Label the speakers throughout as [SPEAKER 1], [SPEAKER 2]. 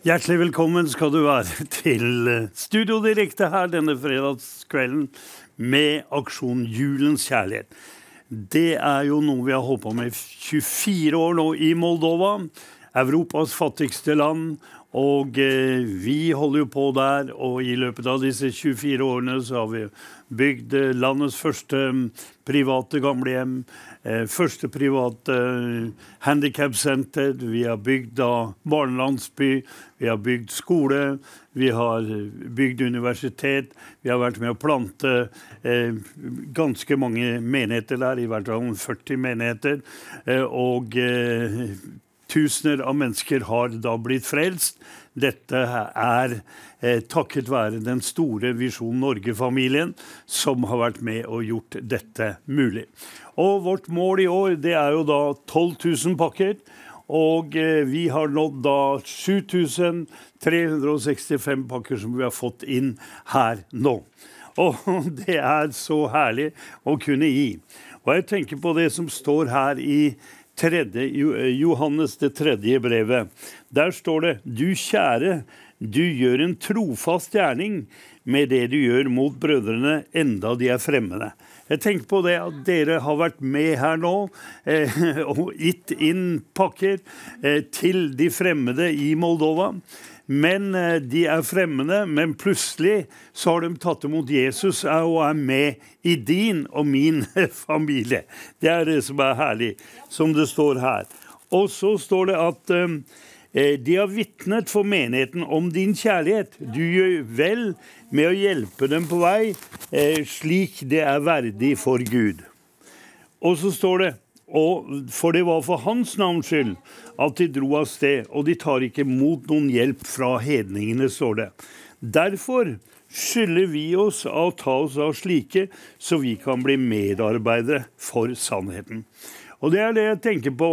[SPEAKER 1] Hjertelig velkommen skal du være til eh, Studio Direkte her denne fredagskvelden med aksjon Julens kjærlighet. Det er jo noe vi har holdt på med 24 år nå i Moldova. Europas fattigste land. Og eh, vi holder jo på der, og i løpet av disse 24 årene så har vi bygd eh, landets første mm, private gamlehjem. Eh, første private eh, handikapsenter. Vi har bygd da barnelandsby. Vi har bygd skole. Vi har eh, bygd universitet. Vi har vært med å plante ganske mange menigheter der, i hvert fall 40 menigheter. Og Tusener av mennesker har da blitt frelst. Dette er takket være den store Visjon Norge-familien som har vært med og gjort dette mulig. Og vårt mål i år det er jo da 12 000 pakker. Og eh, vi har nådd da 7365 pakker som vi har fått inn her nå. Og det er så herlig å kunne gi. Og jeg tenker på det som står her i tredje, Johannes det tredje brevet. Der står det Du kjære, du gjør en trofast gjerning med det du gjør mot brødrene, enda de er fremmede. Jeg tenker på det at dere har vært med her nå eh, og gitt inn pakker eh, til de fremmede i Moldova. Men eh, de er fremmede, men plutselig så har de tatt imot Jesus og er med i din og min familie. Det er det som er herlig, som det står her. Og så står det at eh, de har vitnet for menigheten om din kjærlighet. Du gjør vel med å hjelpe dem på vei, eh, slik det er verdig for Gud. Og så står det og For det var for hans navns skyld at de dro av sted, og de tar ikke mot noen hjelp fra hedningene, står det. Derfor skylder vi oss å ta oss av slike, så vi kan bli medarbeidere for sannheten. Og det er det jeg tenker på.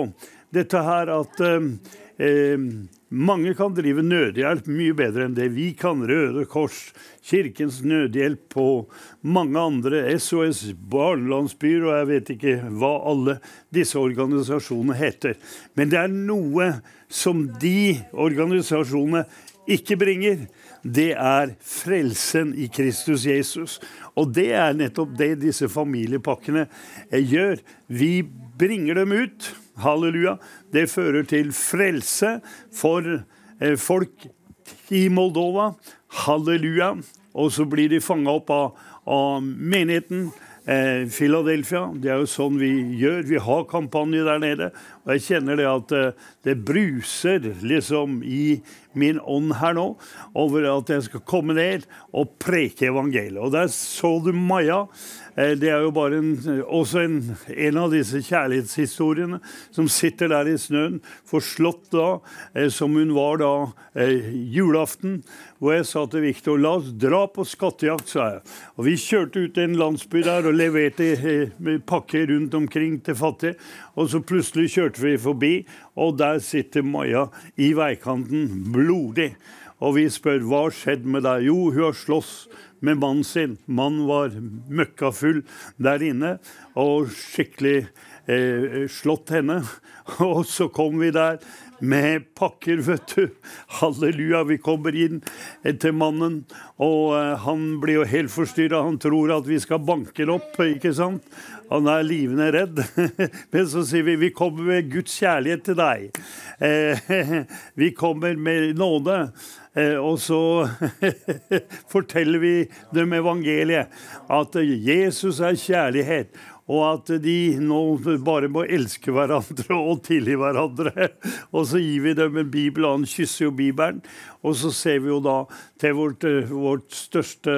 [SPEAKER 1] Dette her at eh, eh mange kan drive nødhjelp mye bedre enn det vi kan. Røde Kors, Kirkens Nødhjelp og mange andre, SOS barnelandsbyer og jeg vet ikke hva alle disse organisasjonene heter. Men det er noe som de organisasjonene ikke bringer. Det er frelsen i Kristus Jesus. Og det er nettopp det disse familiepakkene eh, gjør. Vi bringer dem ut. Halleluja. Det fører til frelse for eh, folk i Moldova. Halleluja. Og så blir de fanga opp av, av menigheten. Eh, Philadelphia. Det er jo sånn vi gjør. Vi har kampanje der nede. Og jeg kjenner det at eh, det bruser liksom i min ånd her nå over at jeg skal komme ned og preke evangeliet. Og der så du Maja. Eh, det er jo bare en, også en, en, av disse kjærlighetshistoriene som sitter der i snøen, forslått da, eh, som hun var da julaften. Hvor jeg sa til Viktor la oss dra på skattejakt, sa jeg. Og vi kjørte ut til en landsby der og leverte pakker rundt omkring til fattige. Og så plutselig kjørte vi forbi, og der sitter Maja i veikanten, blodig. Og vi spør hva har skjedd med deg. Jo, hun har slåss med mannen sin. Mannen var møkkafull der inne og skikkelig eh, slått henne. Og så kom vi der med pakker, vet du. Halleluja, vi kommer inn til mannen, og eh, han blir jo helt forstyrra. Han tror at vi skal banke det opp, ikke sant? Han er livende redd. Men så sier vi vi kommer med Guds kjærlighet til deg. Eh, vi kommer med nåde. Eh, og så forteller vi dem evangeliet. At Jesus er kjærlighet og at de nå bare må elske hverandre og tilgi hverandre. Og så gir vi dem en bibel, og han kysser jo Bibelen. Og så ser vi jo da til vårt, eh, vårt største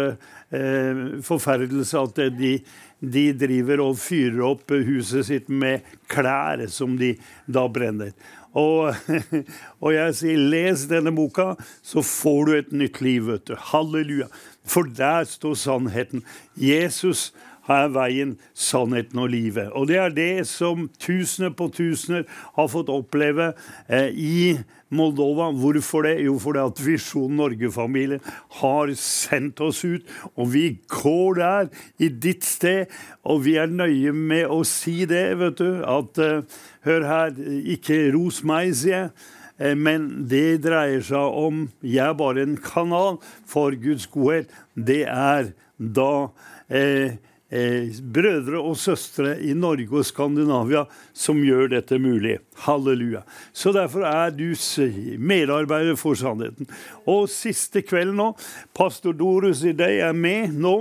[SPEAKER 1] eh, forferdelse at de, de driver og fyrer opp huset sitt med klær som de da brenner. Og, og, jeg sier, les denne boka, så får du et nytt liv. vet du. Halleluja. For der står sannheten. Jesus er veien, sannheten og livet. Og det er det som tusener på tusener har fått oppleve eh, i Moldova. Hvorfor det? Jo, fordi at Visjon Norge-familien har sendt oss ut. Og vi går der, i ditt sted, og vi er nøye med å si det, vet du. At eh, hør her, ikke ros meg, sier jeg. Eh, men det dreier seg om Jeg er bare en kanal for Guds godhet. Det er da eh, eh, brødre og søstre i Norge og Skandinavia som gjør dette mulig. Halleluja. Så derfor er du medarbeider for sannheten. Og siste kveld nå, pastor Dorus i deg er med nå.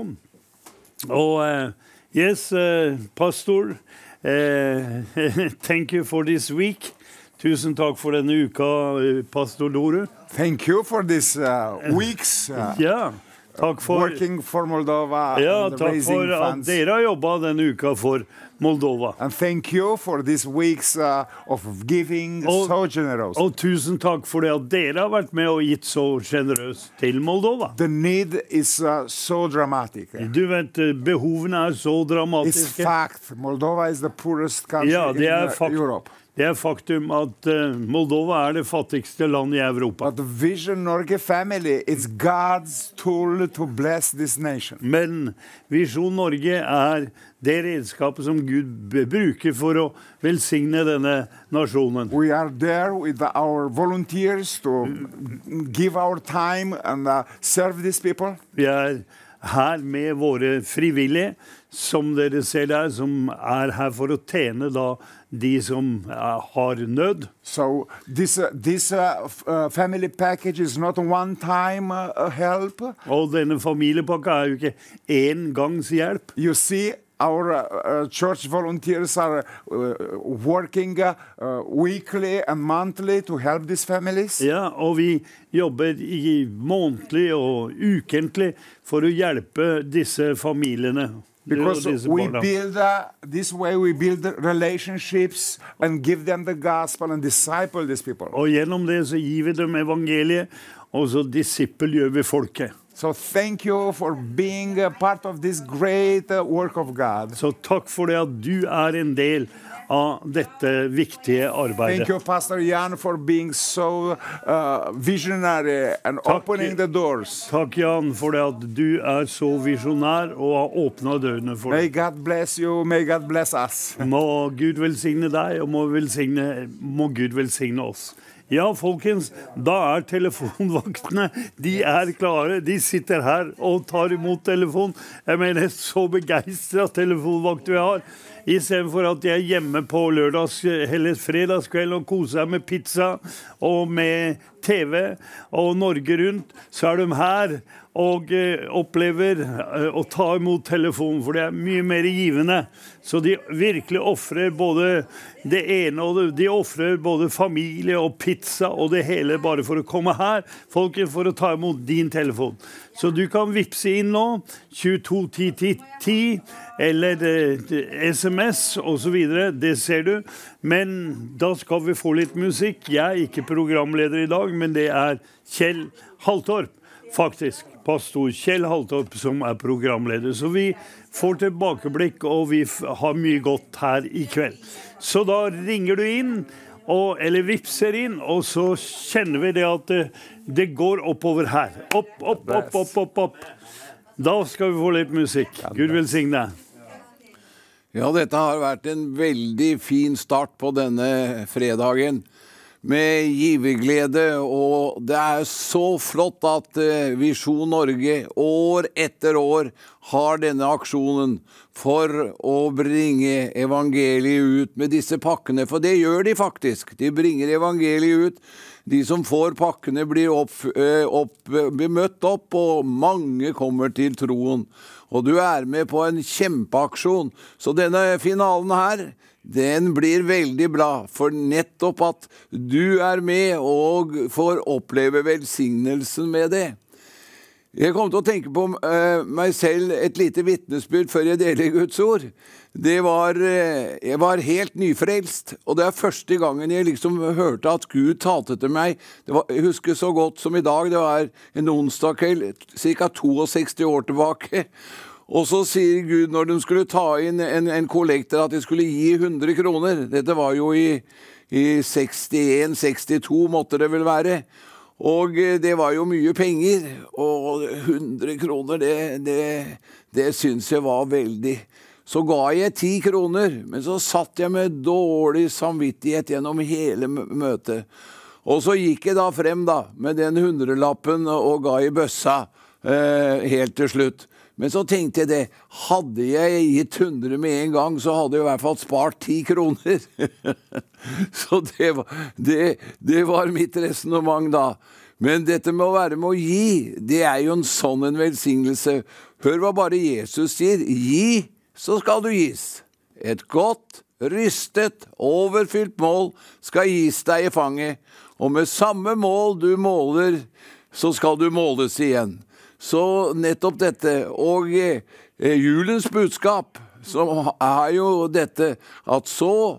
[SPEAKER 1] Og eh, yes, eh, pastor, eh, thank you for this week. Tusen takk for denne uka, eh, pastor Dorus
[SPEAKER 2] Thank you for this uh, weeks. Uh,
[SPEAKER 1] ja, takk for,
[SPEAKER 2] working for Moldova
[SPEAKER 1] ja,
[SPEAKER 2] and
[SPEAKER 1] takk for at dere har jobba denne uka for Moldova.
[SPEAKER 2] And thank you for these weeks uh, of giving
[SPEAKER 1] Og-
[SPEAKER 2] so generous.
[SPEAKER 1] Og tusen takk for det at dere har vært med og gitt så sjenerøst til Moldova.
[SPEAKER 2] The need is uh, so dramatic.
[SPEAKER 1] Du vet, eh, behovene er så
[SPEAKER 2] It's
[SPEAKER 1] dramatiske.
[SPEAKER 2] fact. Moldova is the poorest country
[SPEAKER 1] Ja, det
[SPEAKER 2] in
[SPEAKER 1] er,
[SPEAKER 2] uh,
[SPEAKER 1] fak
[SPEAKER 2] Europe.
[SPEAKER 1] Det er faktum at eh, Moldova er det fattigste landet i Europa.
[SPEAKER 2] But the Vision Norge family is God's tool to bless this nation.
[SPEAKER 1] Men Visjon Norge er det redskapet som Gud bruker for å velsigne denne nasjonen.
[SPEAKER 2] We are there with our volunteers to give our time and uh, serve these people.
[SPEAKER 1] Vi er her med våre frivillige, som dere ser der, som er her for å tjene da de som eh, har nød.
[SPEAKER 2] So this uh, this uh, uh, family package is not one-time uh, help.
[SPEAKER 1] Og denne familiepakka er jo ikke engangshjelp.
[SPEAKER 2] You see, our uh, church volunteers are uh, working uh, weekly and monthly to help these families.
[SPEAKER 1] Ja, og vi jobber i månedlig og ukentlig for å hjelpe disse familiene.
[SPEAKER 2] Because we build uh, this way, we build relationships and give them the gospel and disciple these people.
[SPEAKER 1] Og gjennom det så gir vi dem evangeliet, og så disippelgjør vi folket.
[SPEAKER 2] So thank you for being a part of this great uh, work of God.
[SPEAKER 1] Så takk for det at du er en del av dette viktige
[SPEAKER 2] Thank
[SPEAKER 1] arbeidet.
[SPEAKER 2] you, Pastor Jan, for being so uh, visionary and
[SPEAKER 1] Takk.
[SPEAKER 2] opening the doors.
[SPEAKER 1] Takk, Jan, for det at du er så visjonær og har åpna dørene for
[SPEAKER 2] May. God bless you. May God bless us.
[SPEAKER 1] Må Gud velsigne deg, og må, velsigne, må Gud velsigne oss. Ja, folkens, da er telefonvaktene De er klare. De sitter her og tar imot telefon. Jeg mener, så begeistra telefonvakter vi har. Istedenfor at de er hjemme på lørdags, eller fredagskveld og koser seg med pizza og med TV og Norge Rundt, så er de her og eh, opplever eh, å ta imot telefonen, for det er mye mer givende. Så de virkelig ofrer både det ene og det De ofrer både familie og pizza og det hele bare for å komme her, folket, for å ta imot din telefon. Så du kan vippse inn nå. 221010 eller eh, SMS osv. Det ser du. Men da skal vi få litt musikk. Jeg er ikke programleder i dag, men det er Kjell Haltorp, faktisk. Pastor Kjell Haltorp som er programleder. Så vi får tilbakeblikk, og vi har mye godt her i kveld. Så da ringer du inn, og, eller vipser inn, og så kjenner vi det at det, det går oppover her. Opp, opp, opp, opp, opp, opp. Da skal vi få litt musikk. Gud velsigne.
[SPEAKER 3] Ja, dette har vært en veldig fin start på denne fredagen. Med giverglede, og det er så flott at eh, Visjon Norge år etter år har denne aksjonen for å bringe evangeliet ut med disse pakkene. For det gjør de faktisk. De bringer evangeliet ut. De som får pakkene, blir, opp, eh, opp, blir møtt opp, og mange kommer til troen. Og du er med på en kjempeaksjon. Så denne finalen her, den blir veldig bra. For nettopp at du er med og får oppleve velsignelsen med det. Jeg kom til å tenke på eh, meg selv et lite vitnesbyrd før jeg deler Guds ord. Det var, eh, jeg var helt nyfrelst, og det er første gangen jeg liksom hørte at Gud talte til meg. Var, jeg husker så godt som i dag, det var en onsdag kveld, ca. 62 år tilbake. Og så sier Gud når de skulle ta inn en, en kollektor at de skulle gi 100 kroner. Dette var jo i, i 61-62 måtte det vel være. Og eh, det var jo mye penger, og 100 kroner, det, det, det syns jeg var veldig. Så ga jeg ti kroner, men så satt jeg med dårlig samvittighet gjennom hele møtet. Og så gikk jeg da frem da, med den hundrelappen og ga i bøssa eh, helt til slutt. Men så tenkte jeg det, hadde jeg gitt 100 med en gang, så hadde jeg i hvert fall spart 10 kroner. så det var, det, det var mitt resonnement da. Men dette med å være med å gi, det er jo en sånn en velsignelse. Hør hva bare Jesus sier. Gi, så skal du gis. Et godt, rystet, overfylt mål skal gis deg i fanget, og med samme mål du måler, så skal du måles igjen. Så nettopp dette, og eh, julens budskap, som er jo dette at så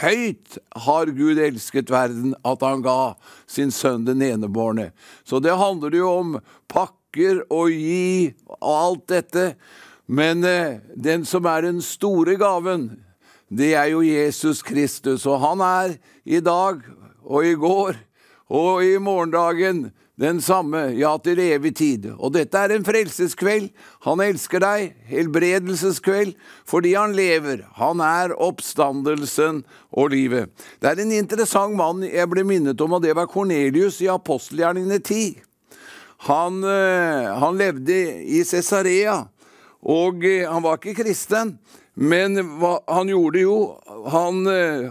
[SPEAKER 3] høyt har Gud elsket verden at han ga sin sønn den enebårne. Så det handler jo om pakker og gi og alt dette. Men eh, den som er den store gaven, det er jo Jesus Kristus. Og han er i dag og i går og i morgendagen den samme, ja, til evig tid. Og dette er en frelseskveld. Han elsker deg, helbredelseskveld, fordi han lever. Han er oppstandelsen og livet. Det er en interessant mann jeg ble minnet om, og det var Kornelius i apostelgjerningene 10. Han, eh, han levde i Cesarea, og eh, han var ikke kristen, men hva han gjorde jo Han eh,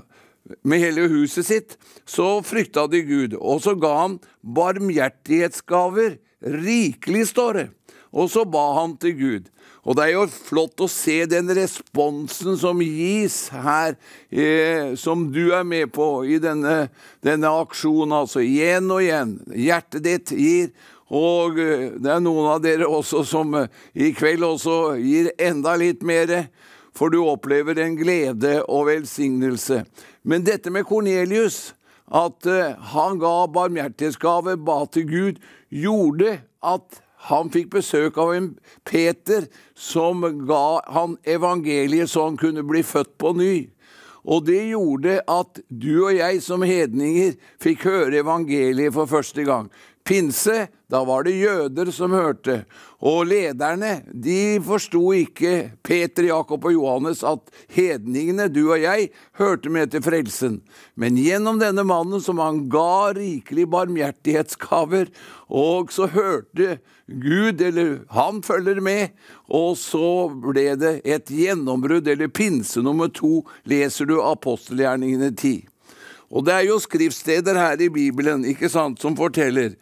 [SPEAKER 3] med hele huset sitt, så frykta de Gud. Og så ga han barmhjertighetsgaver. Rikelig, står det. Og så ba han til Gud. Og det er jo flott å se den responsen som gis her, eh, som du er med på i denne, denne aksjonen, altså igjen og igjen. Hjertet ditt gir. Og eh, det er noen av dere også som eh, i kveld også gir enda litt mer, for du opplever en glede og velsignelse. Men dette med Kornelius, at uh, han ga barmhjertighetsgave, ba til Gud, gjorde at han fikk besøk av en Peter som ga han evangeliet så han kunne bli født på ny. Og det gjorde at du og jeg som hedninger fikk høre evangeliet for første gang. Pinse, da var det jøder som hørte. Og lederne, de forsto ikke, Peter, Jakob og Johannes, at hedningene, du og jeg, hørte med til frelsen. Men gjennom denne mannen som han ga rikelig barmhjertighetsgaver, og så hørte Gud, eller han følger med, og så ble det et gjennombrudd, eller pinse nummer to, leser du apostelgjerningene ti. Og det er jo skriftsteder her i Bibelen ikke sant, som forteller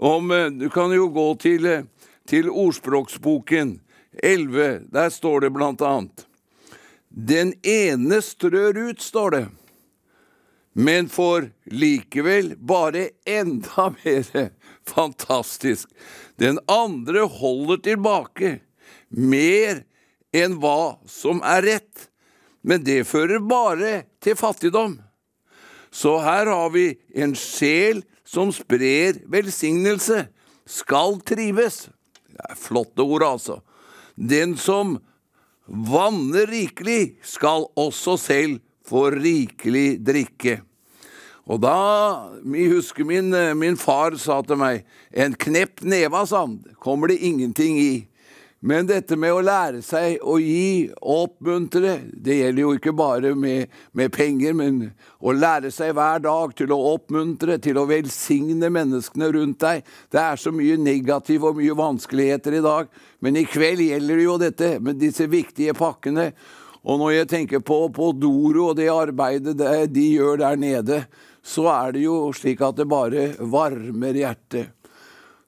[SPEAKER 3] om eh, Du kan jo gå til, eh, til ordspråksboken 11. Der står det blant annet Den ene strør ut, står det, men får likevel bare enda mer fantastisk. Den andre holder tilbake mer enn hva som er rett, men det fører bare til fattigdom. Så her har vi en sjel som sprer velsignelse, skal trives. Det er flotte ord, altså. Den som vanner rikelig, skal også selv få rikelig drikke. Og da Vi husker min, min far sa til meg en knepp neva, sa han, kommer det ingenting i. Men dette med å lære seg å gi, oppmuntre, det gjelder jo ikke bare med, med, penger, men å lære seg hver dag til å oppmuntre, til å velsigne menneskene rundt deg. Det er så mye negativ og mye vanskeligheter i dag, men i kveld gjelder det jo dette med disse viktige pakkene. Og når jeg tenker på, på Doro og det arbeidet de gjør der nede, så er det jo slik at det bare varmer hjertet.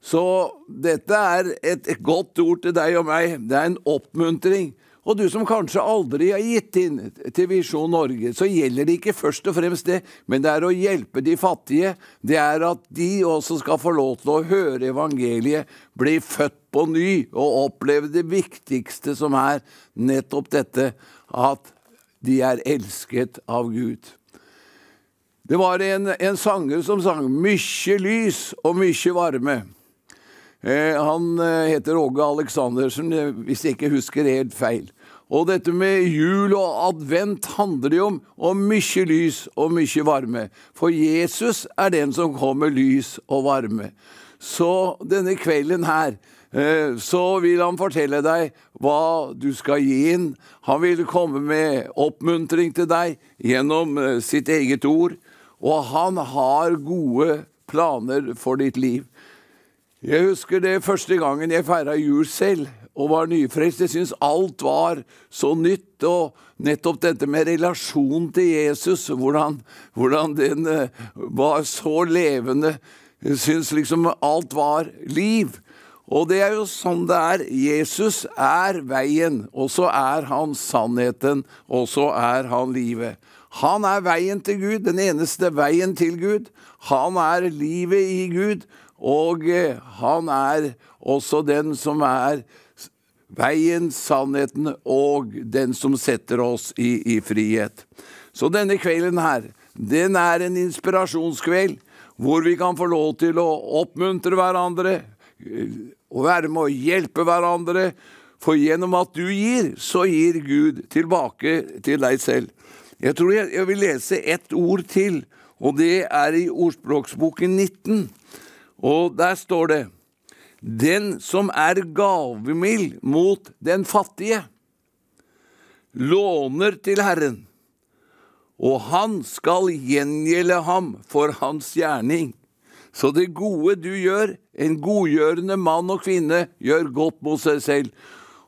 [SPEAKER 3] Så dette er et godt ord til deg og meg. Det er en oppmuntring. Og du som kanskje aldri har gitt inn til Visjon Norge, så gjelder det ikke først og fremst det, men det er å hjelpe de fattige. Det er at de også skal få lov til å høre evangeliet, bli født på ny og oppleve det viktigste som er nettopp dette at de er elsket av Gud. Det var en, en sanger som sang 'Mykje lys og mykje varme'. Eh, han eh, heter Åge Aleksandersen, eh, hvis jeg ikke husker helt feil. Og dette med jul og advent handler jo om, om mye lys og mye varme. For Jesus er den som kommer lys og varme. Så denne kvelden her så vil han fortelle deg hva du skal gi inn. Han vil komme med oppmuntring til deg gjennom sitt eget ord. og han har gode planer for ditt liv. Jeg husker det første gangen jeg feira jul selv og var nyfrelst. Jeg syns alt var så nytt. Og nettopp dette med relasjon til Jesus, hvordan, hvordan den eh, var så levende. Jeg syns liksom alt var liv. Og det er jo sånn det er. Jesus er veien, og så er han sannheten, og så er han livet. Han er veien til Gud, den eneste veien til Gud. Han er livet i Gud, og eh, han er også den som er veien, sannheten og den som setter oss i, i frihet. Så denne kvelden her, den er en inspirasjonskveld hvor vi kan få lov til å oppmuntre hverandre, og være med å hjelpe hverandre. For gjennom at du gir, så gir Gud tilbake til deg selv. Jeg tror jeg, jeg vil lese ett ord til, og det er i Ordspråksboken 19. Og der står det Den som er gavmild mot den fattige, låner til Herren, og han skal gjengjelde ham for hans gjerning. Så det gode du gjør, en godgjørende mann og kvinne, gjør godt mot seg selv.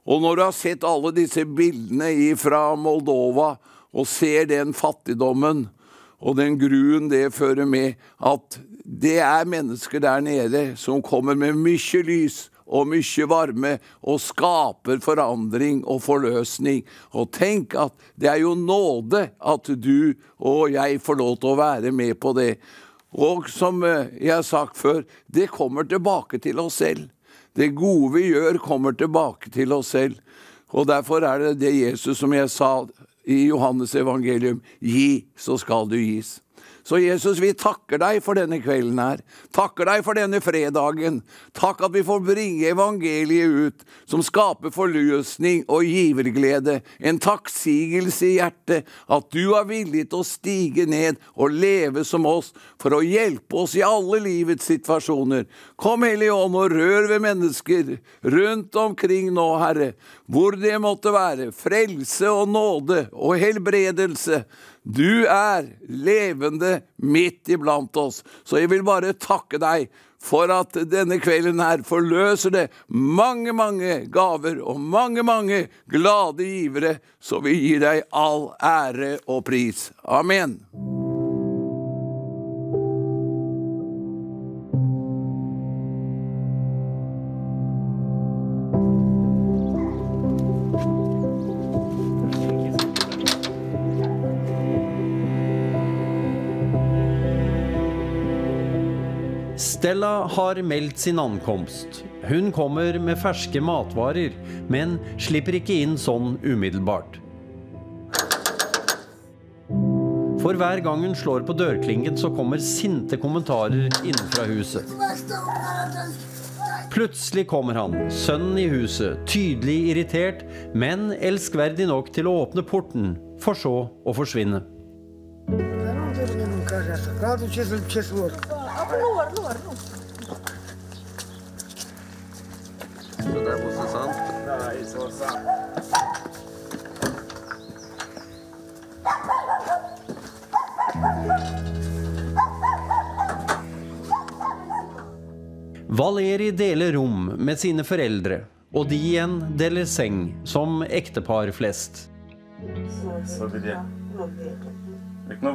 [SPEAKER 3] Og når du har sett alle disse bildene fra Moldova, og ser den fattigdommen og den gruen det fører med, at det er mennesker der nede som kommer med mye lys og mye varme og skaper forandring og forløsning. Og tenk at det er jo nåde at du og jeg får lov til å være med på det. Og som eh, jeg har sagt før, det kommer tilbake til oss selv. Det gode vi gjør, kommer tilbake til oss selv. Og derfor er det det Jesus, som jeg sa i Johannes evangelium gi, så skal du gis. Så Jesus, vi takker deg for denne kvelden her. Takker deg for denne fredagen. Takk at vi får bringe evangeliet ut, som skaper forløsning og giverglede. En takksigelse i hjertet. At du er villig til å stige ned og leve som oss for å hjelpe oss i alle livets situasjoner. Kom, Hellige Ånd, og rør ved mennesker rundt omkring nå, Herre, hvor det måtte være. Frelse og nåde og helbredelse. Du er levende midt iblant oss. Så jeg vil bare takke deg for at denne kvelden her forløser det mange, mange gaver og mange, mange glade givere. Så vi gir deg all ære og pris. Amen.
[SPEAKER 4] Stella har meldt sin ankomst. Hun kommer med ferske matvarer, men slipper ikke inn sånn umiddelbart. For hver gang hun slår på dørklingen, så kommer sinte kommentarer innenfra huset. Plutselig kommer han, sønnen i huset, tydelig irritert, men elskverdig nok til å åpne porten, for så å forsvinne.
[SPEAKER 5] Allora, allora, allora.
[SPEAKER 6] Det er Bosse Sant.
[SPEAKER 2] Nei, så sant.
[SPEAKER 4] Valeri deler rom med sine foreldre, og de igjen deler seng, som ektepar flest. Ikke noe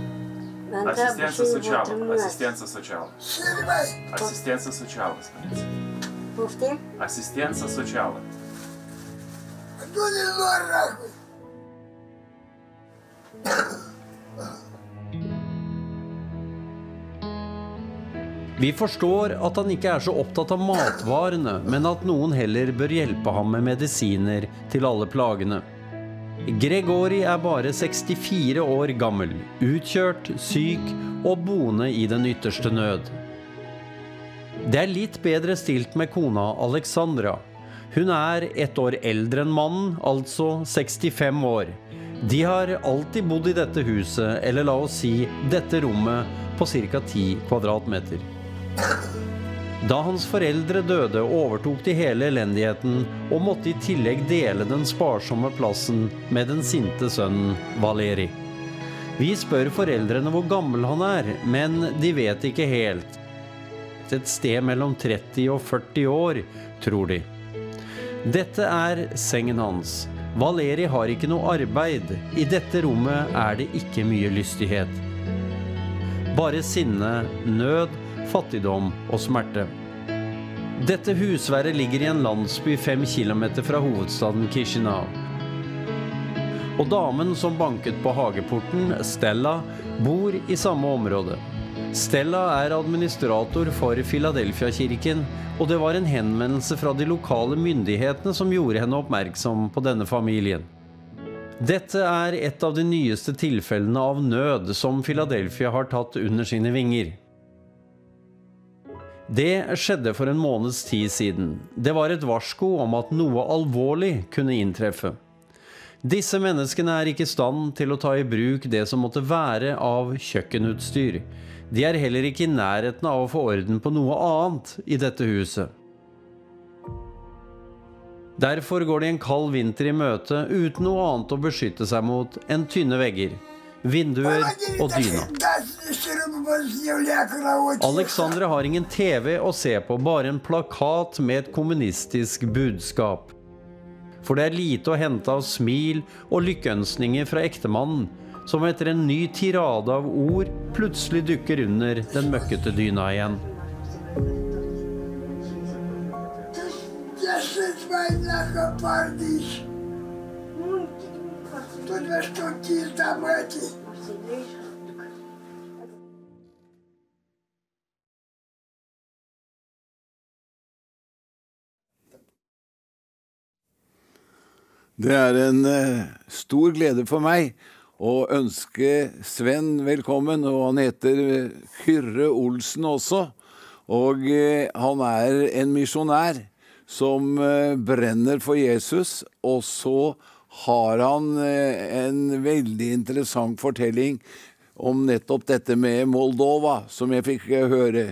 [SPEAKER 5] Нам треба
[SPEAKER 6] Ассистенция
[SPEAKER 5] ще його
[SPEAKER 6] сучала.
[SPEAKER 5] тримати.
[SPEAKER 6] Ассистенция сучала. Ассистенция сучала. смотрите.
[SPEAKER 5] Повтір.
[SPEAKER 6] Ассистенция сучала.
[SPEAKER 4] Vi forstår at han ikke er så opptatt av matvarene, men at noen heller bør hjelpe ham med medisiner til alle plagene. Gregori er bare 64 år gammel, utkjørt, syk og boende i den ytterste nød. Det er litt bedre stilt med kona Alexandra. Hun er ett år eldre enn mannen, altså 65 år. De har alltid bodd i dette huset, eller la oss si dette rommet, på ca. 10 kvadratmeter. Da hans foreldre døde, overtok de hele elendigheten og måtte i tillegg dele den sparsomme plassen med den sinte sønnen Valeri. Vi spør foreldrene hvor gammel han er, men de vet ikke helt. Et sted mellom 30 og 40 år, tror de. Dette er sengen hans. Valeri har ikke noe arbeid. I dette rommet er det ikke mye lystighet. Bare sinne, nød, fattigdom og smerte. Dette husværet ligger i en landsby fem kilometer fra hovedstaden Kishinev. Og damen som banket på hageporten, Stella, bor i samme område. Stella er administrator for Philadelphia-kirken, og det var en henvendelse fra de lokale myndighetene som gjorde henne oppmerksom på denne familien. Dette er et av de nyeste tilfellene av nød som Philadelphia har tatt under sine vinger. Det skjedde for en måneds tid siden. Det var et varsko om at noe alvorlig kunne inntreffe. Disse menneskene er ikke i stand til å ta i bruk det som måtte være av kjøkkenutstyr. De er heller ikke i nærheten av å få orden på noe annet i dette huset. Derfor går de en kald vinter i møte uten noe annet å beskytte seg mot enn tynne vegger, vinduer og dyna. Alexandra har ingen TV å se på, bare en plakat med et kommunistisk budskap. For det er lite å hente av smil og lykkeønskninger fra ektemannen, som etter en ny tirade av ord plutselig dukker under den møkkete dyna igjen.
[SPEAKER 7] Jeg война пардиш. Тут вы штуки издавайте.
[SPEAKER 3] Det er en eh, stor glede for meg å ønske Sven velkommen. Og han heter eh, Kyrre Olsen også. Og eh, han er en misjonær som eh, brenner for Jesus. Og så har han eh, en veldig interessant fortelling om nettopp dette med Moldova, som jeg fikk eh, høre.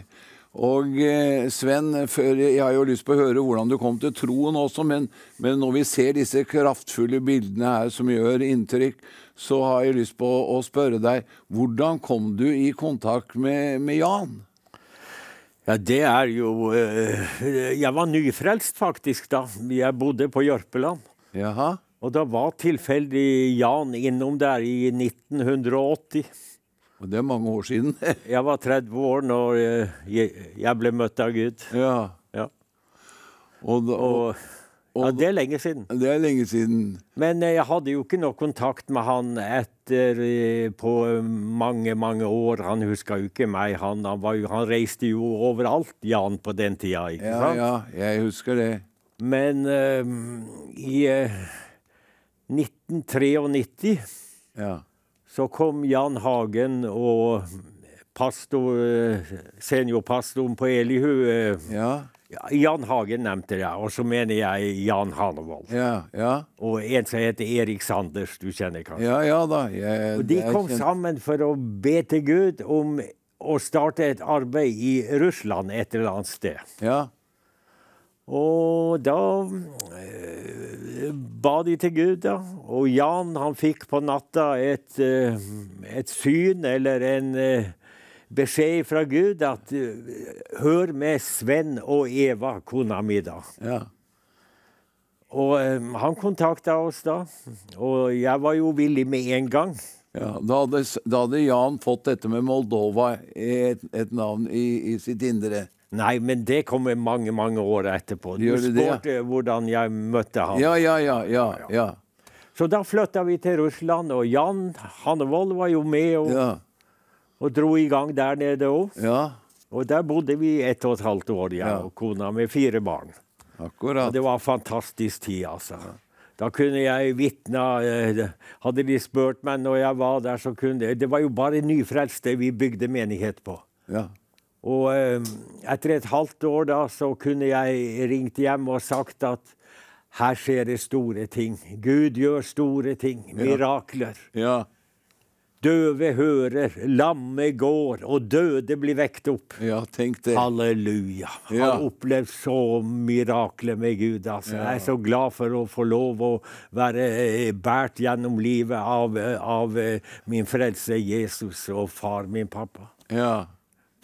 [SPEAKER 3] Og eh, Sven, jeg har jo lyst på å høre hvordan du kom til troen også, men, men når vi ser disse kraftfulle bildene her som gjør inntrykk, så har jeg lyst på å spørre deg, hvordan kom du i kontakt med, med Jan?
[SPEAKER 8] Ja, det er jo Jeg var nyfrelst, faktisk, da. Jeg bodde på Jørpeland.
[SPEAKER 3] Jaha?
[SPEAKER 8] Og da var tilfeldig Jan innom der i 1980.
[SPEAKER 3] Og det er mange år siden.
[SPEAKER 8] Jeg var 30 år når eh, jeg, ble møtt av Gud.
[SPEAKER 3] ja.
[SPEAKER 8] Ja.
[SPEAKER 3] Og, da- og,
[SPEAKER 8] Og, ja, det er lenge siden.
[SPEAKER 3] det er lenge siden.
[SPEAKER 8] Men eh, jeg hadde jo ikke noe kontakt med han etter eh, på mange, mange år. Han huska jo ikke meg. Han, han, var han reiste jo overalt, Jan, på den tida. ikke
[SPEAKER 3] Ja,
[SPEAKER 8] sant?
[SPEAKER 3] ja, jeg husker det.
[SPEAKER 8] Men uh, i eh, 1993
[SPEAKER 3] Ja.
[SPEAKER 8] så kom Jan Hagen og pastor, eh, seniorpastoren på Elihu eh,
[SPEAKER 3] Ja,
[SPEAKER 8] ja, Jan Hagen nevnte jeg, og så mener jeg Jan Hanevold.
[SPEAKER 3] ja, ja.
[SPEAKER 8] Og en som heter Erik Sanders, du kjenner kanskje.
[SPEAKER 3] Ja, ja da. Jeg,
[SPEAKER 8] Og de kom
[SPEAKER 3] kjent-
[SPEAKER 8] sammen for å be til Gud om å starte et arbeid i Russland et eller annet sted.
[SPEAKER 3] Ja,
[SPEAKER 8] Og da eh, ba de til Gud, da. Og Jan han fikk på natta et, eh, et syn eller en eh, beskjed fra Gud at hør med Sven og Eva, kona mi, da.
[SPEAKER 3] ja.
[SPEAKER 8] Og han kontakta oss da, og jeg var jo villig med en gang.
[SPEAKER 3] ja. Da, hadde, da hadde Jan fått dette med Moldova et, et navn i, i sitt indre.
[SPEAKER 8] Nei, men det kommer mange, mange år etterpå. Du
[SPEAKER 3] Gjør
[SPEAKER 8] spurte hvordan jeg møtte ham.
[SPEAKER 3] Ja, ja, ja, ja. ja.
[SPEAKER 8] Så da flytta vi til Russland, og Jan Hannevold var jo med og,
[SPEAKER 3] ja.
[SPEAKER 8] og dro i gang der nede òg.
[SPEAKER 3] ja.
[SPEAKER 8] Og der bodde vi ett og et halvt år, jeg og kona, med fire barn.
[SPEAKER 3] Akkurat.
[SPEAKER 8] Og det var en fantastisk tid, altså. Da kunne jeg vitna eh, Hadde de spurt meg når jeg var der, så kunne jeg Det var jo bare nyfrelste vi bygde menighet på.
[SPEAKER 3] Ja.
[SPEAKER 8] Og eh, etter et halvt år da, så kunne jeg ringt hjem og sagt at her skjer det store ting. Gud gjør store ting. Mirakler.
[SPEAKER 3] Ja.
[SPEAKER 8] Døve hører, lamme går, og døde blir vekt opp.
[SPEAKER 3] ja, tenk det.
[SPEAKER 8] Halleluja.
[SPEAKER 3] Ja.
[SPEAKER 8] Har opplevd så mirakler med Gud. Altså. Jeg er så glad for å få lov å være eh, båret gjennom livet av, eh, av min frelse Jesus og far min pappa.
[SPEAKER 3] Ja.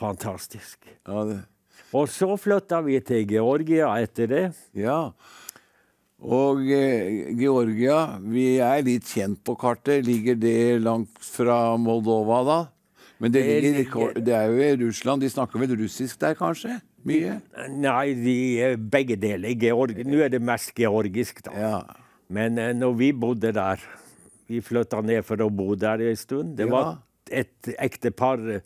[SPEAKER 8] Fantastisk.
[SPEAKER 3] Ja, det.
[SPEAKER 8] Og så flytta vi til Georgia etter det.
[SPEAKER 3] ja. Og eh, Georgia, vi er litt kjent på kartet. Ligger det langt fra Moldova, da? Men det,
[SPEAKER 8] Det
[SPEAKER 3] ligger, det er jo i Russland. De snakker vel russisk der, kanskje? Mye?
[SPEAKER 8] Nei, de, eh, begge deler. Georg, Nå er det mest georgisk, da.
[SPEAKER 3] Ja.
[SPEAKER 8] Men eh, når vi bodde der Vi flytta ned for å bo der en stund. Det
[SPEAKER 3] Ja.
[SPEAKER 8] var et ektepar eh,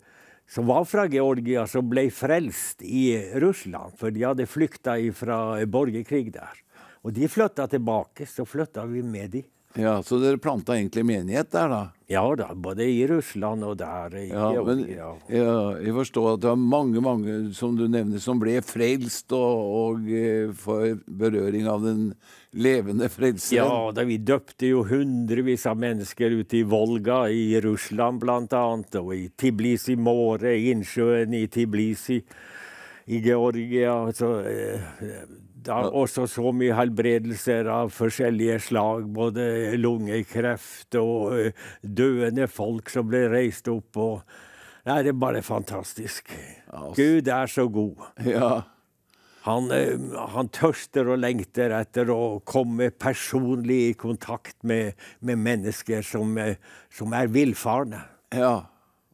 [SPEAKER 8] som var fra Georgia, som ble frelst i Russland. For de hadde flykta fra borgerkrig der. Og de flytta tilbake, så flytta vi med de.
[SPEAKER 3] ja. Så dere planta egentlig menighet der, da?
[SPEAKER 8] Ja da, både i Russland og der i
[SPEAKER 3] Ja, men ja, jeg forstår at det var mange mange som du nevner, som ble frelst og, og for berøring av den levende frelseren.
[SPEAKER 8] Ja, da vi døpte jo hundrevis av mennesker ute i Volga i Russland blant annet, og i Tiblisi Måre, innsjøen i Tiblisi i Georgia. Så, eh, da også så mye helbredelser av forskjellige slag, både lungekreft og eh, døende folk som ble reist opp. og Nei, det er bare fantastisk. Gud er så god.
[SPEAKER 3] Ja.
[SPEAKER 8] Han, eh, han tørster og lengter etter å komme personlig i kontakt med, med mennesker som, eh, som er villfarne.
[SPEAKER 3] ja.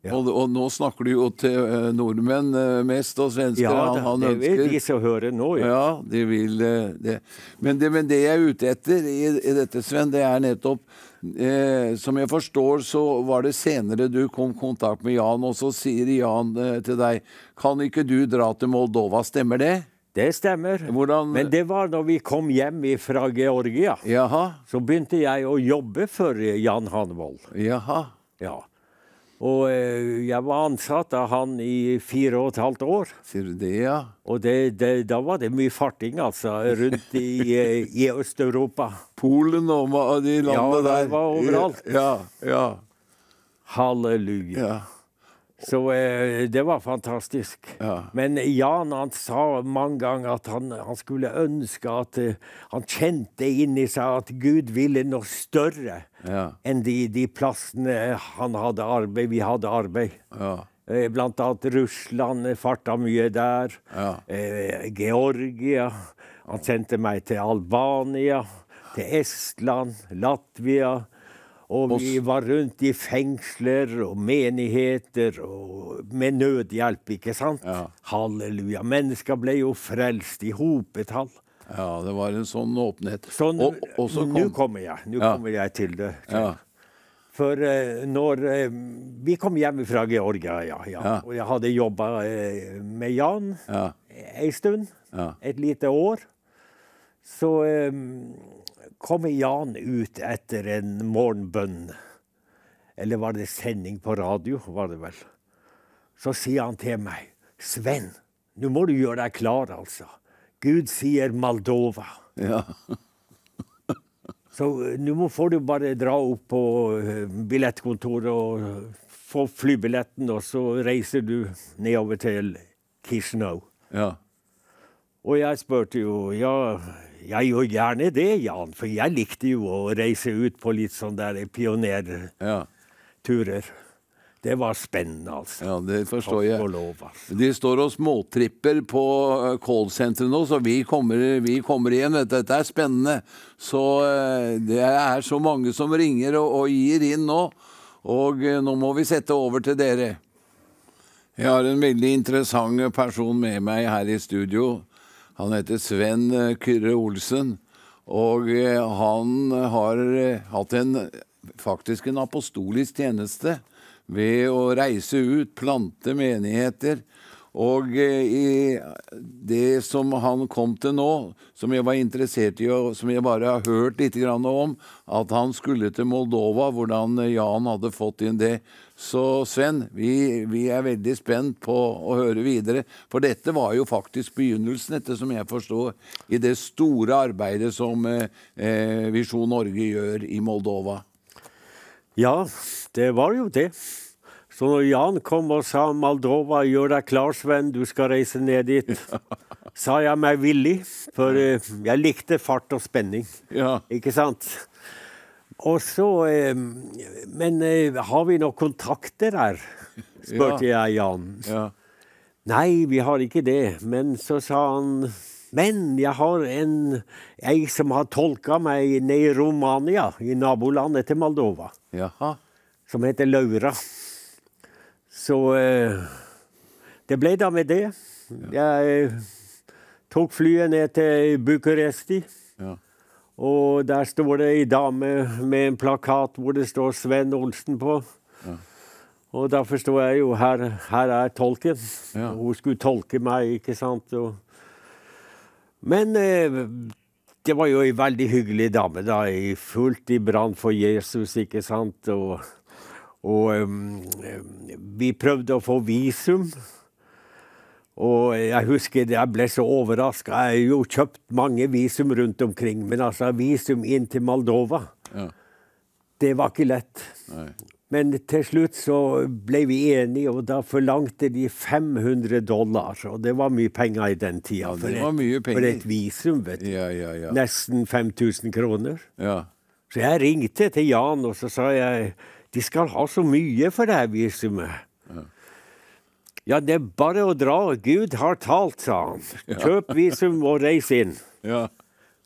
[SPEAKER 3] Og, og nå snakker du jo til eh, nordmenn mest, og svensker.
[SPEAKER 8] Ja,
[SPEAKER 3] han,
[SPEAKER 8] det,
[SPEAKER 3] han
[SPEAKER 8] det
[SPEAKER 3] vil
[SPEAKER 8] de som hører nå. Ja.
[SPEAKER 3] Ja, de vil det. Men det, men det jeg er ute etter i, i dette, Sven, det er nettopp eh, Som jeg forstår, så var det senere du kom i kontakt med Jan, og så sier Jan eh, til deg Kan ikke du dra til Moldova, stemmer det?
[SPEAKER 8] Det stemmer.
[SPEAKER 3] Hvordan-
[SPEAKER 8] Men det var når vi kom hjem fra Georgia.
[SPEAKER 3] Jaha.
[SPEAKER 8] Så begynte jeg å jobbe for Jan Hanvold.
[SPEAKER 3] Jaha.
[SPEAKER 8] Ja. Og eh, jeg var ansatt av han i fire og et halvt år.
[SPEAKER 3] Sier du det, ja?
[SPEAKER 8] Og det, det, da var det mye farting, altså, rundt i, eh, i Øst-Europa.
[SPEAKER 3] Polen og de landene der.
[SPEAKER 8] Ja, det var overalt.
[SPEAKER 3] Ja, ja,
[SPEAKER 8] Halleluja.
[SPEAKER 3] ja.
[SPEAKER 8] Så eh, det var fantastisk.
[SPEAKER 3] Ja.
[SPEAKER 8] Men Jan han sa mange ganger at han, han skulle ønske at uh, Han kjente inni seg at Gud ville noe større
[SPEAKER 3] Ja.
[SPEAKER 8] enn de, de plassene han hadde arbeid, vi hadde arbeid.
[SPEAKER 3] ja.
[SPEAKER 8] Eh, Blant annet Russland eh, farta mye der.
[SPEAKER 3] Ja.
[SPEAKER 8] Eh, Georgia. Han sendte meg til Albania, til Estland, Latvia. Og vi var rundt i fengsler og menigheter og med nødhjelp, ikke sant?
[SPEAKER 3] Ja.
[SPEAKER 8] Halleluja. Mennesker ble jo frelst i hopetall.
[SPEAKER 3] ja, det var en sånn åpenhet.
[SPEAKER 8] Sånn,
[SPEAKER 3] og, og så
[SPEAKER 8] nå kommer jeg. Nå
[SPEAKER 3] Ja.
[SPEAKER 8] kommer jeg til det.
[SPEAKER 3] ja.
[SPEAKER 8] For uh, når uh, Vi kom hjem fra Georgia, ja. Og jeg hadde jobba uh, med Jan
[SPEAKER 3] Ja.
[SPEAKER 8] ei stund. Et lite år. Så eh, kommer Jan ut etter en morgenbønn. Eller var det sending på radio? var det vel. Så sier han til meg, 'Sven, nå må du gjøre deg klar, altså. Gud sier Moldova.'
[SPEAKER 3] ja.
[SPEAKER 8] Så eh, nå får du bare dra opp på eh, billettkontoret og få flybilletten, og så reiser du nedover til Kishinev.
[SPEAKER 3] ja.
[SPEAKER 8] Og jeg spurte jo ja, jeg gjør gjerne det, Jan, for jeg likte jo å reise ut på litt sånn der pionerturer. Det var spennende, altså.
[SPEAKER 3] Ja, det forstår jeg.
[SPEAKER 8] lov, altså.
[SPEAKER 3] De står og småtripper på eh, callsenteret nå, så vi kommer, vi kommer igjen. vet. Dette er spennende. Så eh, det er så mange som ringer og, og gir inn nå. Og eh, nå må vi sette over til dere. Jeg har en veldig interessant person med meg her i studio. Han heter Sven eh, Kyrre Olsen. Og eh, han har eh, hatt en, faktisk en apostolisk tjeneste ved å reise ut, plante menigheter Og eh, i det som han kom til nå, som jeg var interessert i, og som jeg bare har hørt litt om, at han skulle til Moldova, hvordan Jan hadde fått inn det. Så Sven, vi, vi er veldig spent på å høre videre. For dette var jo faktisk begynnelsen, etter som jeg forstår, i det store arbeidet som eh, eh, Visjon Norge gjør i Moldova.
[SPEAKER 8] Ja, det var jo det. Så når Jan kom og sa 'Maldova, gjør deg klar, Sven, du skal reise ned dit, sa jeg meg villig, for eh, jeg likte fart og spenning.
[SPEAKER 3] Ja.
[SPEAKER 8] Ikke sant? Og så eh, Men eh, har vi noen kontakter her? spurte jeg Jan.
[SPEAKER 3] Ja.
[SPEAKER 8] Nei, vi har ikke det. Men så sa han Men jeg har en ei som har tolka meg ned i Romania, i nabolandet til Moldova,
[SPEAKER 3] Jaha.
[SPEAKER 8] som heter Laura. Så eh, det ble da med det. Jeg eh, tok flyet ned til Bucuresti.
[SPEAKER 3] Ja.
[SPEAKER 8] Og der står det ei dame med en plakat hvor det står Sven Olsen på. Og da forstår jeg jo her, her er tolken.
[SPEAKER 3] Ja.
[SPEAKER 8] Hun skulle tolke meg, ikke sant. Og... Men eh, det var jo ei veldig hyggelig dame, da. Fullt i brann for Jesus, ikke sant. Og, og vi prøvde å få visum. Og jeg husker jeg ble så overraska. Jeg har jo kjøpt mange visum rundt omkring, men altså visum inn til Moldova,
[SPEAKER 3] Ja.
[SPEAKER 8] det var ikke lett.
[SPEAKER 3] Nei.
[SPEAKER 8] Men til slutt så ble vi enige, og da forlangte de 500 dollar. Og det var mye penger i den tida.
[SPEAKER 3] For, det var mye penger.
[SPEAKER 8] for et visum, vet du.
[SPEAKER 3] Ja, ja, ja.
[SPEAKER 8] Nesten 5000 kroner.
[SPEAKER 3] ja.
[SPEAKER 8] Så jeg ringte til Jan, og så sa jeg de skal ha så mye for det her visumet. Ja, det er bare å dra. Gud har talt, sa han. Kjøp visum og reis inn.
[SPEAKER 3] ja.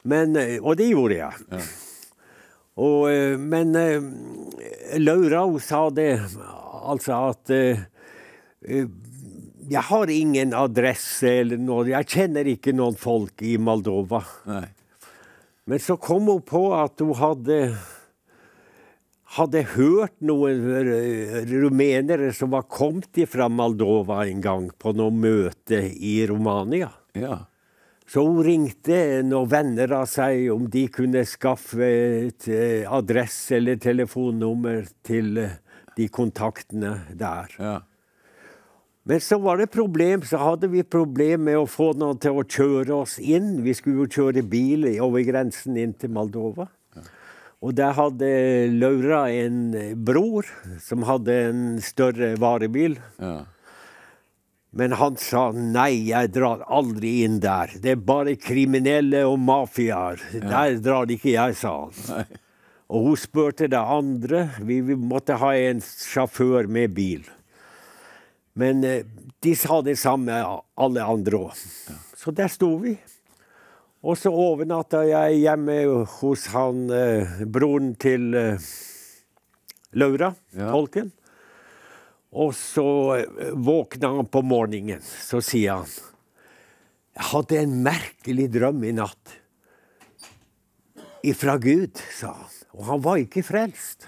[SPEAKER 8] Men, eh, og det gjorde jeg. Og, eh, men eh, Laura hun sa det, altså at Jeg har ingen adresse eller noe. Jeg kjenner ikke noen folk i Moldova.
[SPEAKER 3] Nei.
[SPEAKER 8] Men så kom hun på at hun hadde hadde hørt noen rumenere som var kommet fra Moldova en gang på noe møte i Romania.
[SPEAKER 3] Ja.
[SPEAKER 8] Så hun ringte noen venner av seg om de kunne skaffe et eh, adresse eller telefonnummer til eh, de kontaktene der.
[SPEAKER 3] Ja.
[SPEAKER 8] Men så var det problem, så hadde vi problem med å få noen til å kjøre oss inn. Vi skulle jo kjøre bil over grensen inn til Moldova. Og der hadde Laura en eh, bror som hadde en større varebil.
[SPEAKER 3] Ja.
[SPEAKER 8] Men han sa nei, jeg drar aldri inn der. Det er bare kriminelle og mafiaer. Der drar ikke jeg, sa han. Og hun spurte det andre. Vi, vi måtte ha en sjåfør med bil. Men eh, de sa det samme, alle andre òg. Så der sto vi. Og så overnatta jeg hjemme hos han eh, broren til eh, Laura,
[SPEAKER 3] Ja.
[SPEAKER 8] tolken. Og så eh, våkna han på morgenen. Så sier han Jeg hadde en merkelig drøm i natt. Ifra Gud, sa han. Og han var ikke frelst.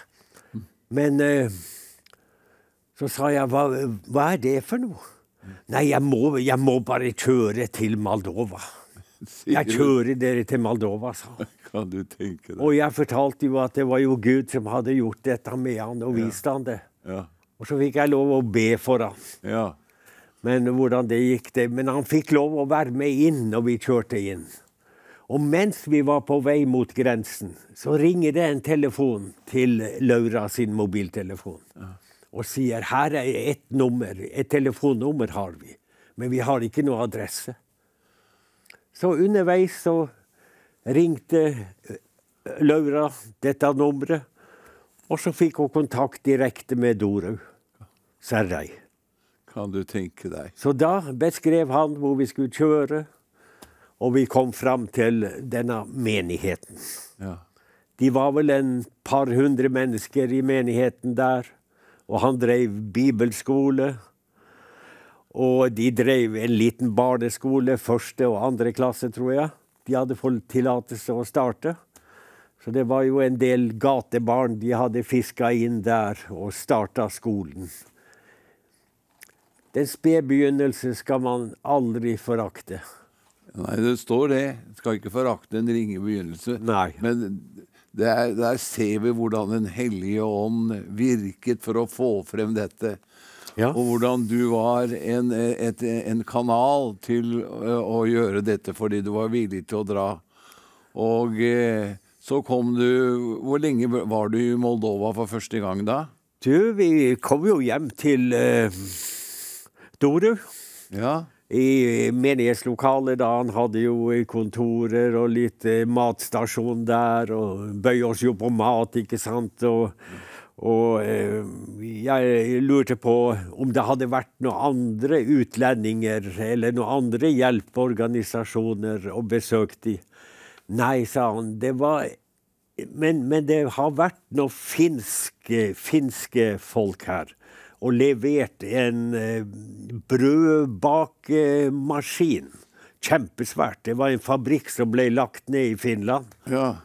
[SPEAKER 8] Men eh, så sa jeg, hva, hva er det for noe? Nei, jeg må, jeg må bare kjøre til Moldova. Jeg kjører dere til Moldova, sa han.
[SPEAKER 3] Kan du tenke deg?
[SPEAKER 8] Og jeg fortalte jo at det var jo Gud som hadde gjort dette med han og vist han det.
[SPEAKER 3] Ja.
[SPEAKER 8] Og så fikk jeg lov å be for han.
[SPEAKER 3] Ja.
[SPEAKER 8] Men hvordan det gikk, det Men han fikk lov å være med inn når vi kjørte inn. Og mens vi var på vei mot grensen, så ringer det en telefon til Laura sin mobiltelefon. Og sier her er et nummer, et telefonnummer har vi, men vi har ikke noe adresse. Så underveis så ringte eh, Laura dette nummeret, og så fikk hun kontakt direkte med Dorau Serrei.
[SPEAKER 3] Kan du tenke deg?
[SPEAKER 8] Så da beskrev han hvor vi skulle kjøre, og vi kom fram til denne menigheten.
[SPEAKER 3] Ja.
[SPEAKER 8] De var vel en par hundre mennesker i menigheten der, og han drev bibelskole. Og de drev en liten barneskole, første og andre klasse, tror jeg. De hadde fått tillatelse å starte. Så det var jo en del gatebarn de hadde fiska inn der og starta skolen. Den spede begynnelse skal man aldri forakte.
[SPEAKER 3] Nei, det står det. Skal ikke forakte en ringe begynnelse.
[SPEAKER 8] Nei.
[SPEAKER 3] Men der, der ser vi hvordan Den hellige ånd virket for å få frem dette.
[SPEAKER 8] Ja.
[SPEAKER 3] Og hvordan du var en, et, en kanal til å gjøre dette fordi du var villig til å dra. Og eh, så kom du Hvor lenge var du i Moldova for første gang da?
[SPEAKER 8] Du, vi kom jo hjem til uh, Doru.
[SPEAKER 3] Ja.
[SPEAKER 8] I menighetslokalet da. Han hadde jo kontorer og litt eh, matstasjon der, og bøy oss jo på mat, ikke sant. Og, og eh, jeg lurte på om det hadde vært noen andre utlendinger eller noen andre hjelpeorganisasjoner å besøke de. Nei, sa han. Det var men, men det har vært noen finske, finske folk her og levert en eh, brødbakemaskin. Kjempesvært. Det var en fabrikk som ble lagt ned i Finland.
[SPEAKER 3] ja.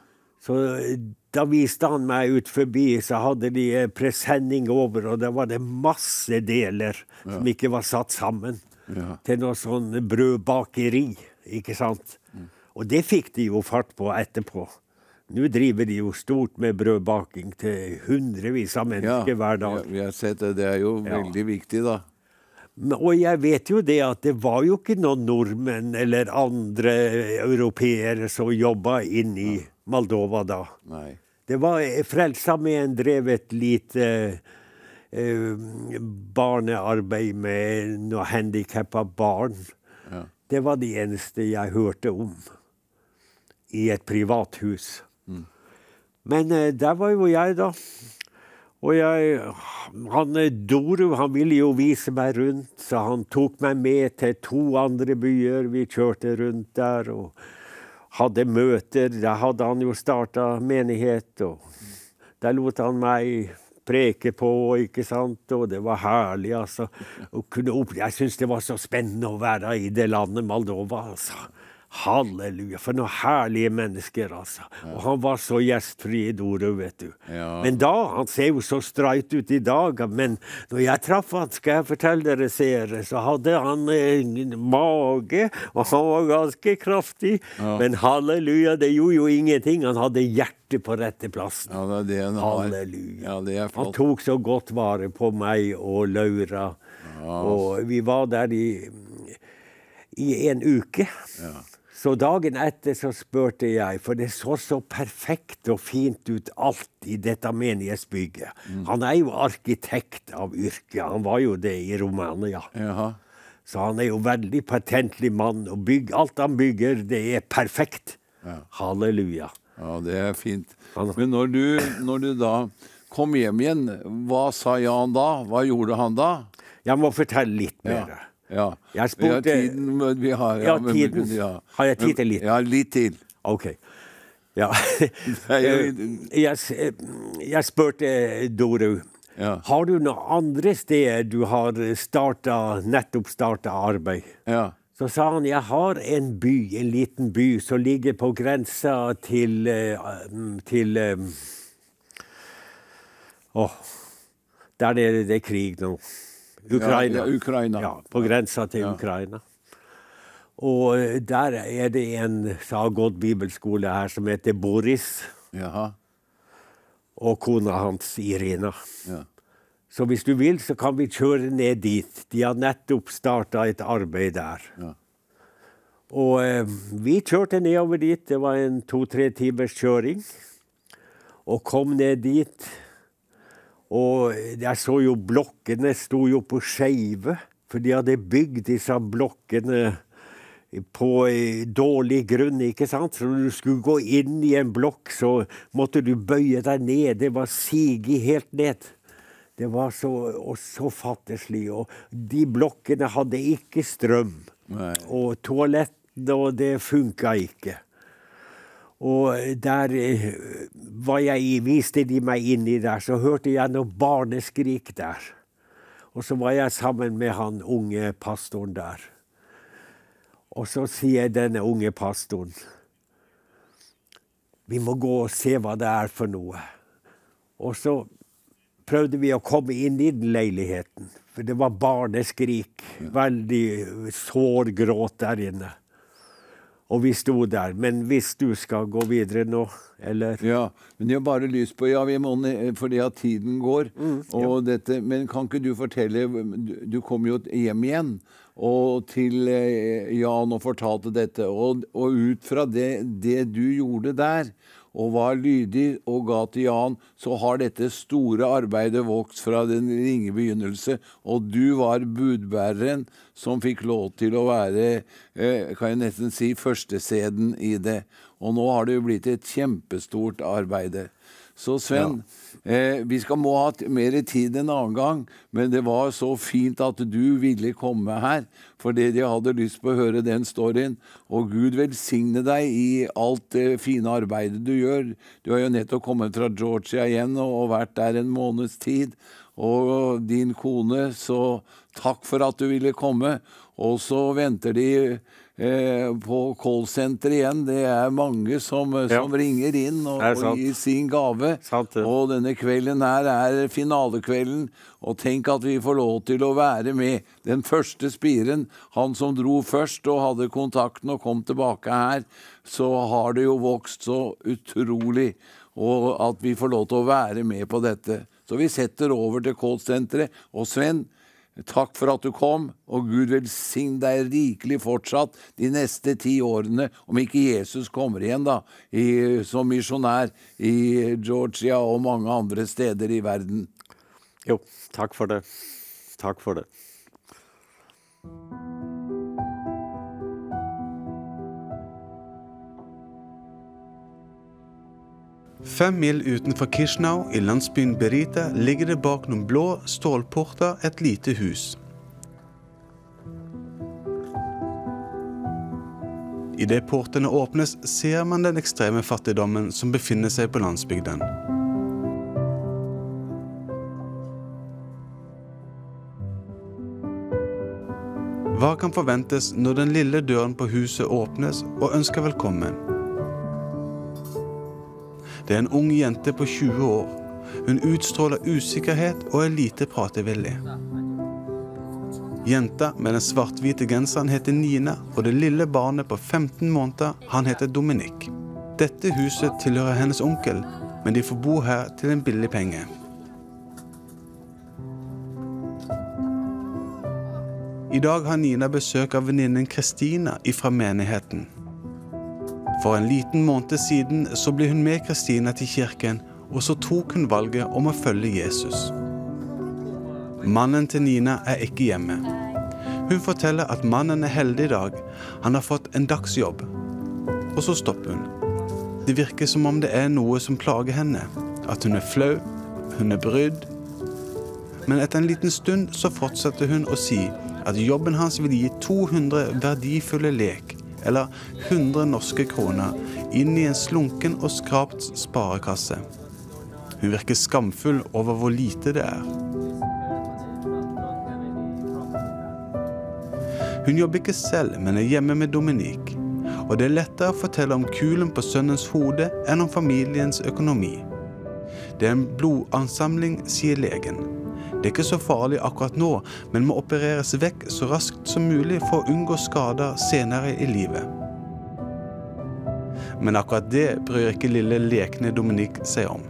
[SPEAKER 8] Så eh, da viste han meg ut forbi, så hadde de eh, presenning over, og da var det masse deler som ikke var satt sammen
[SPEAKER 3] Ja.
[SPEAKER 8] til noe sånn brødbakeri, ikke sant? Og det fikk de jo fart på etterpå. Nå driver de jo stort med brødbaking til hundrevis av
[SPEAKER 3] ja.
[SPEAKER 8] mennesker hver dag.
[SPEAKER 3] Ja, vi har sett det. Det er jo
[SPEAKER 8] Ja.
[SPEAKER 3] veldig viktig, da.
[SPEAKER 8] Og jeg vet jo det at det var jo ikke noen nordmenn eller andre europeere som jobba inn i Moldova da.
[SPEAKER 3] Nei.
[SPEAKER 8] Det var Frelsesarmeen drev et lite eh, barnearbeid med noen handikappa barn.
[SPEAKER 3] Ja.
[SPEAKER 8] Det var det eneste jeg hørte om i et privathus. Men eh, der var jo jeg, da. Og jeg han, eh, Doru han ville jo vise meg rundt, så han tok meg med til to andre byer. Vi kjørte rundt der og hadde møter. Da hadde han jo starta menighet, og der lot han meg preke på, ikke sant, og det var herlig, altså. Jeg syns det var så spennende å være i det landet Moldova, altså. Halleluja, for noen herlige mennesker, altså. Og han var så gjestfri i Dorud, vet du.
[SPEAKER 3] Ja.
[SPEAKER 8] Men da, han ser jo så streit ut i dag, men når jeg traff han, skal jeg fortelle dere seere, så hadde han eh, mage, og han var ganske kraftig. Men halleluja, det gjorde jo ingenting. Han hadde hjertet på rette plassen.
[SPEAKER 3] Ja, det er det han.
[SPEAKER 8] Halleluja.
[SPEAKER 3] Ja, det er
[SPEAKER 8] Han tok så godt vare på meg og Laura. Og vi var der i, i en uke. Så dagen etter så spurte jeg, for det så så perfekt og fint ut alt i dette menighetsbygget. Han er jo arkitekt av yrke, han var jo det i Romania.
[SPEAKER 3] Jaha.
[SPEAKER 8] Så han er jo veldig patentlig mann, og bygg, alt han bygger, det er perfekt. Halleluja.
[SPEAKER 3] Ja, det er fint. Men når du, når du da kom hjem igjen, hva sa Jan da? Hva gjorde han da?
[SPEAKER 8] Jeg må fortelle litt mer.
[SPEAKER 3] Ja.
[SPEAKER 8] Jeg
[SPEAKER 3] Vi har tiden men vi har,
[SPEAKER 8] Ja,
[SPEAKER 3] men-
[SPEAKER 8] tiden.
[SPEAKER 3] ja.
[SPEAKER 8] Har jeg tid til litt?
[SPEAKER 3] Ja, litt til.
[SPEAKER 8] OK. Ja.
[SPEAKER 3] er
[SPEAKER 8] jeg, s- jeg spurte Doru
[SPEAKER 3] Ja.
[SPEAKER 8] har du noen andre steder du har starta, nettopp starta arbeid.
[SPEAKER 3] Ja.
[SPEAKER 8] Så sa han jeg har en by, en liten by som ligger på grensa til eh, til eh, Åh, der nede det er krig nå. Ukraina.
[SPEAKER 3] Ja, Ukraina.
[SPEAKER 8] Ja, på grensa til. Ukraina. Og eh, der er det en som har gått bibelskole her, som heter Boris,
[SPEAKER 3] Jaha.
[SPEAKER 8] og kona hans Irina.
[SPEAKER 3] Ja.
[SPEAKER 8] Så hvis du vil, så kan vi kjøre ned dit. De har nettopp starta et arbeid der.
[SPEAKER 3] Ja.
[SPEAKER 8] Og eh, vi kjørte nedover dit. Det var en to-tre timers kjøring. Og kom ned dit. Og jeg så jo blokkene sto jo på skeive. For de hadde bygd disse blokkene på eh, dårlig grunn, ikke sant? Så når du skulle gå inn i en blokk, så måtte du bøye deg ned. Det var siget helt ned. Det var så, og så fattigslig. Og de blokkene hadde ikke strøm.
[SPEAKER 3] Nei.
[SPEAKER 8] Og toalettene, og det funka ikke. Og der eh, var jeg i, viste de meg inni der, så hørte jeg noe barneskrik der. Og så var jeg sammen med han unge pastoren der. Og så sier denne unge pastoren Vi må gå og se hva det er for noe. Og så prøvde vi å komme inn i den leiligheten. For det var barneskrik. Veldig sår gråt der inne. Og vi sto der. Men hvis du skal gå videre nå, eller
[SPEAKER 3] Ja, men jeg har bare lyst på Ja, vi må ne- fordi at tiden går. og dette, men kan ikke du fortelle Du, du kom jo hjem igjen og til eh, Jan og fortalte dette. Og, og ut fra det, det du gjorde der, og var lydig og ga til Jan, så har dette store arbeidet vokst fra den ringe begynnelse. Og du var budbæreren som fikk lov til å være, eh, kan jeg nesten si, førsteseden i det. Og nå har det jo blitt et kjempestort arbeid. Så Sven, eh, vi skal må ha mer tid en annen gang, men det var så fint at du ville komme her, fordi de hadde lyst på å høre den storyen. Og Gud velsigne deg i alt det fine arbeidet du gjør. Du har jo nettopp kommet fra Georgia igjen og vært der en måneds tid. Og din kone, så takk for at du ville komme. Og så venter de eh, på callsenter igjen. Det er mange som, som ringer inn og, og gir sin gave.
[SPEAKER 8] Sant ja.
[SPEAKER 3] Og denne kvelden her er finalekvelden. Og tenk at vi får lov til å være med. Den første spiren, han som dro først og hadde kontakten og kom tilbake her, så har det jo vokst så utrolig. Og at vi får lov til å være med på dette. Så vi setter over til callsenteret. Og Sven, Takk for at du kom, og Gud velsigne deg rikelig fortsatt de neste ti årene, om ikke Jesus kommer igjen da, i, som misjonær i Georgia og mange andre steder i verden.
[SPEAKER 8] Jo, takk for det. Takk for det.
[SPEAKER 9] Fem mil utenfor Kishnau, i landsbyen Berita, ligger det bak noen blå stålporter et lite hus. Idet portene åpnes, ser man den ekstreme fattigdommen som befinner seg på landsbygden. Hva kan forventes når den lille døren på huset åpnes og ønsker velkommen? Det er en ung jente på 20 år. Hun utstråler usikkerhet og er lite pratevillig. Jenta med den svart-hvite genseren heter Nina, og det lille barnet på 15 måneder, han heter Dominic. Dette huset tilhører hennes onkel, men de får bo her til en billig penge. I dag har Nina besøk av venninnen Kristina fra menigheten. For en liten måned siden så ble hun med Kristina til kirken, og så tok hun valget om å følge Jesus. Mannen til Nina er ikke hjemme. Hun forteller at mannen er heldig i dag. Han har fått en dagsjobb. Og så stopper hun. Det virker som om det er noe som plager henne. At hun er flau, hun er brydd. Men etter en liten stund så fortsetter hun å si at jobben hans vil gi 200 verdifulle lek, eller 100 norske kroner, inn i en slunken og skrapt sparekasse. Hun virker skamfull over hvor lite det er. Hun jobber ikke selv, men er hjemme med Dominique. Og det er lettere å fortelle om kulen på sønnens hode enn om familiens økonomi. Det er en blodansamling, sier legen. Det er ikke så farlig akkurat nå, men må opereres vekk så raskt som mulig for å unngå skader senere i livet. Men akkurat det bryr ikke lille lekne Dominique seg om.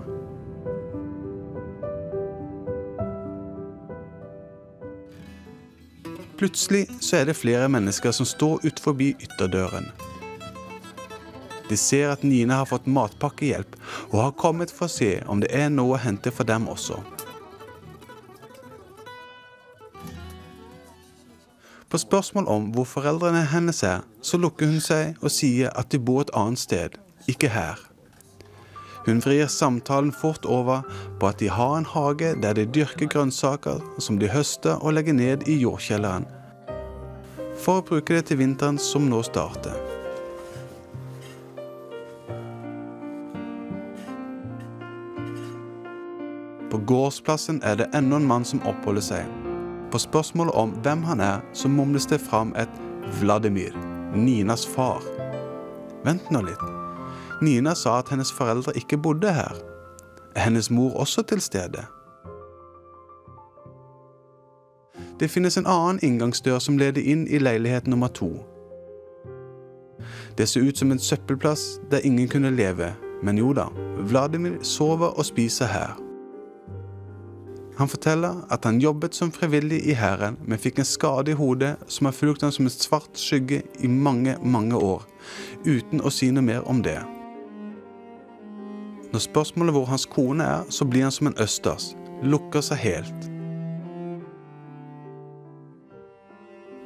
[SPEAKER 9] Plutselig så er det flere mennesker som står utenfor ytterdøren. De ser at Nina har fått matpakkehjelp og har kommet for å se om det er noe å hente for dem også. På spørsmål om hvor foreldrene hennes er, så lukker hun seg og sier at de bor et annet sted, ikke her. Hun vrir samtalen fort over på at de har en hage der de dyrker grønnsaker som de høster og legger ned i jordkjelleren, for å bruke det til vinteren som nå starter. På gårdsplassen er det enda en mann som oppholder seg. På spørsmålet om hvem han er, så mumles det fram et Vladimir, Ninas far. Vent nå litt. Nina sa at hennes foreldre ikke bodde her. Er hennes mor også til stede? Det finnes en annen inngangsdør som leder inn i leilighet nummer to. Det ser ut som en søppelplass der ingen kunne leve, men jo da, Vladimir sover og spiser her. Han forteller at han jobbet som frivillig i hæren, men fikk en skade i hodet som har fulgt ham som en svart skygge i mange, mange år, uten å si noe mer om det. Når spørsmålet hvor hans kone er, så blir han som en østers, lukker seg helt.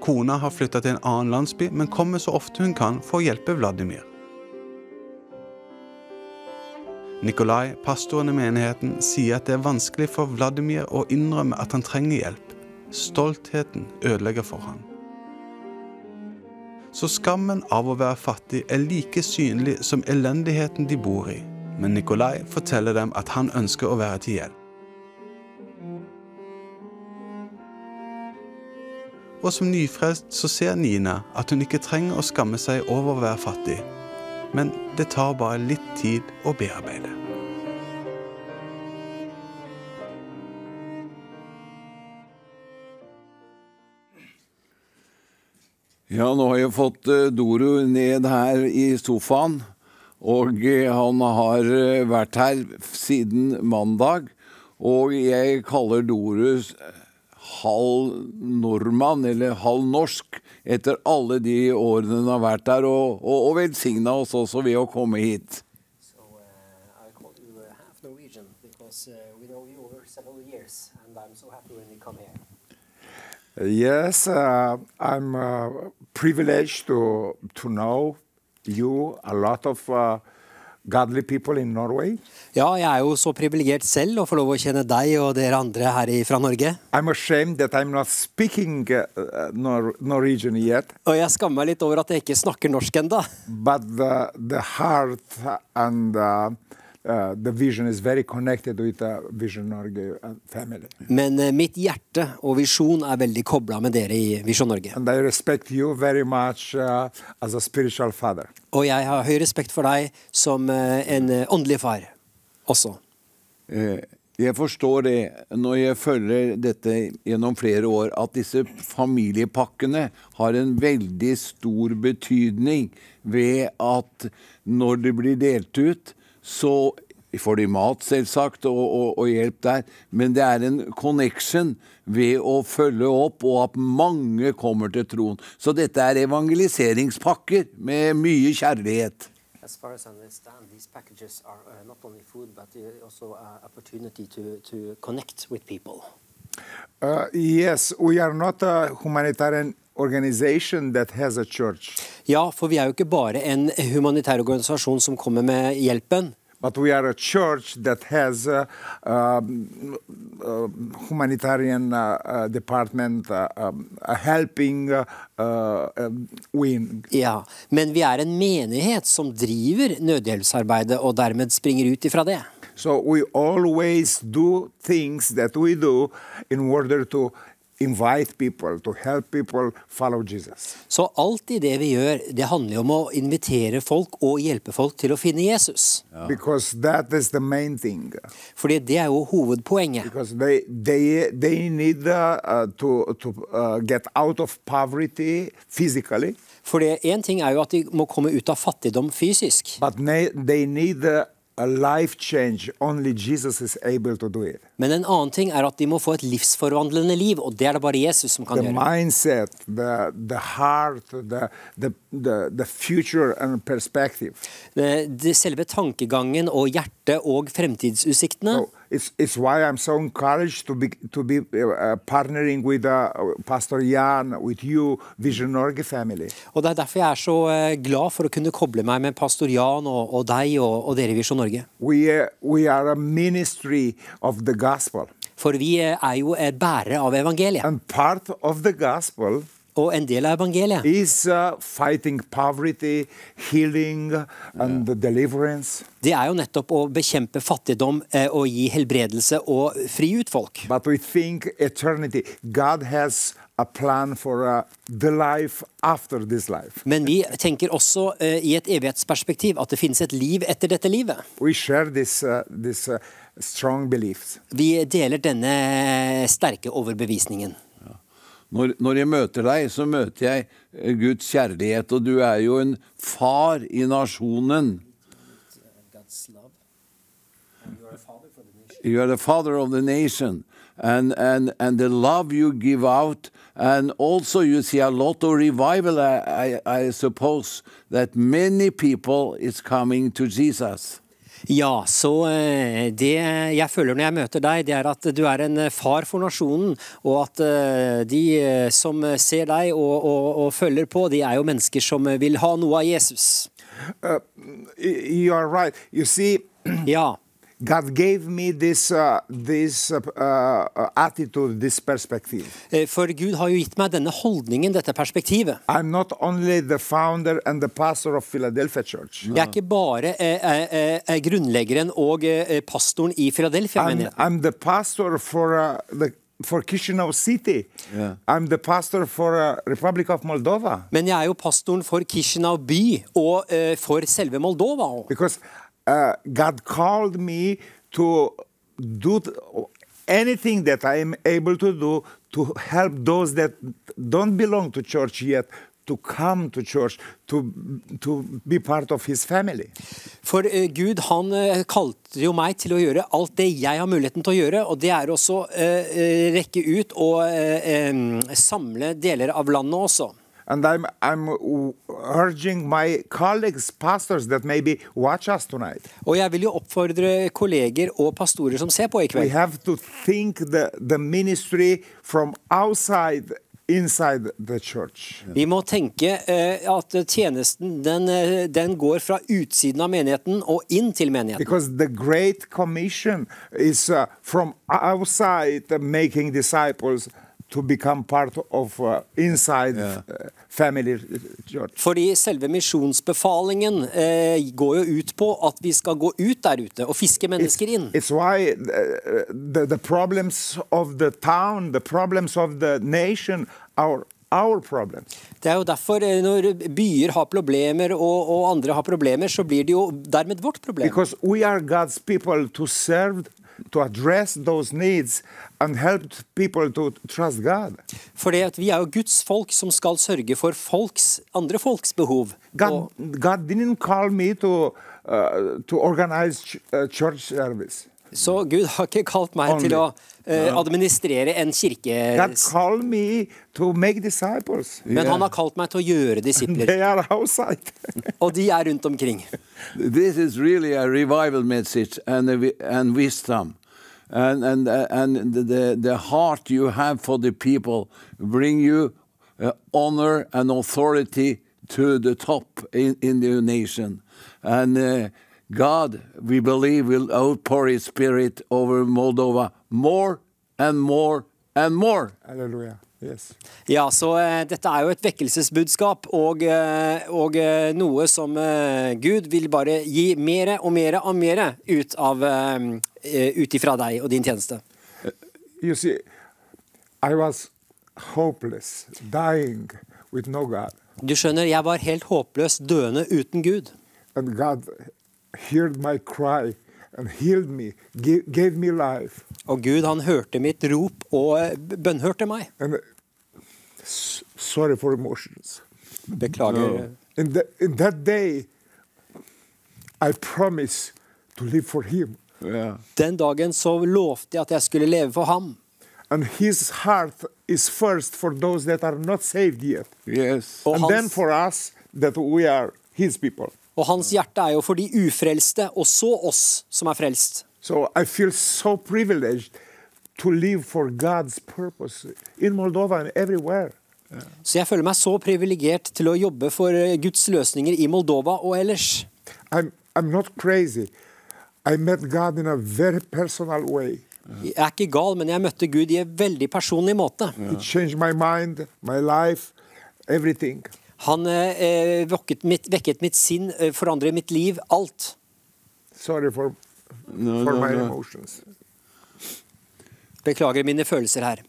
[SPEAKER 9] Kona har flytta til en annen landsby, men kommer så ofte hun kan for å hjelpe Vladimir. Nikolai, pastoren i menigheten, sier at det er vanskelig for Vladimir å innrømme at han trenger hjelp. Stoltheten ødelegger for ham. Så skammen av å være fattig er like synlig som elendigheten de bor i. Men Nikolai forteller dem at han ønsker å være til hjelp. Og som nyfrelst så ser Nina at hun ikke trenger å skamme seg over å være fattig. Men det tar bare litt tid å bearbeide.
[SPEAKER 3] Ja, nå har jeg fått eh, Doro ned her i sofaen. Og eh, han har eh, vært her siden mandag. Og jeg kaller Dorus halv nordmann, eller halv norsk, etter alle de årene hun har vært der, og, og, og velsigna oss også ved å komme hit.
[SPEAKER 10] So uh, I call you uh, because uh, we over several years, and I'm so happy when you come here.
[SPEAKER 2] Yes, uh, I'm uh, privileged to to know you, a lot of uh, godly people in Norway.
[SPEAKER 10] Ja, jeg er jo så privilegert selv å få lov å kjenne deg og dere andre her i- fra Norge.
[SPEAKER 2] I'm ashamed that I'm not speaking uh, uh, Nor- Norwegian yet,
[SPEAKER 10] Og jeg skammer meg litt over at jeg ikke snakker norsk enda.
[SPEAKER 2] but the the heart and uh, uh, the vision is very connected with uh, Vision Norge uh, family.
[SPEAKER 10] Men uh, mitt hjerte og visjon er veldig kobla med dere i Visjon Norge.
[SPEAKER 2] And I respect you very much uh, as a spiritual father.
[SPEAKER 10] Og jeg har høy respekt for deg som eh, en eh, åndelig far også.
[SPEAKER 3] Eh, Jeg forstår det når jeg følger dette gjennom flere år, at disse familiepakkene har en veldig stor betydning ved at når det blir delt ut, så får de mat, selvsagt, og, og, og hjelp der, men det er en connection ved å følge opp, og at mange kommer til troen. Så dette er evangeliseringspakker med mye kjærlighet.
[SPEAKER 10] As far as I understand, these packages are uh, not only food, but uh, also an opportunity to, to connect with people.
[SPEAKER 2] Uh, yes, we are not a humanitarian organization that has a church,
[SPEAKER 10] Ja, for vi er jo ikke bare en humanitær organisasjon som kommer med hjelpen.
[SPEAKER 2] but we are a church that has a um, uh, humanitarian uh, uh, department a um, uh, helping uh, uh, um, win.
[SPEAKER 10] Ja, Men vi er en menighet som driver nødhjelpsarbeidet, og dermed springer ut ifra det.
[SPEAKER 2] So we always do things that we do in order to invite people, to help people follow Jesus.
[SPEAKER 10] Så alt i det vi gjør, det handler om å invitere folk og hjelpe folk til å finne Jesus.
[SPEAKER 2] Because that is the main thing.
[SPEAKER 10] Fordi det er jo hovedpoenget.
[SPEAKER 2] Because they they they need uh, uh, to to uh, get out of poverty physically,
[SPEAKER 10] For én ting er jo at de må komme ut av fattigdom fysisk.
[SPEAKER 2] but they they need uh, a life change. Only Jesus is able to do it.
[SPEAKER 10] Men en annen ting er at de må få et livsforvandlende liv, og det er det bare Jesus som kan
[SPEAKER 2] The
[SPEAKER 10] gjøre.
[SPEAKER 2] mindset, the the heart, the the the, the future and perspective.
[SPEAKER 10] Det, det, selve tankegangen og hjertet og fremtidsutsiktene.
[SPEAKER 2] So it's, it's why I'm so encouraged to be to be uh, partnering with uh, Pastor Jan, with you, Vision Norge family.
[SPEAKER 10] Og Det er derfor jeg er så eh, glad for å kunne koble meg med pastor Jan og, og deg og, og dere i Visjon Norge.
[SPEAKER 2] We uh, we are a ministry of the gospel,
[SPEAKER 10] For vi eh, er jo bærere av evangeliet.
[SPEAKER 2] and part of the gospel
[SPEAKER 10] Og en del av evangeliet
[SPEAKER 2] is uh, poverty, healing, and deliverance.
[SPEAKER 10] det er jo nettopp å bekjempe fattigdom eh, og gi helbredelse og fri ut folk.
[SPEAKER 2] But we think eternity. God has a plan for uh, the life after this life.
[SPEAKER 10] Men vi tenker også uh, i et evighetsperspektiv at det finnes et liv etter dette livet.
[SPEAKER 2] We share this uh, this uh, strong beliefs.
[SPEAKER 10] Vi deler denne sterke overbevisningen.
[SPEAKER 3] Når, når jeg møter deg, så møter jeg eh, Guds kjærlighet, og du er jo en far i nasjonen.
[SPEAKER 10] You are the
[SPEAKER 3] father of the nation. And, and, and the love you give out, and also you see a lot of revival, I, I, I suppose, that many people is coming to Jesus.
[SPEAKER 10] Ja, så eh, det jeg føler når jeg møter deg, det er at du er en eh, far for nasjonen, og at eh, de som ser deg og, og, og følger på, de er jo mennesker som vil ha noe av Jesus.
[SPEAKER 2] Uh, you are right. You see,
[SPEAKER 10] Ja,
[SPEAKER 2] God gave me this uh, this uh, uh, attitude, this perspective.
[SPEAKER 10] eh, for Gud har jo gitt meg denne holdningen, dette perspektivet.
[SPEAKER 2] I'm not only the founder and the pastor of Philadelphia Church.
[SPEAKER 10] Jeg er ikke bare eh, eh, eh, grunnleggeren og eh, pastoren i
[SPEAKER 2] Philadelphia,
[SPEAKER 10] I'm,
[SPEAKER 2] I'm the pastor for uh, the for Chisinau City.
[SPEAKER 3] Yeah.
[SPEAKER 2] I'm the pastor for uh, Republic of Moldova
[SPEAKER 10] Men jeg er jo pastoren for Kishinev by og uh, for selve Moldova
[SPEAKER 2] because uh, God called me to do anything that I am able to do to help those that don't belong to church yet to come to church to to be part of His family.
[SPEAKER 10] For uh, Gud han uh, kalte jo meg til å gjøre alt det jeg har muligheten til å gjøre, og det er også eh, rekke ut og samle deler av landet også.
[SPEAKER 2] And I'm, I'm urging my colleagues, pastors, that maybe watch us tonight.
[SPEAKER 10] Og jeg vil jo oppfordre kolleger og pastorer som ser på i
[SPEAKER 2] We
[SPEAKER 10] kveld.
[SPEAKER 2] have to think the, the ministry from outside, inside the church.
[SPEAKER 10] Vi må tenke uh, at tjenesten den, eh, den går fra utsiden av menigheten og inn til menigheten.
[SPEAKER 2] Because the Great Commission is uh, from outside uh, making disciples to become part of uh, inside yeah. family uh, church.
[SPEAKER 10] Fordi selve misjonsbefalingen eh, går jo ut på at vi skal gå ut der ute og fiske mennesker inn.
[SPEAKER 2] It's why uh, the, the problems of the town, the problems of the nation are our problems.
[SPEAKER 10] Det er jo derfor eh, når byer har problemer og, og andre har problemer, så blir det jo dermed vårt problem.
[SPEAKER 2] Because we are God's people to serve, to address those needs and help people to trust God.
[SPEAKER 10] Fordi at vi er jo Guds folk som skal sørge for folks, andre folks behov.
[SPEAKER 2] God, God didn't call me to, uh, to organize ch- uh, church service.
[SPEAKER 10] Så Gud har ikke kalt meg til å uh, administrere en kirke,
[SPEAKER 2] God me to make disciples.
[SPEAKER 10] men han har kalt meg til å gjøre disipler.
[SPEAKER 2] They are outside.
[SPEAKER 10] Og de er rundt omkring.
[SPEAKER 3] This is really a revival message and, a, and wisdom. And, and, and the, the heart you have for the people bring you uh, honor and authority to the top in, in the nation. And uh, God, we believe, will outpour His Spirit over Moldova more and more and more.
[SPEAKER 2] Hallelujah. Yes.
[SPEAKER 10] Ja, så eh, dette er jo et vekkelsesbudskap, og, eh, og eh, noe som eh, Gud vil bare gi mere og mere og mere ut av eh, eh, ut ifra deg og din tjeneste.
[SPEAKER 2] You see, I was hopeless, dying with no God.
[SPEAKER 10] Du skjønner, jeg var helt håpløs døende uten Gud.
[SPEAKER 2] And God heard my cry and healed me, gave, gave me life.
[SPEAKER 10] Og Gud han hørte mitt rop og eh, bønnhørte meg.
[SPEAKER 2] And uh, sorry for emotions.
[SPEAKER 10] Beklager.
[SPEAKER 2] In, the, in that day, I promised to live for Him.
[SPEAKER 3] Yeah.
[SPEAKER 10] Den dagen så lovte jeg at jeg skulle leve for ham.
[SPEAKER 2] And His heart is first for those that are not saved yet.
[SPEAKER 3] Yes.
[SPEAKER 10] Og
[SPEAKER 2] and then for us that we are His people.
[SPEAKER 10] Og hans hjerte er jo for de ufrelste, og så oss som er frelst.
[SPEAKER 2] So I feel so privileged to live for God's purpose in Moldova and everywhere.
[SPEAKER 10] Så jeg føler meg så privilegert til å jobbe for eh, Guds løsninger i Moldova og ellers.
[SPEAKER 2] I'm, I'm not crazy. I met God in a very personal way.
[SPEAKER 10] Jeg er ikke gal, men jeg møtte Gud i en veldig personlig måte.
[SPEAKER 2] It changed my mind, my life, everything.
[SPEAKER 10] Han eh, vekket, mitt, vekket mitt sinn, eh, forandret mitt liv, alt.
[SPEAKER 2] Sorry for,
[SPEAKER 3] No,
[SPEAKER 2] no,
[SPEAKER 3] no,
[SPEAKER 2] my emotions.
[SPEAKER 10] Beklager mine følelser her.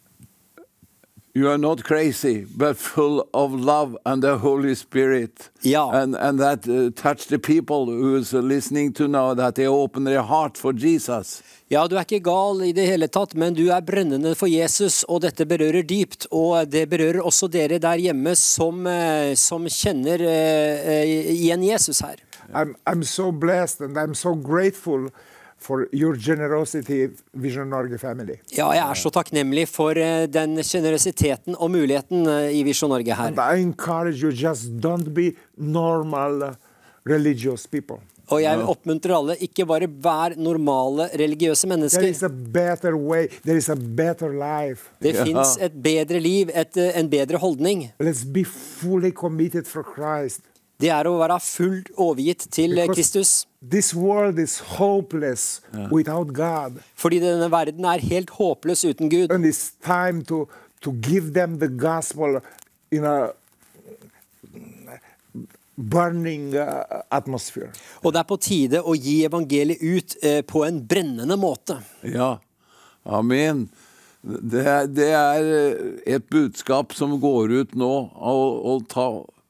[SPEAKER 3] You are not crazy, but full of love and the Holy Spirit.
[SPEAKER 10] Ja.
[SPEAKER 3] And, and that uh, touch the people who is listening to now that they open their heart for Jesus.
[SPEAKER 10] Ja, du er ikke gal i det hele tatt, men du er brennende for Jesus, og dette berører dypt. Og det berører også dere der hjemme som, eh, som kjenner eh, eh, igjen Jesus her.
[SPEAKER 2] I'm, I'm so blessed and I'm so grateful for your generosity, Vision Norge family.
[SPEAKER 10] Ja, jeg er så takknemlig for eh, den sjenerøsiteten og muligheten eh, i Visjon Norge her.
[SPEAKER 2] And I encourage you just don't be normal uh, religious people.
[SPEAKER 10] Og jeg oppmuntrer alle, ikke bare vær normale religiøse
[SPEAKER 2] There
[SPEAKER 10] mennesker.
[SPEAKER 2] is a better way. There is a better life.
[SPEAKER 10] Det
[SPEAKER 3] yeah.
[SPEAKER 10] fins et bedre liv, et, eh, en bedre holdning.
[SPEAKER 2] Let's be fully committed for Christ.
[SPEAKER 10] Det er å være fullt overgitt til
[SPEAKER 2] Because
[SPEAKER 10] Kristus.
[SPEAKER 2] This world is hopeless without God.
[SPEAKER 10] Fordi denne verden er helt håpløs uten Gud.
[SPEAKER 2] And it's time to, to give them the gospel in a burning uh, atmosphere.
[SPEAKER 10] Og det er på tide å gi evangeliet ut eh, på en brennende måte.
[SPEAKER 3] Ja, amen. Det, er- det er eh, et budskap som går ut nå. Og, og ta,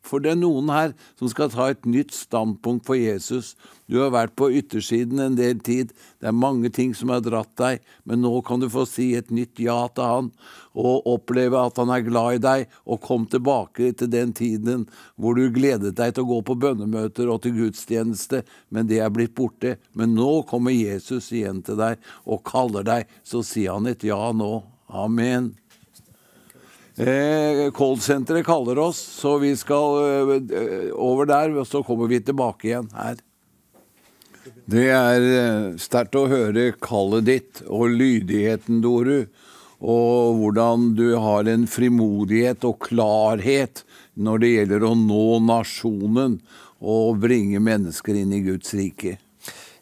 [SPEAKER 3] for det er noen her som skal ta et nytt standpunkt for Jesus. Du har vært på yttersiden en del tid. Det er mange ting som har dratt deg, men nå kan du få si et nytt ja til han. Og oppleve at han er glad i deg, og kom tilbake til den tiden hvor du gledet deg til å gå på bønnemøter og til gudstjeneste, men det er blitt borte. Men nå kommer Jesus igjen til deg og kaller deg, så sier han et ja nå. Amen. Eh, Callsenteret kaller oss, så vi skal eh, over der, og så kommer vi tilbake igjen her. Det er eh, sterkt å høre kallet ditt og lydigheten, Doru. Og hvordan du har en frimodighet og klarhet når det gjelder å nå nasjonen og bringe mennesker inn i Guds rike.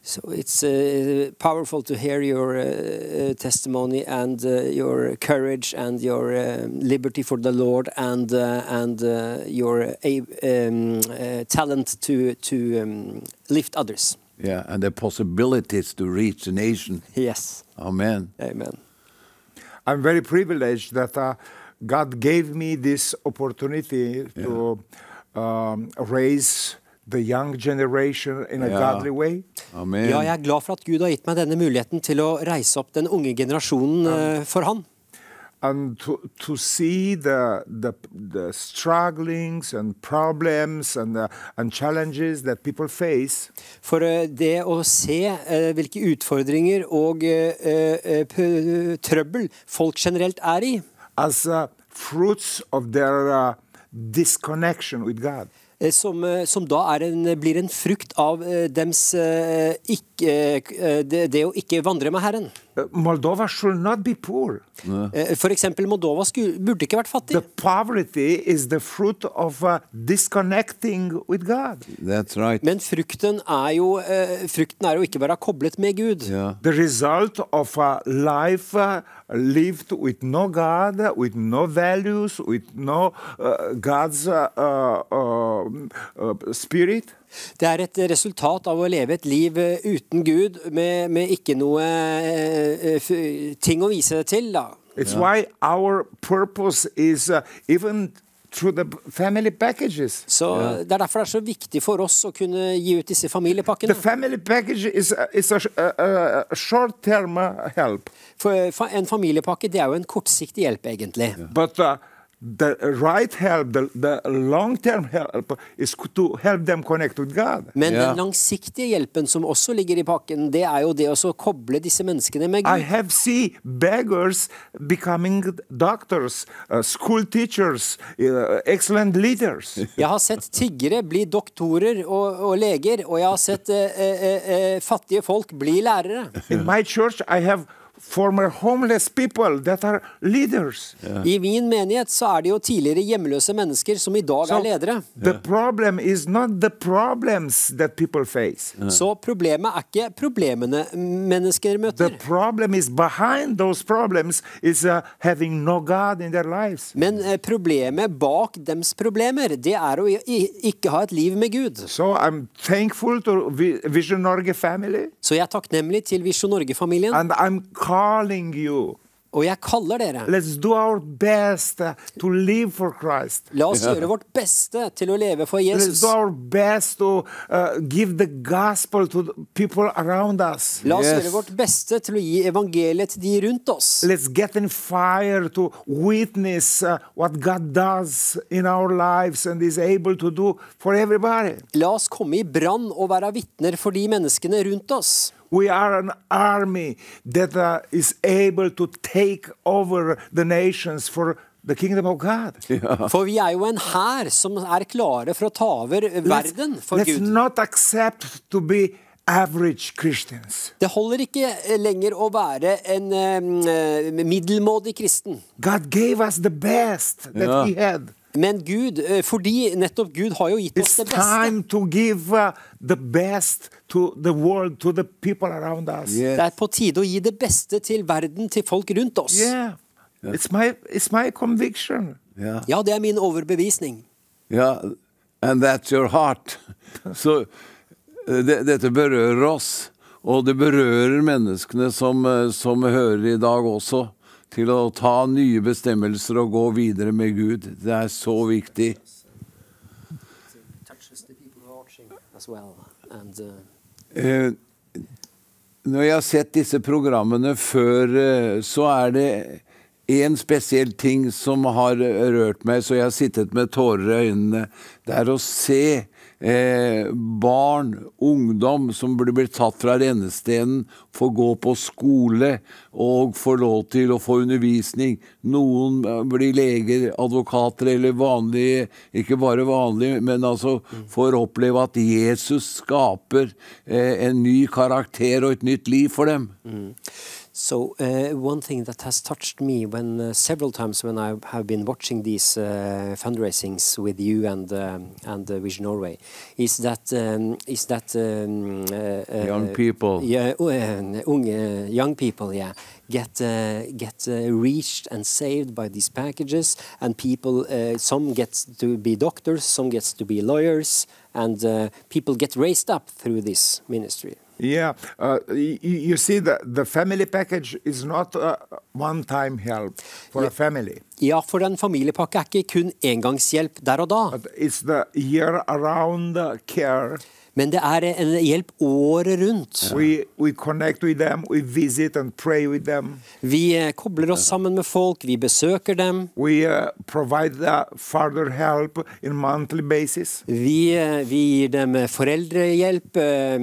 [SPEAKER 10] So it's uh, powerful to hear your uh, testimony and uh, your courage and your liberty for the Lord and and your um, talent to to um, lift others.
[SPEAKER 3] Yeah, and the possibilities to reach the nation.
[SPEAKER 10] Yes,
[SPEAKER 3] Amen.
[SPEAKER 10] amen.
[SPEAKER 2] I'm very privileged that uh, God gave me this opportunity to um, raise the young generation in a
[SPEAKER 3] Ja.
[SPEAKER 2] godly way.
[SPEAKER 3] Amen.
[SPEAKER 10] Ja, jeg er glad for at Gud har gitt meg denne muligheten til å reise opp den unge generasjonen uh, for Han.
[SPEAKER 2] And to, to see the, the, the strugglings and problems and, uh, and challenges that people face
[SPEAKER 10] For eh, det å se uh, hvilke utfordringer og eh, eh, trøbbel folk generelt er i,
[SPEAKER 2] as uh, fruits of their uh, disconnection with God.
[SPEAKER 10] Eh, som, eh, som da er en, blir en frukt av eh, dems ikke, det, det å ikke vandre med Herren.
[SPEAKER 2] Uh, Moldova should not be poor.
[SPEAKER 10] For eksempel Moldova skulle, burde ikke vært fattig.
[SPEAKER 2] The poverty is the fruit of uh, disconnecting with God.
[SPEAKER 3] That's right.
[SPEAKER 10] Men frukten er, jo, frukten er å ikke være koblet med Gud.
[SPEAKER 3] Yeah.
[SPEAKER 2] The result of a life uh, lived with no God, with no values, with no uh, God's uh, uh, uh, spirit.
[SPEAKER 10] Det er et resultat av å leve et liv eh, uten Gud, med, med ikke noe eh, f- ting å vise det til. da.
[SPEAKER 2] It's why our purpose is uh, even through the family packages.
[SPEAKER 10] Så Det er derfor det er så viktig for oss å kunne gi ut disse
[SPEAKER 2] The
[SPEAKER 10] familiepakkene.
[SPEAKER 2] family package is, a, is a, a, a- a short-term help,
[SPEAKER 10] For En familiepakke det er jo en kortsiktig hjelp, egentlig.
[SPEAKER 2] but uh, the right help, the, the long-term help, is to help them connect with God.
[SPEAKER 10] Men
[SPEAKER 3] yeah.
[SPEAKER 10] den langsiktige hjelpen som også ligger i pakken, det er jo det å så koble disse menneskene med
[SPEAKER 2] I
[SPEAKER 10] Gud.
[SPEAKER 2] have seen beggars becoming doctors, uh, school teachers, uh, excellent leaders.
[SPEAKER 10] Jeg har sett tiggere bli doktorer og, og leger, og jeg har sett uh, fattige folk bli lærere.
[SPEAKER 2] In my church, I have former homeless people that are leaders.
[SPEAKER 10] I min menighet så er det jo tidligere hjemløse mennesker som i dag
[SPEAKER 2] So
[SPEAKER 10] er ledere.
[SPEAKER 2] the problem is not the problems that people face.
[SPEAKER 10] Så problemet er ikke problemene mennesker
[SPEAKER 2] The
[SPEAKER 10] møter.
[SPEAKER 2] problem is behind those problems is uh, having no God in their lives.
[SPEAKER 10] Men eh, problemet bak dems problemer, det er å ikke ha et liv med Gud.
[SPEAKER 2] So I'm thankful to Vision Norge family,
[SPEAKER 10] Så jeg er takknemlig til Visjon Norge-familien.
[SPEAKER 2] and I'm calling you
[SPEAKER 10] Og jeg kaller dere.
[SPEAKER 2] Let's do our best to live for Christ.
[SPEAKER 10] La oss gjøre vårt beste til å leve for
[SPEAKER 2] Let's
[SPEAKER 10] Jesus.
[SPEAKER 2] do our best to uh, give the gospel to the people around us.
[SPEAKER 10] La oss
[SPEAKER 3] Yes.
[SPEAKER 10] gjøre vårt beste til å gi evangeliet til de rundt oss.
[SPEAKER 2] Let's get in fire to witness uh, what God does in our lives and is able to do for everybody.
[SPEAKER 10] La oss komme i brann og være vitner for de menneskene rundt oss.
[SPEAKER 2] We are an army that uh, is able to take over the nations for the kingdom of God.
[SPEAKER 10] For vi er jo en hær som er klare for å ta over verden for
[SPEAKER 2] let's
[SPEAKER 10] Gud.
[SPEAKER 2] not accept to be average Christians.
[SPEAKER 10] Det holder ikke lenger å være en um, middelmådig kristen.
[SPEAKER 2] God gave us the best that
[SPEAKER 3] Ja.
[SPEAKER 2] He had.
[SPEAKER 10] Men Gud, eh, fordi nettopp Gud har jo gitt oss det beste.
[SPEAKER 2] time to give uh, the best to the world, to the people around us.
[SPEAKER 3] Yes.
[SPEAKER 10] Det er på tide å gi det beste til verden, til folk rundt oss.
[SPEAKER 2] Yeah. It's my it's my conviction.
[SPEAKER 3] Ja.
[SPEAKER 10] Ja, det er min overbevisning.
[SPEAKER 3] Ja, and that's your heart. Så eh, det, dette berører oss, og det berører menneskene som, eh, som hører i dag også, til å ta nye bestemmelser og gå videre med Gud. Det er så viktig. Eh, når jeg har sett disse programmene før, eh, så er det en spesiell ting som har rørt meg, så jeg har sittet med tårer i øynene. Det er å se eh, barn, ungdom, som blir blitt tatt fra rennestenen, få gå på skole og få lov til å få undervisning. Noen eh, blir leger, advokater eller vanlige, ikke bare vanlige, men altså får oppleve at Jesus skaper eh, en ny karakter og et nytt liv for dem.
[SPEAKER 10] So uh, one thing that has touched me when uh, several times when I have been watching these uh, fundraisings with you and um, and uh, Vision Norway is that um, is that um, uh,
[SPEAKER 3] Young people.
[SPEAKER 10] yeah, young people, yeah, get uh, get uh, reached and saved by these packages, and people. Uh, some gets to be doctors, some gets to be lawyers, and uh, people get raised up through this ministry.
[SPEAKER 2] Yeah, uh, y- y- you see, the, the family package is not a one-time help for a family.
[SPEAKER 10] Ja, for en familiepakke er ikke kun engangshjelp der og da,
[SPEAKER 2] But it's the year-around care.
[SPEAKER 10] Men det er en hjelp året rundt.
[SPEAKER 2] We we them.
[SPEAKER 10] Vi eh, kobler oss sammen med folk, vi besøker dem.
[SPEAKER 2] We basis.
[SPEAKER 10] Vi, eh, vi gir dem foreldrehjelp eh,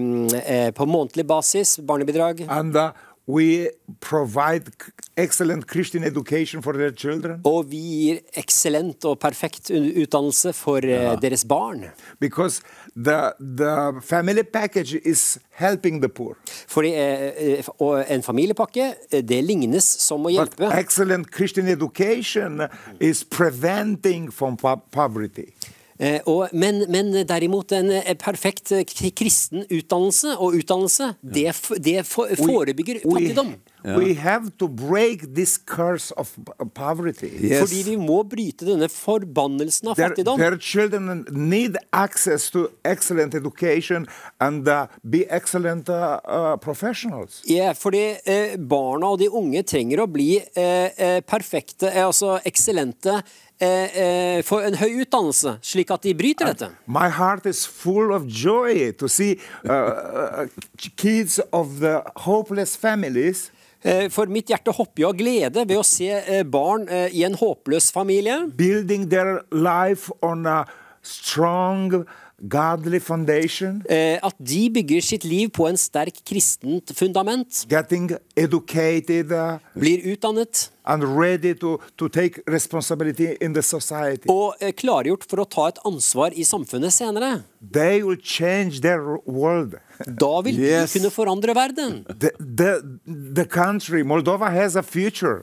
[SPEAKER 10] eh, på månedlig basis, barnebidrag.
[SPEAKER 2] And uh, we provide excellent Christian education for their children
[SPEAKER 10] Og vi gir eksellent og perfekt utdannelse for yeah. deres barn.
[SPEAKER 2] because the the family package is helping the poor.
[SPEAKER 10] Fordi eh, eh, en familiepakke, eh, det lignes som å
[SPEAKER 2] But
[SPEAKER 10] hjelpe.
[SPEAKER 2] excellent Christian education is preventing from poverty.
[SPEAKER 10] Eh, og, men, men derimot en eh, perfekt kristen utdannelse og utdannelse, det, det forebygger
[SPEAKER 2] we,
[SPEAKER 10] fattigdom.
[SPEAKER 2] We have to break this curse of poverty.
[SPEAKER 3] Yes.
[SPEAKER 10] Fordi vi må bryte denne forbannelsen av
[SPEAKER 2] Their,
[SPEAKER 10] fattigdom.
[SPEAKER 2] their children need access to excellent education and uh, be excellent uh, uh, professionals.
[SPEAKER 10] Ja, fordi eh, barna og de unge trenger å bli eh, eh, perfekte, eh, altså eksellente, eh, eh, for en høy utdannelse, slik at de bryter dette.
[SPEAKER 2] My heart is full of joy to see uh, uh, kids of the hopeless families
[SPEAKER 10] For mitt hjerte hopper jo av glede ved å se eh, barn eh, i en håpløs familie
[SPEAKER 2] building their life on a strong, godly foundation,
[SPEAKER 10] eh, At de bygger sitt liv på en sterk kristent fundament.
[SPEAKER 2] getting educated
[SPEAKER 10] Blir utdannet
[SPEAKER 2] and ready to, to take responsibility in the society.
[SPEAKER 10] og eh, klargjort for å ta et ansvar i samfunnet senere.
[SPEAKER 2] They will change their world.
[SPEAKER 10] Da vil
[SPEAKER 3] Yes.
[SPEAKER 10] du kunne forandre verden.
[SPEAKER 2] The, the, the country, Moldova, has a future.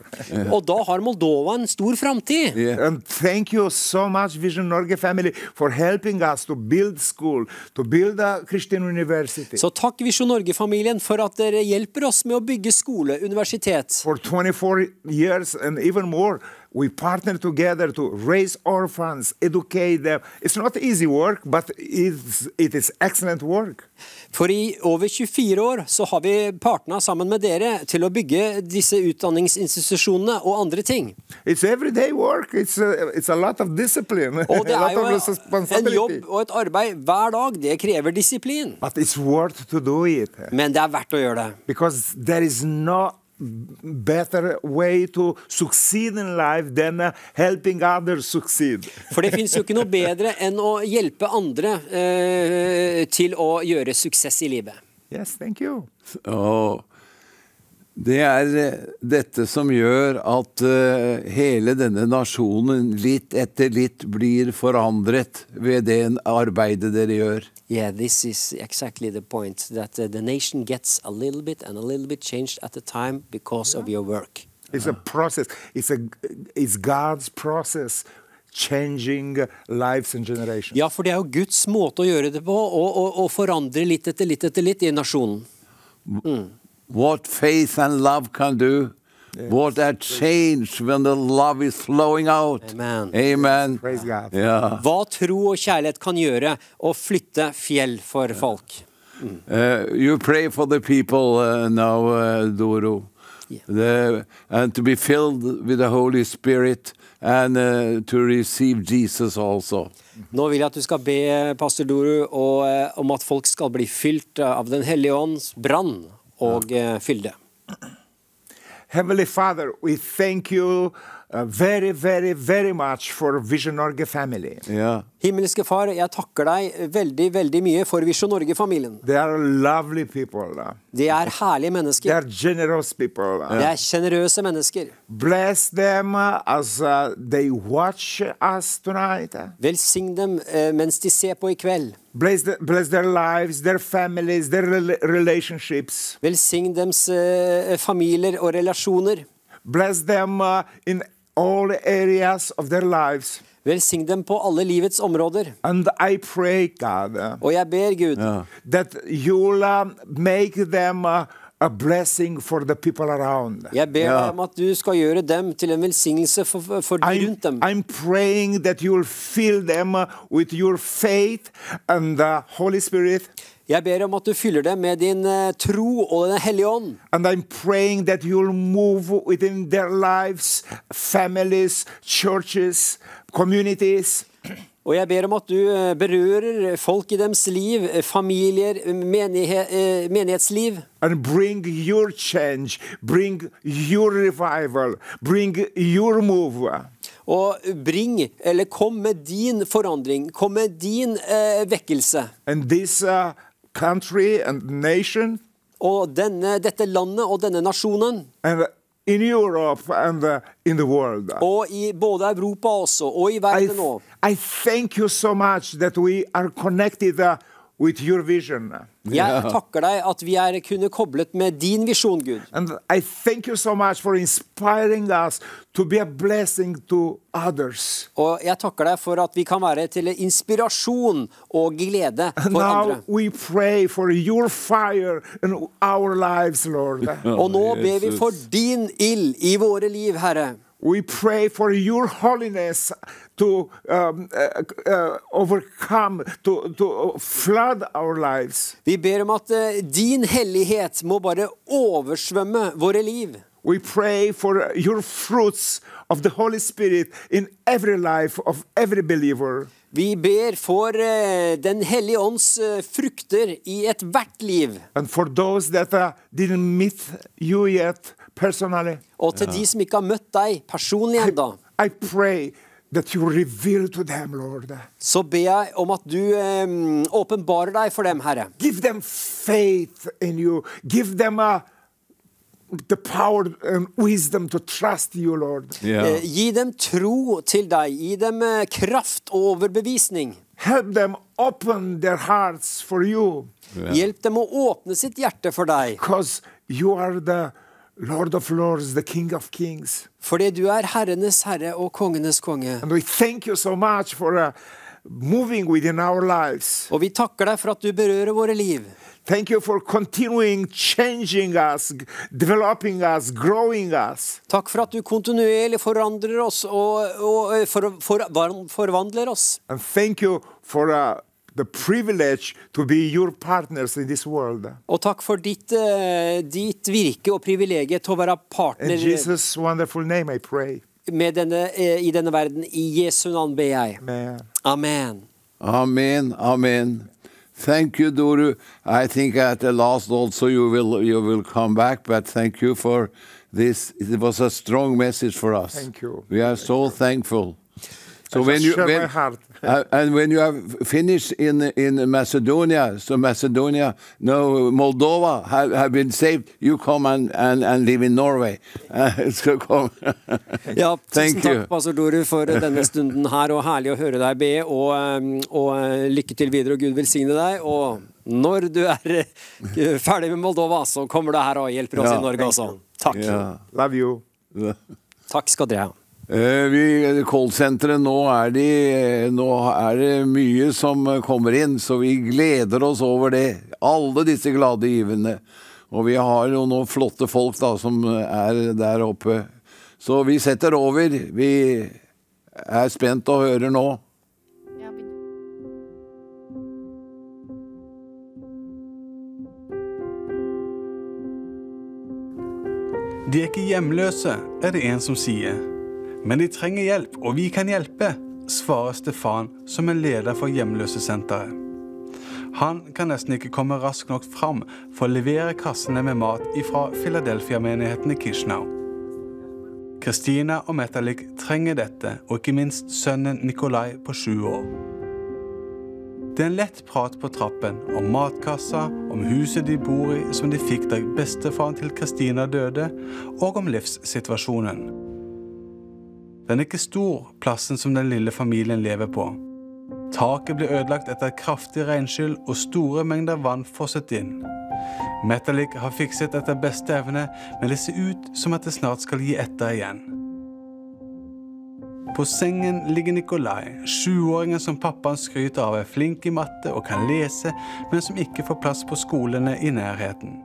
[SPEAKER 10] Og da har Moldova en stor framtid.
[SPEAKER 3] Yeah.
[SPEAKER 2] And thank you so much, Vision Norge family, for helping us to build school, to build a Christian university.
[SPEAKER 10] Så takk Visjon Norge-familien for at dere hjelper oss med å bygge skole, universitet.
[SPEAKER 2] for 24 years and even more, we partner together to raise orphans, educate them. It's not easy work, but it's, it is excellent work.
[SPEAKER 10] For i over 24 år så har vi partna sammen med dere til å bygge disse utdanningsinstitusjonene og andre ting.
[SPEAKER 2] It's everyday work. It's a, it's a lot of discipline,
[SPEAKER 10] Og det er jo en jobb og et arbeid hver dag. Det krever disiplin.
[SPEAKER 2] But it's worth to do it
[SPEAKER 10] Men det er verdt å gjøre det.
[SPEAKER 2] because there is no better way to succeed in life than uh, helping others succeed.
[SPEAKER 10] For det fins jo ikke noe bedre enn å hjelpe andre eh, til å gjøre suksess i livet.
[SPEAKER 2] Yes, thank you.
[SPEAKER 3] Og det er eh, dette som gjør at uh, hele denne nasjonen litt etter litt blir forandret ved det arbeidet dere gjør.
[SPEAKER 10] Yeah, this is exactly the point that uh, the nation gets a little bit and a little bit changed at a time because of your work.
[SPEAKER 2] It's a process. It's a it's God's process changing lives and generations.
[SPEAKER 10] Ja, for det er jo Guds måte å gjøre det på, og, og, og forandre litt etter litt etter litt i nasjonen.
[SPEAKER 3] What faith and love can do. What a change when the love is flowing out.
[SPEAKER 10] Amen.
[SPEAKER 3] Amen.
[SPEAKER 2] Praise God.
[SPEAKER 3] Yeah.
[SPEAKER 10] Hva tro og kjærlighet kan gjøre å flytte fjell for folk.
[SPEAKER 3] Uh, you pray for the people uh, now, uh, Doro. The, and to be filled with the Holy Spirit and uh, to receive Jesus also.
[SPEAKER 10] Nå vil jeg at du skal be pastor Doru og, eh, om at folk skal bli fylt eh, av Den hellige ånds brann og eh, fylde.
[SPEAKER 2] Heavenly Father, we thank you uh, very, very, very much for Vision Norge family.
[SPEAKER 3] Yeah.
[SPEAKER 10] Himmelske Far, jeg takker deg veldig, veldig mye for Visjon Norge-familien.
[SPEAKER 2] They are lovely people.
[SPEAKER 10] De er herlige
[SPEAKER 2] They
[SPEAKER 10] mennesker.
[SPEAKER 2] are generous people.
[SPEAKER 10] De er sjenerøse mennesker.
[SPEAKER 2] Bless them as uh, they watch us tonight.
[SPEAKER 10] Velsign dem eh, mens de ser på i kveld.
[SPEAKER 2] Bless, the, bless their lives, their families, their relationships.
[SPEAKER 10] Velsign dems eh, familier og relasjoner.
[SPEAKER 2] Bless them uh, in all areas of their lives.
[SPEAKER 10] Velsign dem på alle livets områder.
[SPEAKER 2] And I pray, God, uh,
[SPEAKER 10] Og jeg ber Gud
[SPEAKER 2] that you'll uh, make them uh, a blessing for the people around.
[SPEAKER 10] Jeg ber deg om at du skal gjøre dem til en velsignelse for, for- de rundt dem.
[SPEAKER 2] I'm praying that you'll fill them with your faith and the Holy Spirit.
[SPEAKER 10] Jeg ber om at du fyller dem med din eh, tro og Den hellige ånd.
[SPEAKER 2] And I'm praying that you'll move within their lives, families, churches, communities.
[SPEAKER 10] Og jeg ber om at du eh, berører folk i deres liv, eh, familier, eh, menighetsliv.
[SPEAKER 2] and bring your change, bring your revival, bring your move.
[SPEAKER 10] Og bring, eller kom med din forandring. Kom med din eh, vekkelse.
[SPEAKER 2] And this uh, country and nation,
[SPEAKER 10] Og denne, dette landet og denne nasjonen,
[SPEAKER 2] and in Europe and uh, in the world.
[SPEAKER 10] og i både Europa også, og i verden I,
[SPEAKER 2] I thank you so much that we are connected uh, with your vision.
[SPEAKER 10] Jeg takker deg at vi er kunne koblet med din visjon, Gud.
[SPEAKER 2] And I thank you so much for inspiring us to be a blessing to others.
[SPEAKER 10] Og jeg takker deg for at vi kan være til inspirasjon og glede for
[SPEAKER 2] now
[SPEAKER 10] andre.
[SPEAKER 2] we pray for your fire in our lives, Lord.
[SPEAKER 10] Og nå ber vi for din ild i våre liv, Herre.
[SPEAKER 2] We pray for your holiness to um, uh, uh, overcome, to, to flood our lives.
[SPEAKER 10] Vi ber om at eh, din hellighet må bare oversvømme våre liv.
[SPEAKER 2] We pray for your fruits of the Holy Spirit in every life of every believer.
[SPEAKER 10] Vi ber for eh, Den hellige ånds eh, frukter i ethvert liv.
[SPEAKER 2] And for those that uh, didn't meet you yet personally,
[SPEAKER 10] Og til de som ikke har møtt deg personlig ennå,
[SPEAKER 2] I pray that you reveal to them, Lord.
[SPEAKER 10] så ber jeg om at du eh, åpenbarer deg for dem, Herre.
[SPEAKER 2] Give them faith in you. Give them a the power and wisdom to trust you, Lord.
[SPEAKER 10] Eh, Gi dem tro til deg. Gi dem eh, kraft og overbevisning.
[SPEAKER 2] Help them open their hearts for you
[SPEAKER 10] Hjelp dem å åpne sitt hjerte for deg.
[SPEAKER 2] because you are the Lord of Lords, the King of Kings.
[SPEAKER 10] Fordi du er herrenes herre og kongenes konge.
[SPEAKER 2] And we thank you so much for uh, moving within our lives.
[SPEAKER 10] Og vi takker deg for at du berører våre liv.
[SPEAKER 2] Thank you for continuing changing us, developing us, growing us.
[SPEAKER 10] Takk for at du kontinuerlig forandrer oss og, og for, for, forvandler oss.
[SPEAKER 2] And thank you for uh, the privilege to be your partners in this world.
[SPEAKER 10] Og takk for ditt, uh, ditt virke og privilegiet til å være partner
[SPEAKER 2] Jesus' name, I
[SPEAKER 10] med denne, uh, i denne verden. I Jesu navn ber jeg.
[SPEAKER 2] Amen.
[SPEAKER 10] Amen.
[SPEAKER 3] Amen, amen. Thank you, Doru. I think at the last also you will you will come back, but thank you for this. It was a strong message for us.
[SPEAKER 2] Thank you.
[SPEAKER 3] We are so thankful. So when you when,
[SPEAKER 2] my heart.
[SPEAKER 3] uh, and when you have finished in in Macedonia, so Macedonia, no Moldova have, have been saved. You come and, and, and live in Norway. Uh, so come.
[SPEAKER 10] Ja, tusen
[SPEAKER 3] Thank
[SPEAKER 10] takk,
[SPEAKER 3] you.
[SPEAKER 10] pastor Doru, for denne stunden her, og herlig å høre deg be, og, um, og uh, lykke til videre, og Gud velsigne deg. Og når du er uh, ferdig med Moldova, så kommer du her og hjelper oss
[SPEAKER 3] Ja.
[SPEAKER 10] i Norge også. Takk.
[SPEAKER 3] Yeah.
[SPEAKER 2] Love you.
[SPEAKER 10] Takk skal dere ha.
[SPEAKER 3] Eh, vi, Callsenteret, nå, er nå er det mye som kommer inn, så vi gleder oss over det. Alle disse glade givende. Og vi har jo noen flotte folk da, som er der oppe. Så vi setter over. Vi er spent og hører nå.
[SPEAKER 9] De er ikke hjemløse, er det en som sier. Men de trenger hjelp, og vi kan hjelpe, svarer Stefan, som er leder for Hjemløsesenteret. Han kan nesten ikke komme raskt nok fram for å levere kassene med mat fra Philadelphia-menigheten i Kishnau. Kristina og Metalik trenger dette, og ikke minst sønnen Nikolai på sju år. Det er en lett prat på trappen om matkassa, om huset de bor i som de fikk da bestefaren til Kristina døde, og om livssituasjonen. Den er ikke stor, plassen som den lille familien lever på. Taket ble ødelagt etter et kraftig regnskyll, og store mengder vann fosset inn. Metalik har fikset etter beste evne, men det ser ut som at det snart skal gi etter igjen. På sengen ligger Nikolai, sjuåringen som pappaen skryter av er flink i matte og kan lese, men som ikke får plass på skolene i nærheten.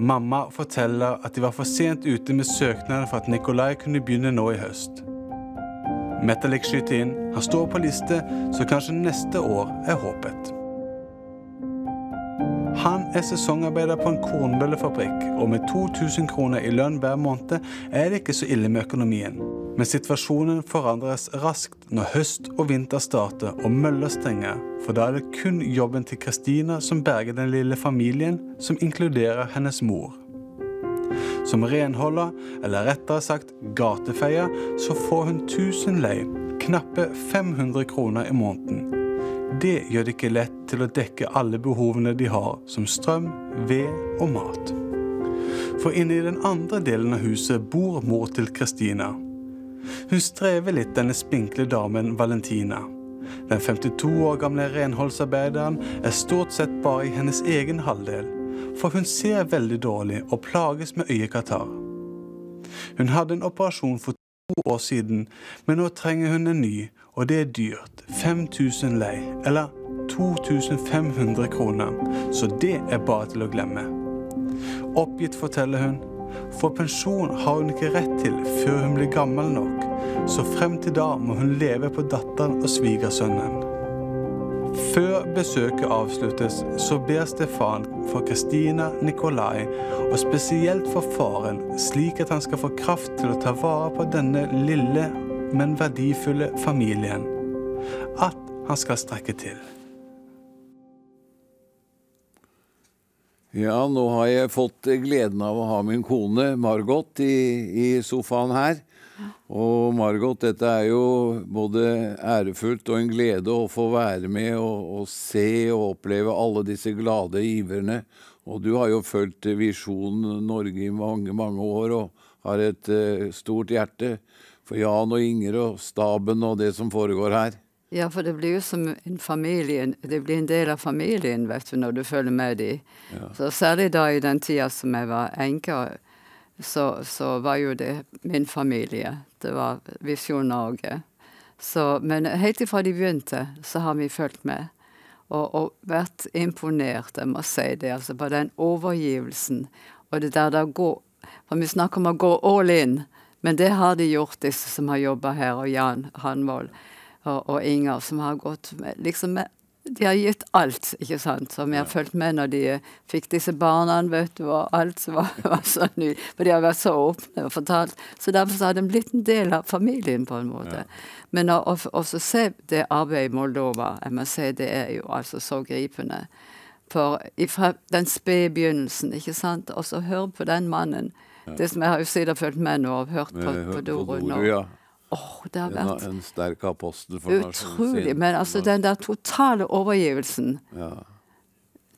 [SPEAKER 9] Mamma forteller at de var for sent ute med søknaden for at Nikolai kunne begynne nå i høst. Metalik skyter inn. Han står på liste, så kanskje neste år er håpet. Han er sesongarbeider på en kornbøllefabrikk, og med 2000 kroner i lønn hver måned er det ikke så ille med økonomien. Men situasjonen forandres raskt når høst og vinter starter og møller stenger, for da er det kun jobben til Kristina som berger den lille familien, som inkluderer hennes mor. Som renholder, eller rettere sagt gatefeier, så får hun 1000 lei, knappe 500 kroner i måneden. Det gjør det ikke lett til å dekke alle behovene de har, som strøm, ved og mat. For inne i den andre delen av huset bor mor til Kristina. Hun strever litt, denne spinkle damen Valentina. Den 52 år gamle renholdsarbeideren er stort sett bare i hennes egen halvdel, for hun ser veldig dårlig og plages med øyekatarr. Hun hadde en operasjon for to år siden, men nå trenger hun en ny, og det er dyrt. 5000 lei, eller 2500 kroner, så det er bare til å glemme. Oppgitt forteller hun, for pensjon har hun ikke rett til før hun blir gammel nok, så frem til da må hun leve på datteren og svigersønnen. Før besøket avsluttes, så ber Stefan for Kristina Nikolai, og spesielt for faren, slik at han skal få kraft til å ta vare på denne lille, men verdifulle familien. At han skal strekke til.
[SPEAKER 3] Ja, nå har jeg fått gleden av å ha min kone Margot i, i sofaen her. Og Margot, dette er jo både ærefullt og en glede å få være med og, og se og oppleve alle disse glade giverne. Og du har jo fulgt Visjon Norge i mange, mange år og har et uh, stort hjerte for Jan og Inger og staben og det som foregår her.
[SPEAKER 11] Ja, for det blir jo som en familie, det blir en del av familien, vet du, når du følger med dem.
[SPEAKER 3] Ja.
[SPEAKER 11] Så særlig da i den tida som jeg var enke, så, så var jo det min familie. Det var Visjon Norge. Så, men helt ifra de begynte, så har vi fulgt med. og, og vært imponert, jeg må si det, altså på den overgivelsen. Og det der det går For vi snakker om å gå all in, men det har de gjort, disse som har jobba her, og Jan Hanvold og, og Inger, som har gått med, liksom med de har gitt alt, ikke sant, som jeg har fulgt med når de fikk disse barna, vet du, og alt som var, var så ny. For de har vært så åpne og fortalt. Så derfor har de blitt en del av familien, på en måte. Men å også se det arbeidet i Moldova, jeg må si det er jo altså så gripende. For fra den spede begynnelsen, ikke sant, og så hør på den mannen. Det som jeg har jo siden fulgt med nå og hørt på, på Doro nå.
[SPEAKER 3] Ja.
[SPEAKER 11] Åh, det har vært
[SPEAKER 3] en sterk apostel for nasjonen
[SPEAKER 11] Utrolig. Men altså den der totale overgivelsen
[SPEAKER 3] Ja.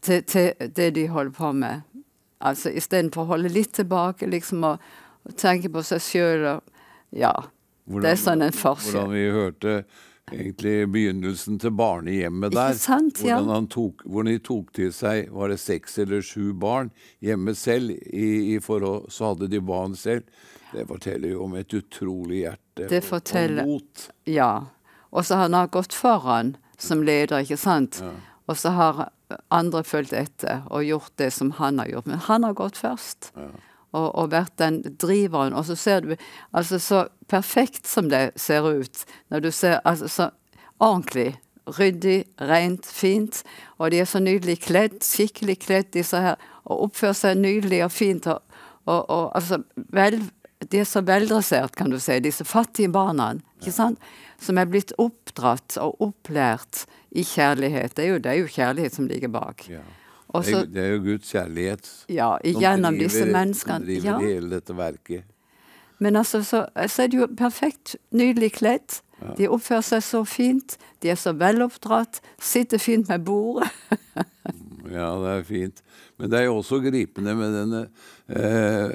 [SPEAKER 11] til, til det de holder på med. Altså istedenfor å holde litt tilbake, liksom å og tenke på seg sjøl og Ja. det er sånn en forskjell.
[SPEAKER 3] Hvordan vi hørte egentlig begynnelsen til barnehjemmet der.
[SPEAKER 11] Ikke sant, ja.
[SPEAKER 3] hvordan, han tok, hvordan de tok til seg var det seks eller sju barn hjemme selv. I, i forhold, så hadde de barn selv. Det forteller jo om et utrolig hjerte
[SPEAKER 11] Det forteller
[SPEAKER 3] og mot.
[SPEAKER 11] Ja. Og så har han gått foran som leder, ikke sant? Og så har andre fulgt etter og gjort det som han har gjort. Men han har gått først. Og, og vært den driveren. Og så ser du altså så perfekt som det ser ut, når du ser altså så ordentlig. Ryddig, rent, fint. Og de er så nydelig kledd, skikkelig kledd, disse her. Og oppfører seg nydelig og fint. Og, og, og altså vel, De er så veldressert, kan du si, disse fattige barna. ikke sant? Som er blitt oppdratt og opplært i kjærlighet. Det er jo, det er jo kjærlighet som ligger bak. Ja.
[SPEAKER 3] er, det er jo Guds kjærlighet
[SPEAKER 11] Ja,
[SPEAKER 3] som
[SPEAKER 11] igjennom
[SPEAKER 3] driver-
[SPEAKER 11] disse menneskene.
[SPEAKER 3] Som driver
[SPEAKER 11] Ja.
[SPEAKER 3] hele dette verket.
[SPEAKER 11] Men altså, så, så er de jo perfekt nydelig kledd.
[SPEAKER 3] Ja.
[SPEAKER 11] De oppfører seg så fint. De er så veloppdratt. Sitter fint med bordet.
[SPEAKER 3] Ja, det er fint. Men det er jo også gripende med denne eh,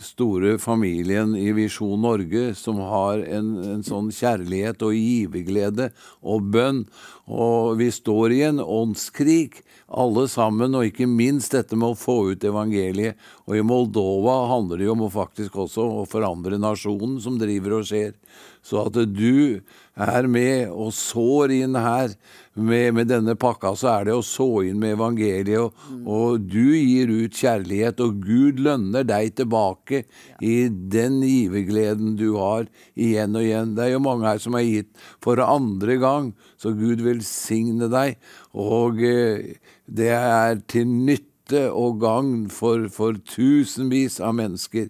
[SPEAKER 3] store familien i Visjon Norge, som har en, en sånn kjærlighet og giverglede og bønn. Og vi står i en åndskrig, alle sammen, og ikke minst dette med å få ut evangeliet. Og i Moldova handler det jo om å faktisk også å forandre nasjonen som driver og skjer. Så at du er med og sår inn her med, med denne pakka, så er det å så inn med evangeliet. Og, og du gir ut kjærlighet, og Gud lønner deg tilbake i den givergleden du har igjen og igjen. Det er jo mange her som har gitt for andre gang, så Gud velsigne deg. Og eh, det er til nytte og gagn for, for tusenvis av mennesker.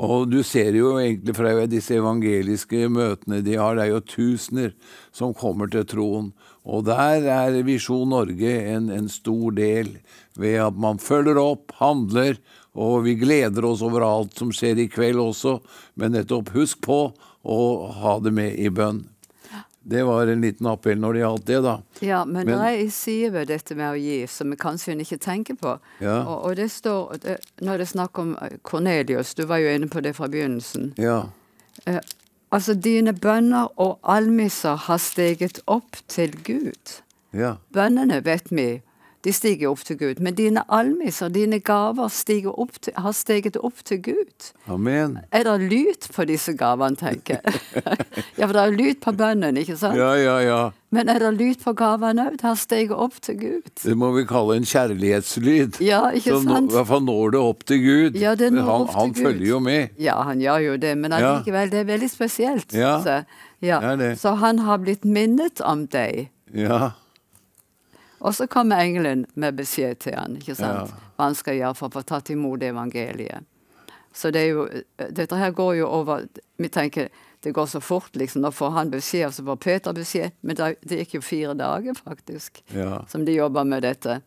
[SPEAKER 3] Og du ser jo egentlig fra disse evangeliske møtene de har, det er jo tusener som kommer til troen. Og der er Visjon Norge en, en stor del ved at man følger opp, handler, og vi gleder oss over alt som skjer i kveld også, men nettopp husk på å ha det med i bønn. Det var en liten appell når det gjaldt det, da.
[SPEAKER 11] Ja, men,
[SPEAKER 3] Men-
[SPEAKER 11] det er en side ved dette med å gi som vi kanskje ikke tenker på.
[SPEAKER 3] Ja.
[SPEAKER 11] Og, og det står det, Når det er snakk om eh, Kornelius, du var jo inne på det fra begynnelsen.
[SPEAKER 3] Ja.
[SPEAKER 11] Altså, dine bønner og almisser har steget opp til Gud.
[SPEAKER 3] Ja.
[SPEAKER 11] Bønnene, vet vi, de stiger opp til Gud. Men dine almiser, dine gaver, til, har steget opp til Gud.
[SPEAKER 3] Amen.
[SPEAKER 11] Er det lyd på disse gavene, tenker jeg? ja, for det er lyd på bønnen, ikke sant?
[SPEAKER 3] Ja, ja, ja.
[SPEAKER 11] Men er det lyd på gavene òg? Det har steget opp til Gud.
[SPEAKER 3] Det må vi kalle en kjærlighetslyd.
[SPEAKER 11] Ja, ikke
[SPEAKER 3] sant? nå-
[SPEAKER 11] sant?
[SPEAKER 3] I hvert fall når det opp til Gud.
[SPEAKER 11] Ja, det når
[SPEAKER 3] han
[SPEAKER 11] opp til
[SPEAKER 3] han
[SPEAKER 11] Gud.
[SPEAKER 3] følger jo med.
[SPEAKER 11] Ja, han gjør jo det, men
[SPEAKER 3] Ja.
[SPEAKER 11] det er veldig spesielt.
[SPEAKER 3] Ja,
[SPEAKER 11] Så, ja.
[SPEAKER 3] det det.
[SPEAKER 11] så han har blitt minnet om deg.
[SPEAKER 3] Ja.
[SPEAKER 11] Og så kommer engelen med beskjed til han, ikke sant?
[SPEAKER 3] Ja.
[SPEAKER 11] hva han skal gjøre for å få tatt imot evangeliet. Så det jo, dette her går jo over Vi tenker det går så fort, liksom. Nå får han beskjed, og så får Peter beskjed. Men det, det gikk jo fire dager, faktisk,
[SPEAKER 3] Ja.
[SPEAKER 11] som de jobba med dette.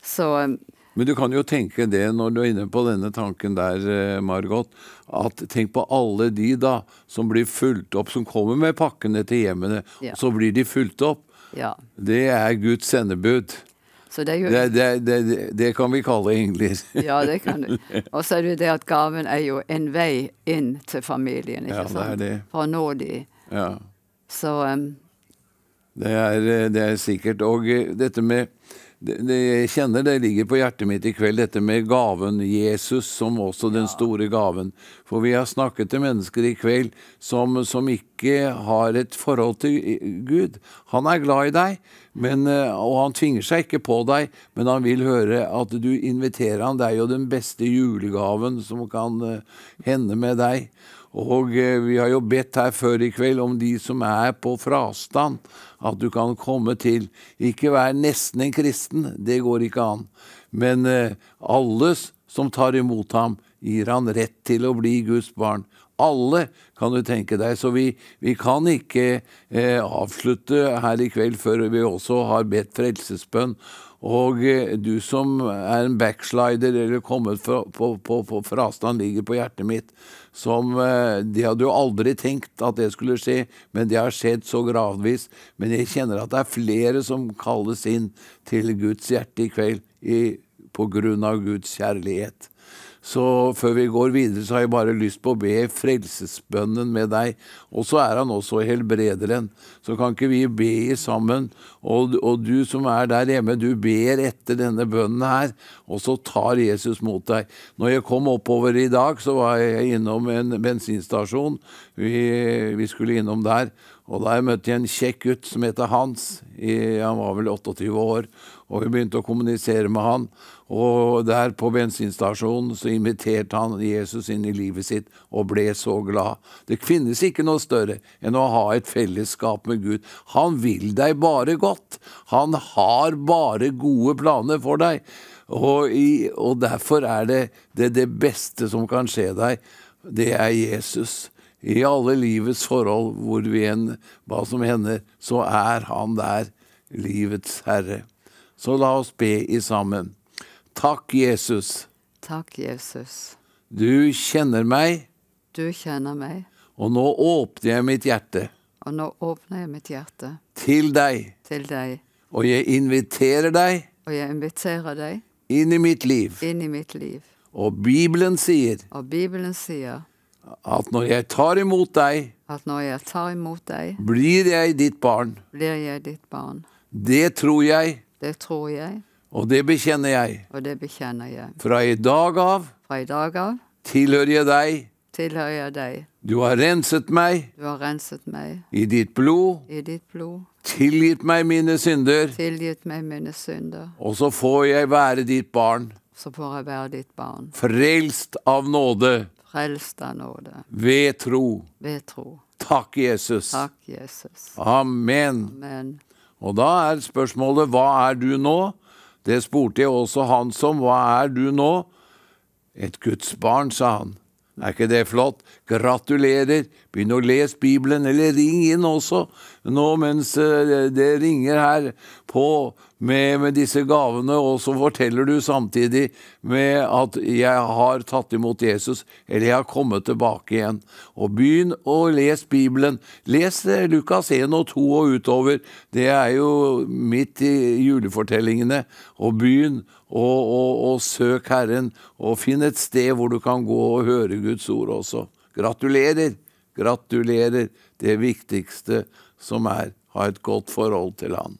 [SPEAKER 11] Så um,
[SPEAKER 3] Men du kan jo tenke det når du er inne på denne tanken der, eh, Margot, at tenk på alle de da som blir fulgt opp, som kommer med pakkene til hjemmene,
[SPEAKER 11] Ja.
[SPEAKER 3] så blir de fulgt opp.
[SPEAKER 11] Ja.
[SPEAKER 3] Det er Guds sendebud.
[SPEAKER 11] Så det jo
[SPEAKER 3] Det, det, det, kan vi kalle engler.
[SPEAKER 11] Ja, det kan du. Og så er det det at gaven er jo en vei inn til familien, ikke
[SPEAKER 3] Ja, det er det.
[SPEAKER 11] For å nå de.
[SPEAKER 3] Ja.
[SPEAKER 11] Så um,
[SPEAKER 3] Det er, eh, det er sikkert. Og eh, dette med det, det, jeg kjenner det ligger på hjertet mitt i kveld, dette med gaven Jesus som også den store gaven. For vi har snakket til mennesker i kveld som, som ikke har et forhold til Gud. Han er glad i deg, men, eh, og han tvinger seg ikke på deg, men han vil høre at du inviterer han. Det er jo den beste julegaven som kan eh, hende med deg. Og eh, vi har jo bedt her før i kveld om de som er på frastand, at du kan komme til. Ikke vær nesten en kristen, det går ikke an. Men eh, alle som tar imot ham, gir han rett til å bli Guds barn. Alle, kan du tenke deg. Så vi, vi kan ikke eh, avslutte her i kveld før vi også har bedt frelsesbønn. Og eh, du som er en backslider eller kommet fra, på, på frastand, ligger på hjertet mitt, som eh, De hadde jo aldri tenkt at det skulle skje, men det har skjedd så gradvis. Men jeg kjenner at det er flere som kalles inn til Guds hjerte i kveld i, på grunn av Guds kjærlighet. Så før vi går videre, så har jeg bare lyst på å be frelsesbønnen med deg. Og så er han også helbrederen. Så kan ikke vi be sammen? Og, og, du som er der hjemme, du ber etter denne bønnen her, og så tar Jesus mot deg. Når jeg kom oppover i dag, så var jeg innom en bensinstasjon. Vi, vi skulle innom der. Og der møtte jeg en kjekk gutt som heter Hans. han var vel 28 år. Og vi begynte å kommunisere med han. Og der på bensinstasjonen så inviterte han Jesus inn i livet sitt og ble så glad. Det finnes ikke noe større enn å ha et fellesskap med Gud. Han vil deg bare godt. Han har bare gode planer for deg. Og, i, og derfor er det, det det beste som kan skje deg, det er Jesus. I alle livets forhold, hvor vi enn hva som hender, så er han der, livets herre. Så la oss be i sammen. Takk, Jesus.
[SPEAKER 11] Takk, Jesus.
[SPEAKER 3] Du kjenner meg.
[SPEAKER 11] Du kjenner meg.
[SPEAKER 3] Og nå åpner jeg mitt hjerte.
[SPEAKER 11] Og nå åpner jeg mitt hjerte.
[SPEAKER 3] Til deg.
[SPEAKER 11] Til deg.
[SPEAKER 3] Og jeg inviterer deg.
[SPEAKER 11] Og jeg inviterer deg.
[SPEAKER 3] Inn i mitt liv.
[SPEAKER 11] Inn i mitt liv.
[SPEAKER 3] Og Bibelen sier.
[SPEAKER 11] Og Bibelen sier.
[SPEAKER 3] At når jeg tar imot deg.
[SPEAKER 11] At når jeg tar imot deg.
[SPEAKER 3] Blir jeg ditt barn.
[SPEAKER 11] Blir jeg ditt barn.
[SPEAKER 3] Det tror jeg.
[SPEAKER 11] Det tror jeg.
[SPEAKER 3] Og det bekjenner jeg.
[SPEAKER 11] Og det bekjenner jeg.
[SPEAKER 3] Fra i dag av
[SPEAKER 11] Fra i dag av
[SPEAKER 3] tilhører jeg deg.
[SPEAKER 11] Tilhører jeg deg.
[SPEAKER 3] Du har renset meg.
[SPEAKER 11] Du har renset meg.
[SPEAKER 3] I ditt blod.
[SPEAKER 11] I ditt blod.
[SPEAKER 3] Tilgitt meg mine synder.
[SPEAKER 11] Tilgitt meg mine synder.
[SPEAKER 3] Og så får jeg være ditt barn.
[SPEAKER 11] Så får jeg være ditt barn.
[SPEAKER 3] Frelst av nåde.
[SPEAKER 11] Frelst av nåde.
[SPEAKER 3] Ved tro.
[SPEAKER 11] Ved tro.
[SPEAKER 3] Takk, Jesus.
[SPEAKER 11] Takk, Jesus.
[SPEAKER 3] Amen.
[SPEAKER 11] Amen.
[SPEAKER 3] Og da er spørsmålet hva er du nå? Det spurte jeg også Hans om. Hva er du nå? Et Guds barn, sa han. Er ikke det flott? Gratulerer. Begynn å lese Bibelen, eller ring inn også nå mens eh, det ringer her på med, med, disse gavene, og så forteller du samtidig med at 'jeg har tatt imot Jesus', eller 'jeg har kommet tilbake igjen'. Og begynn å lese Bibelen. Les eh, Lukas 1 og 2 og utover. Det er jo midt i julefortellingene. Og begynn å, å, å søke Herren, og finn et sted hvor du kan gå og høre Guds ord også. Gratulerer! Gratulerer! Det viktigste som er ha et godt forhold til Han.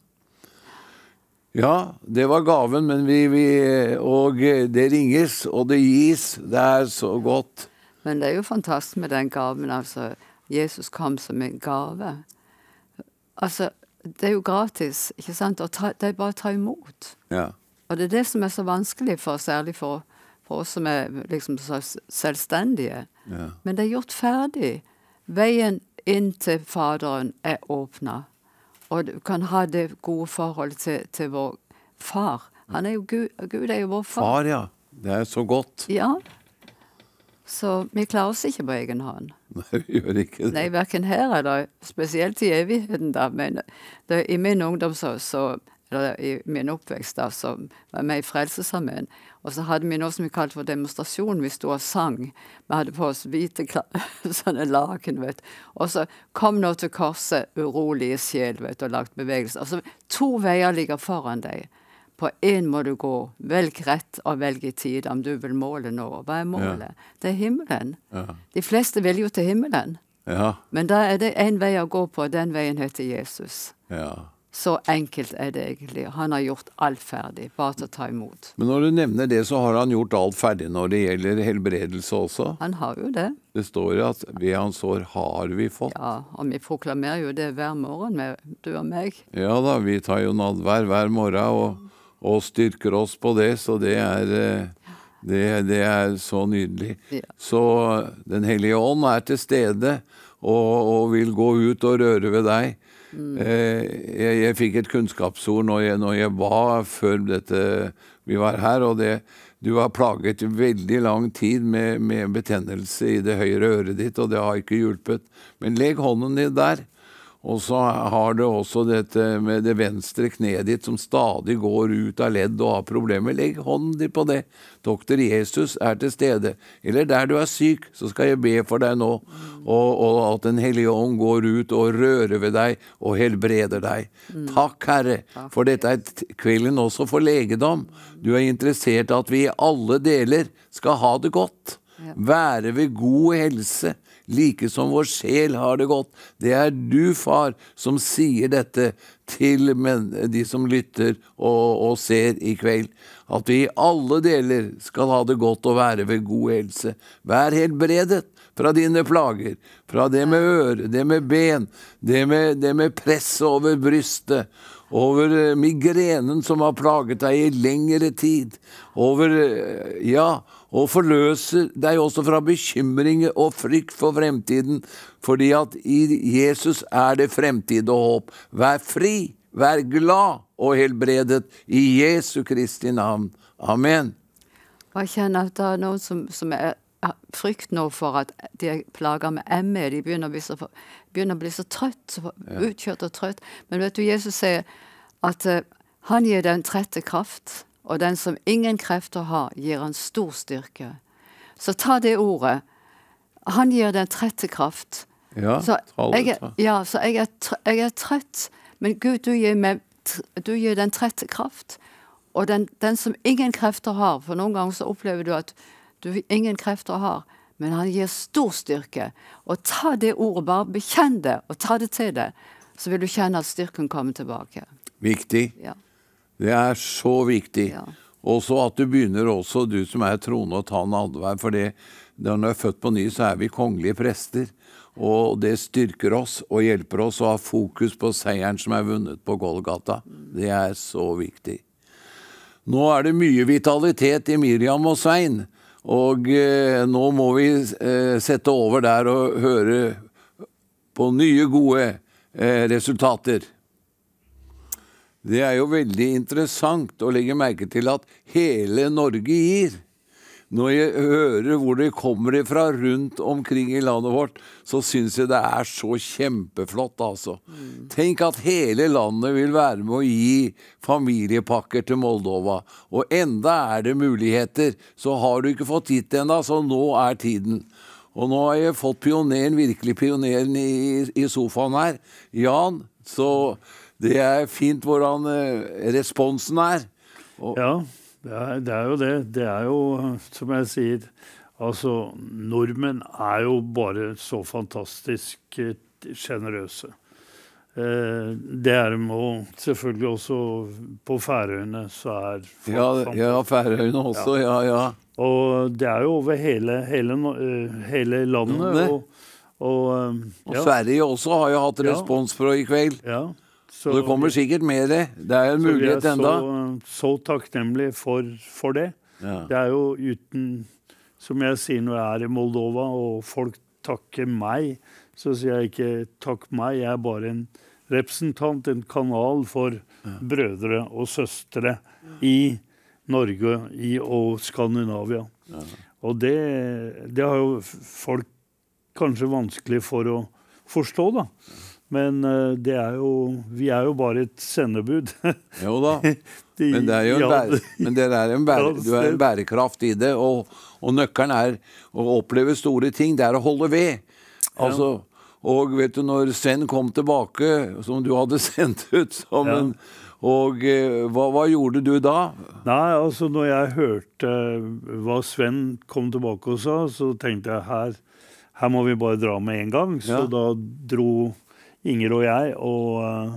[SPEAKER 3] Ja, det var gaven, men vi, vi, Og det ringes, og det gis. Det er så godt.
[SPEAKER 11] Men det er jo fantastisk med den gaven. altså. Jesus kom som en gave. Altså, det er jo gratis, ikke sant? Ta, det er bare å ta imot.
[SPEAKER 3] Ja.
[SPEAKER 11] Og det er det som er så vanskelig, for, særlig for, for oss som er liksom så selvstendige.
[SPEAKER 3] Ja.
[SPEAKER 11] Men det er gjort ferdig. Veien inn til Faderen er åpna. Og du kan ha det gode forholdet til, til vår far. Han er jo Gud, Gud er jo vår far.
[SPEAKER 3] Far, ja. Det er så godt.
[SPEAKER 11] Ja. Så vi klarer oss ikke på egen hånd.
[SPEAKER 3] Nei, vi gjør ikke det.
[SPEAKER 11] Nei, verken her eller spesielt i evigheten, da. Men det, i min ungdom så, så eller i min oppvekst, da, så var vi i Frelsesarmeen. Og så hadde vi noe som vi kalte for demonstrasjon. Vi sto og sang. Vi hadde på oss hvite sånne laken, vet du. Og så kom nå til korset, urolige sjel, vet du, og lagt bevegelse. Altså, to veier ligger foran deg. På én må du gå. Velg rett og velg i tid om du vil måle nå. Hva er målet? Ja. Det er himmelen.
[SPEAKER 3] Ja.
[SPEAKER 11] De fleste vil jo til himmelen.
[SPEAKER 3] Ja.
[SPEAKER 11] Men da er det én vei å gå på, og den veien heter Jesus.
[SPEAKER 3] Ja.
[SPEAKER 11] Så enkelt er det egentlig. Han har gjort alt ferdig. Bare til å ta imot.
[SPEAKER 3] Men når du nevner det, så har han gjort alt ferdig når det gjelder helbredelse også.
[SPEAKER 11] Han har jo det.
[SPEAKER 3] Det står jo at ved hans år har vi fått.
[SPEAKER 11] Ja, og vi proklamerer jo det hver morgen, med du og meg.
[SPEAKER 3] Ja da, vi tar jo nadvær hver morgen og, og styrker oss på det, så det er eh, det, det er så nydelig.
[SPEAKER 11] Ja.
[SPEAKER 3] Så Den hellige ånd er til stede og, og vil gå ut og røre ved deg. Eh, jeg, jeg fikk et kunnskapsord når jeg, når jeg var før dette vi var her, og det du har plaget veldig lang tid med, med betennelse i det høyre øret ditt, og det har ikke hjulpet. Men legg hånden din der. Og så har det også dette med det venstre kneet ditt som stadig går ut av ledd og har problemer. Legg hånden din på det. Doktor Jesus er til stede. Eller der du er syk, så skal jeg be for deg nå. Og, og at Den hellige ånd går ut og rører ved deg og helbreder deg. Takk, Herre, for dette er kvelden også for legedom. Du er interessert i at vi i alle deler skal ha det godt. Være ved god helse, like som vår sjel har det godt. Det er du, far, som sier dette til de som lytter og, og ser i kveld. At vi i alle deler skal ha det godt og være ved god helse. Vær helbredet fra dine plager, fra det med øre, det med ben, det med, det med presset over brystet, over eh, migrenen som har plaget deg i lengre tid, over eh, Ja, og forløser deg også fra bekymringer og frykt for fremtiden, fordi at i Jesus er det fremtid og håp. Vær fri, vær glad og helbredet i Jesu Kristi navn. Amen.
[SPEAKER 11] Og jeg kjenner at det er noen som, som er frykt nå for at de er plaga med ME. De begynner å bli så, å bli så trøtt, så utkjørt og trøtt. Men vet du, Jesus sier at uh, han gir den trette kraft, og den som ingen krefter har, gir han stor styrke. Så ta det ordet. Han gir den trette kraft.
[SPEAKER 3] Ja,
[SPEAKER 11] så jeg, er- ja, så jeg er, jeg er trøtt, men Gud, du gir, meg, du gir den trette kraft. Og den, den som ingen krefter har, for noen ganger så opplever du at du ingen krefter har, men han gir stor styrke. Og ta det ordet, bare bekjenn det, og ta det til deg, så vil du kjenne at styrken kommer tilbake.
[SPEAKER 3] Viktig.
[SPEAKER 11] Ja.
[SPEAKER 3] Det er så viktig.
[SPEAKER 11] Ja.
[SPEAKER 3] Også at du begynner også, du som er troende, å ta nadvær. For det, når du er født på ny, så er vi kongelige prester. Og det styrker oss og hjelper oss å ha fokus på seieren som er vunnet på Golgata. Det er så viktig. Nå er det mye vitalitet i Miriam og Svein. Og eh, nå må vi eh, sette over der og høre på nye, gode eh, resultater. Det er jo veldig interessant å legge merke til at hele Norge gir. Når jeg hører hvor det kommer ifra rundt omkring i landet vårt, så syns jeg det er så kjempeflott, altså. Tenk at hele landet vil være med å gi familiepakker til Moldova. Og enda er det muligheter. Så har du ikke fått gitt det ennå, så nå er tiden. Og nå har jeg fått pioneren, virkelig pioneren i, i sofaen her. Jan, så det er fint hvordan eh, responsen er. Og,
[SPEAKER 1] Ja, det er, det er jo det. Det er jo, som jeg sier Altså, nordmenn er jo bare så fantastisk eh, sjenerøse. Eh, det er de og selvfølgelig også på Færøyene, så er
[SPEAKER 3] ja, ja, Færøyene også, ja, ja.
[SPEAKER 1] Og det er jo over hele, hele, eh, hele landet. Og, og, ja.
[SPEAKER 3] Og. Sverige også har jo hatt
[SPEAKER 1] Ja.
[SPEAKER 3] respons for i kveld.
[SPEAKER 1] Ja,
[SPEAKER 3] Så det kommer sikkert mer. Det er en
[SPEAKER 1] mulighet
[SPEAKER 3] mulighet
[SPEAKER 1] vi er. Så, så takknemlige for, for det.
[SPEAKER 3] Ja.
[SPEAKER 1] Det er jo uten Som jeg sier når jeg er i Moldova og folk takker meg, så sier jeg ikke 'takk meg', jeg er bare en representant, en kanal for brødre og søstre i Norge i, og Skandinavia. Og det, det har jo folk kanskje vanskelig for å forstå, da. Men eh, det er jo Vi er jo bare et sendebud.
[SPEAKER 3] Jo da.
[SPEAKER 1] De-
[SPEAKER 3] Men, det er jo en bære, men det er en bære, du er en bærekraft i det, og, og nøkkelen er å oppleve store ting. Det er å holde ved. Altså, Og vet du, når Sven kom tilbake, som du hadde sendt ut som
[SPEAKER 1] Ja.
[SPEAKER 3] en Og eh, hva, hva gjorde du da?
[SPEAKER 1] Nei, altså når jeg hørte hva Sven kom tilbake og sa, så tenkte jeg her, her må vi bare dra med en gang. Så
[SPEAKER 3] Ja.
[SPEAKER 1] da dro Inger og jeg og eh,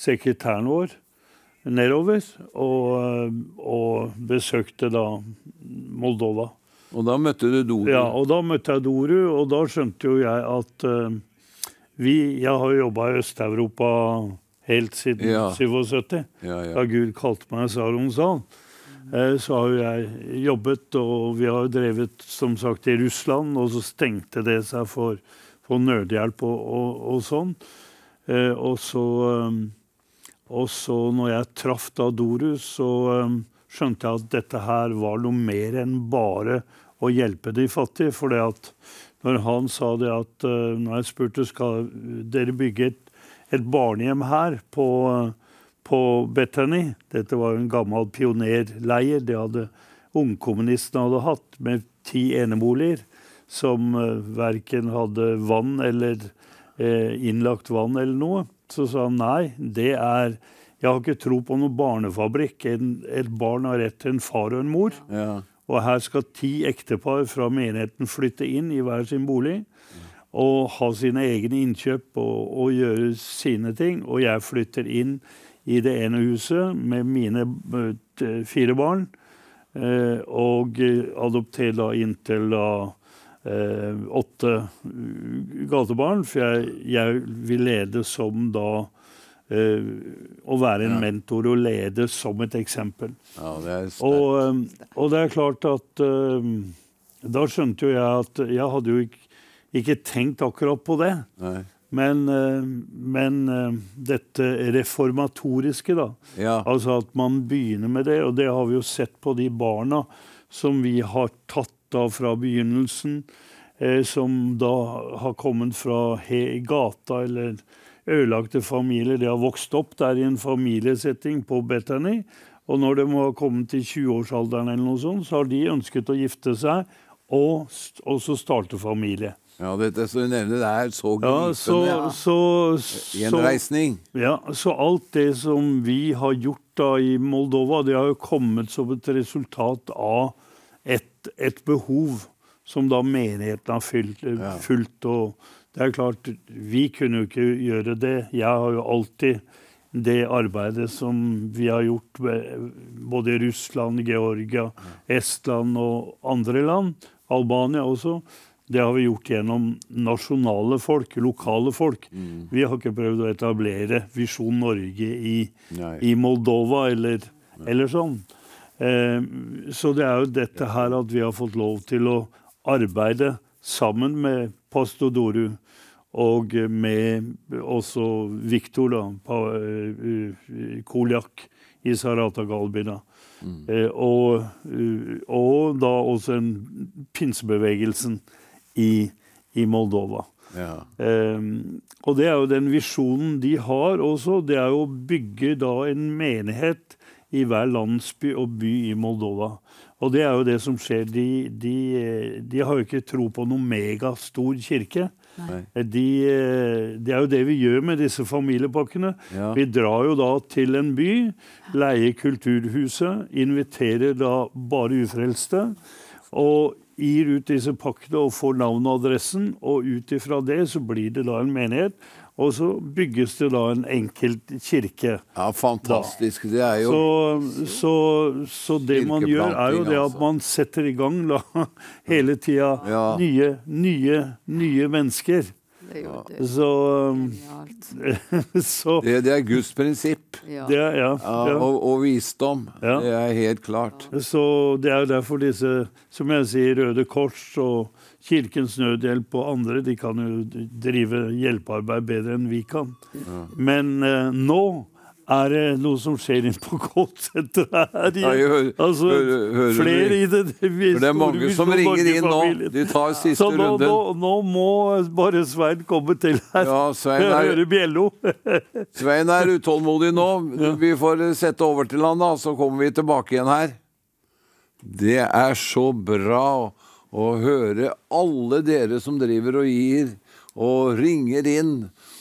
[SPEAKER 1] sekretæren vår nedover og, og besøkte da Moldova.
[SPEAKER 3] Og da møtte du Doru?
[SPEAKER 1] Ja, og da møtte jeg Doru, og da skjønte jo jeg at uh, vi Jeg har jo jobba i Øst-Europa helt siden
[SPEAKER 3] Ja.
[SPEAKER 1] 77,
[SPEAKER 3] Ja, ja.
[SPEAKER 1] da Gud kalte meg Sarons sal. Eh, Så har jo jeg jobbet, og vi har jo drevet som sagt i Russland, og så stengte det seg for, for nødhjelp og, og, og sånn. Eh, Og så, eh, og så når jeg traff da Dorus, så eh, skjønte jeg at dette her var noe mer enn bare å hjelpe de fattige. For når han sa det at eh, Når jeg spurte skal dere bygge et, et barnehjem her på, eh, på Bethany Dette var jo en gammel pionerleir. Det hadde ungkommunistene hadde hatt, med ti eneboliger som uh, verken hadde vann eller eh, innlagt vann eller noe. Så sa han nei, det er Jeg har ikke tro på noen barnefabrikk. En, et barn har rett til en far og en mor.
[SPEAKER 3] Ja.
[SPEAKER 1] Og her skal ti ektepar fra menigheten flytte inn i hver sin bolig. Og ha sine egne innkjøp og, og gjøre sine ting. Og jeg flytter inn i det ene huset med mine eh, fire barn. Eh, og eh, adopterer da inntil da eh, åtte uh, gatebarn. For jeg, jeg vil lede som da eh, Å være en mentor og lede som et eksempel.
[SPEAKER 3] Ja, det er.
[SPEAKER 1] Og, eh, og det er klart at eh, Da skjønte jo jeg at jeg hadde jo ikke, ikke tenkt akkurat på det.
[SPEAKER 3] Nei.
[SPEAKER 1] Men, eh, men eh, dette reformatoriske, da.
[SPEAKER 3] Ja.
[SPEAKER 1] Altså at man begynner med det. Og det har vi jo sett på de barna som vi har tatt av fra begynnelsen. Eh, som da har kommet fra he gata eller ødelagte familier. De har vokst opp der i en familiesetting på Bethany. Og når de har kommet til 20-årsalderen, eller noe sånt, så har de ønsket å gifte seg og, st- og så starte familie.
[SPEAKER 3] Ja, dette som du nevner, det er så gripende.
[SPEAKER 1] Ja, så, så,
[SPEAKER 3] Gjenreisning.
[SPEAKER 1] ja, så alt det som vi har gjort da i Moldova, det har jo kommet som et resultat av et, et behov som da menigheten har fylt, fulgt. Og det er klart, vi kunne jo ikke gjøre det. Jeg har jo alltid det arbeidet som vi har gjort både i Russland, Georgia, Estland og andre land, Albania også, det har vi gjort gjennom nasjonale folk, lokale folk. Vi har ikke prøvd å etablere Visjon Norge i, i Moldova eller, eller sånn. Eh, så det er jo dette her at vi har fått lov til å arbeide sammen med pastor Doru og med også Viktor, Koljak eh, Koliak i Sarata Galbina. Mm. og, eh, og da også en pinsebevegelsen i, i Moldova.
[SPEAKER 3] Ja.
[SPEAKER 1] Um, og det er jo den visjonen de har også. Det er jo å bygge da en menighet i hver landsby og by i Moldova. Og det er jo det som skjer. De, de, eh, de har jo ikke tro på noen megastor kirke. De, eh, det er jo det vi gjør med disse familiepakkene.
[SPEAKER 3] Ja.
[SPEAKER 1] Vi drar jo da til en by, leier kulturhuset, inviterer da bare ufrelste. Og gir ut disse pakkene og får navn og adressen. Og ut ifra det så blir det da en menighet. Og så bygges det da en enkelt kirke.
[SPEAKER 3] Ja, fantastisk. Det er jo
[SPEAKER 1] Så, så, så det man gjør, er jo det at
[SPEAKER 3] altså.
[SPEAKER 1] man setter i gang da, hele tida
[SPEAKER 3] Ja.
[SPEAKER 1] nye, nye, nye mennesker.
[SPEAKER 11] Det er det.
[SPEAKER 1] Så, så
[SPEAKER 3] det, det er Guds prinsipp.
[SPEAKER 11] Ja.
[SPEAKER 1] det er, ja,
[SPEAKER 3] Ja,
[SPEAKER 1] ja.
[SPEAKER 3] og, og visdom.
[SPEAKER 1] Ja.
[SPEAKER 3] Det er helt klart.
[SPEAKER 1] Så det er jo derfor disse, som jeg sier, Røde Kors og Kirkens Nødhjelp og andre, de kan jo drive hjelpearbeid bedre enn vi kan. Men eh, nå er det noe som skjer inne på K-senteret her.
[SPEAKER 3] Ja, hører-
[SPEAKER 1] altså,
[SPEAKER 3] hører-
[SPEAKER 1] flere i det, det
[SPEAKER 3] det er mange som ringer inn nå. De tar siste
[SPEAKER 1] Så nå,
[SPEAKER 3] runden.
[SPEAKER 1] nå, nå må bare Svein komme til her.
[SPEAKER 3] Ja, Svein er-
[SPEAKER 1] Høre bjello.
[SPEAKER 3] Svein er utålmodig nå. Vi får sette over til han, da, så kommer vi tilbake igjen her. Det er så bra å høre alle dere som driver og gir og ringer inn.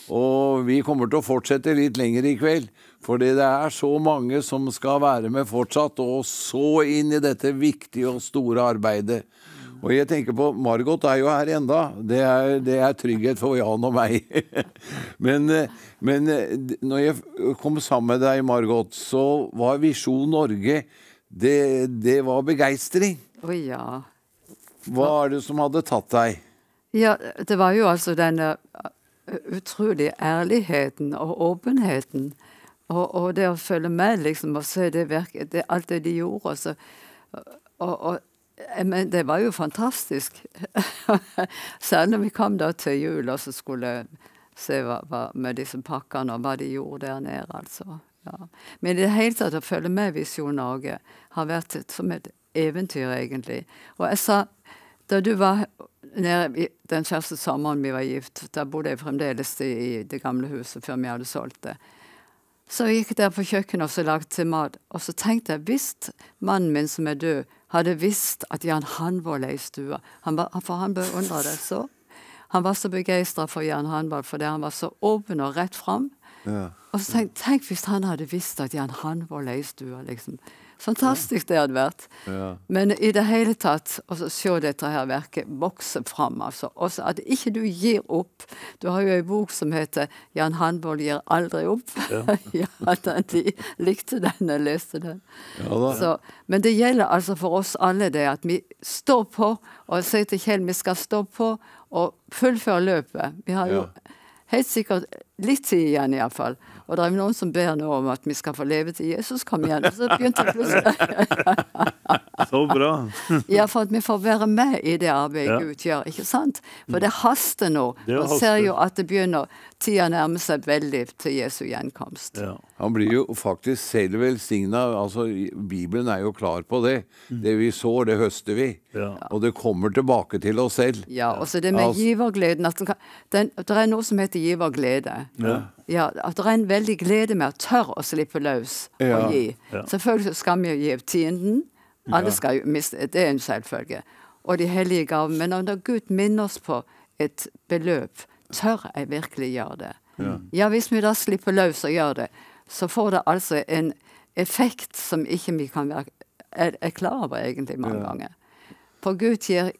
[SPEAKER 3] Og vi kommer til å fortsette litt lenger i kveld. Fordi det er så mange som skal være med fortsatt, og så inn i dette viktige og store arbeidet. Og jeg tenker på Margot er jo her enda. Det er, det er trygghet for Jan og meg. men, men når jeg kom sammen med deg, Margot, så var Visjon Norge Det, det var begeistring.
[SPEAKER 11] Å ja.
[SPEAKER 3] Hva er det som hadde tatt deg?
[SPEAKER 11] Ja, det var jo altså denne utrolig ærligheten og åpenheten. Og, og det å følge med, liksom, og se det virket, det, alt det de gjorde. Så, og, og, men, det var jo fantastisk. Særlig når vi kom da til jul og så skulle se hva, hva, med disse pakkene og hva de gjorde der nede. altså. Ja. Men i det hele tatt å følge med Visjon Norge har vært som et eventyr, egentlig. Og jeg sa da du var nede den første sommeren vi var gift, da bodde jeg fremdeles i, i det gamle huset før vi hadde solgt det. Så jeg gikk der på kjøkkenet og så lagde til mat, og så tenkte jeg hvis mannen min som er død, hadde visst at Jan Hanvold er i stua han var, For han beundra det så. Han var så begeistra for Jan Hanvold fordi han var så åpen og rett fram. Og så tenk, tenk hvis han hadde visst at Jan Hanvold er i stua, liksom. Fantastisk det hadde vært.
[SPEAKER 3] Ja.
[SPEAKER 11] Men i det hele tatt å så se dette her verket vokse fram, altså. Også at ikke du gir opp. Du har jo ei bok som heter 'Jan Hanvold gir aldri opp'. Ja, den, de likte den, jeg leste den.
[SPEAKER 3] Ja.
[SPEAKER 11] Så, men det gjelder altså for oss alle det at vi står på, og jeg sier til Kjell vi skal stå på og fullføre løpet. Vi har jo helt sikkert litt tid igjen iallfall. Og det er noen som ber nå om at vi skal få leve til Jesus kom igjen. Og så begynte jeg plutselig
[SPEAKER 1] Så bra.
[SPEAKER 11] Ja, for at vi får være med i det arbeidet
[SPEAKER 1] Ja.
[SPEAKER 11] Gud gjør, ikke sant? For det haster nå.
[SPEAKER 1] Det
[SPEAKER 11] Og
[SPEAKER 1] haster.
[SPEAKER 11] ser jo at det begynner Tida nærmer seg veldig til Jesu gjenkomst.
[SPEAKER 1] Ja.
[SPEAKER 3] Han blir jo faktisk selv velsigna. Altså, Bibelen er jo klar på det. Det vi sår, det høster vi.
[SPEAKER 1] Ja.
[SPEAKER 3] Og det kommer tilbake til oss selv.
[SPEAKER 11] Ja, og så det med
[SPEAKER 3] Altså-
[SPEAKER 11] givergleden at den kan, den, Det er noe som heter giverglede.
[SPEAKER 1] Ja.
[SPEAKER 11] Ja, at det er en veldig glede med å tørre å slippe løs
[SPEAKER 3] Ja.
[SPEAKER 11] og gi.
[SPEAKER 1] Ja.
[SPEAKER 11] Selvfølgelig skal vi jo gi tienden. Alle skal jo miste, Det er en selvfølge. Og de hellige gaver. Men når Gud minner oss på et beløp, tør jeg virkelig gjøre det? Ja, hvis vi da slipper løs og gjør det, så får det altså en effekt som ikke vi kan være er, er klar over egentlig mange ganger. For Gud gir,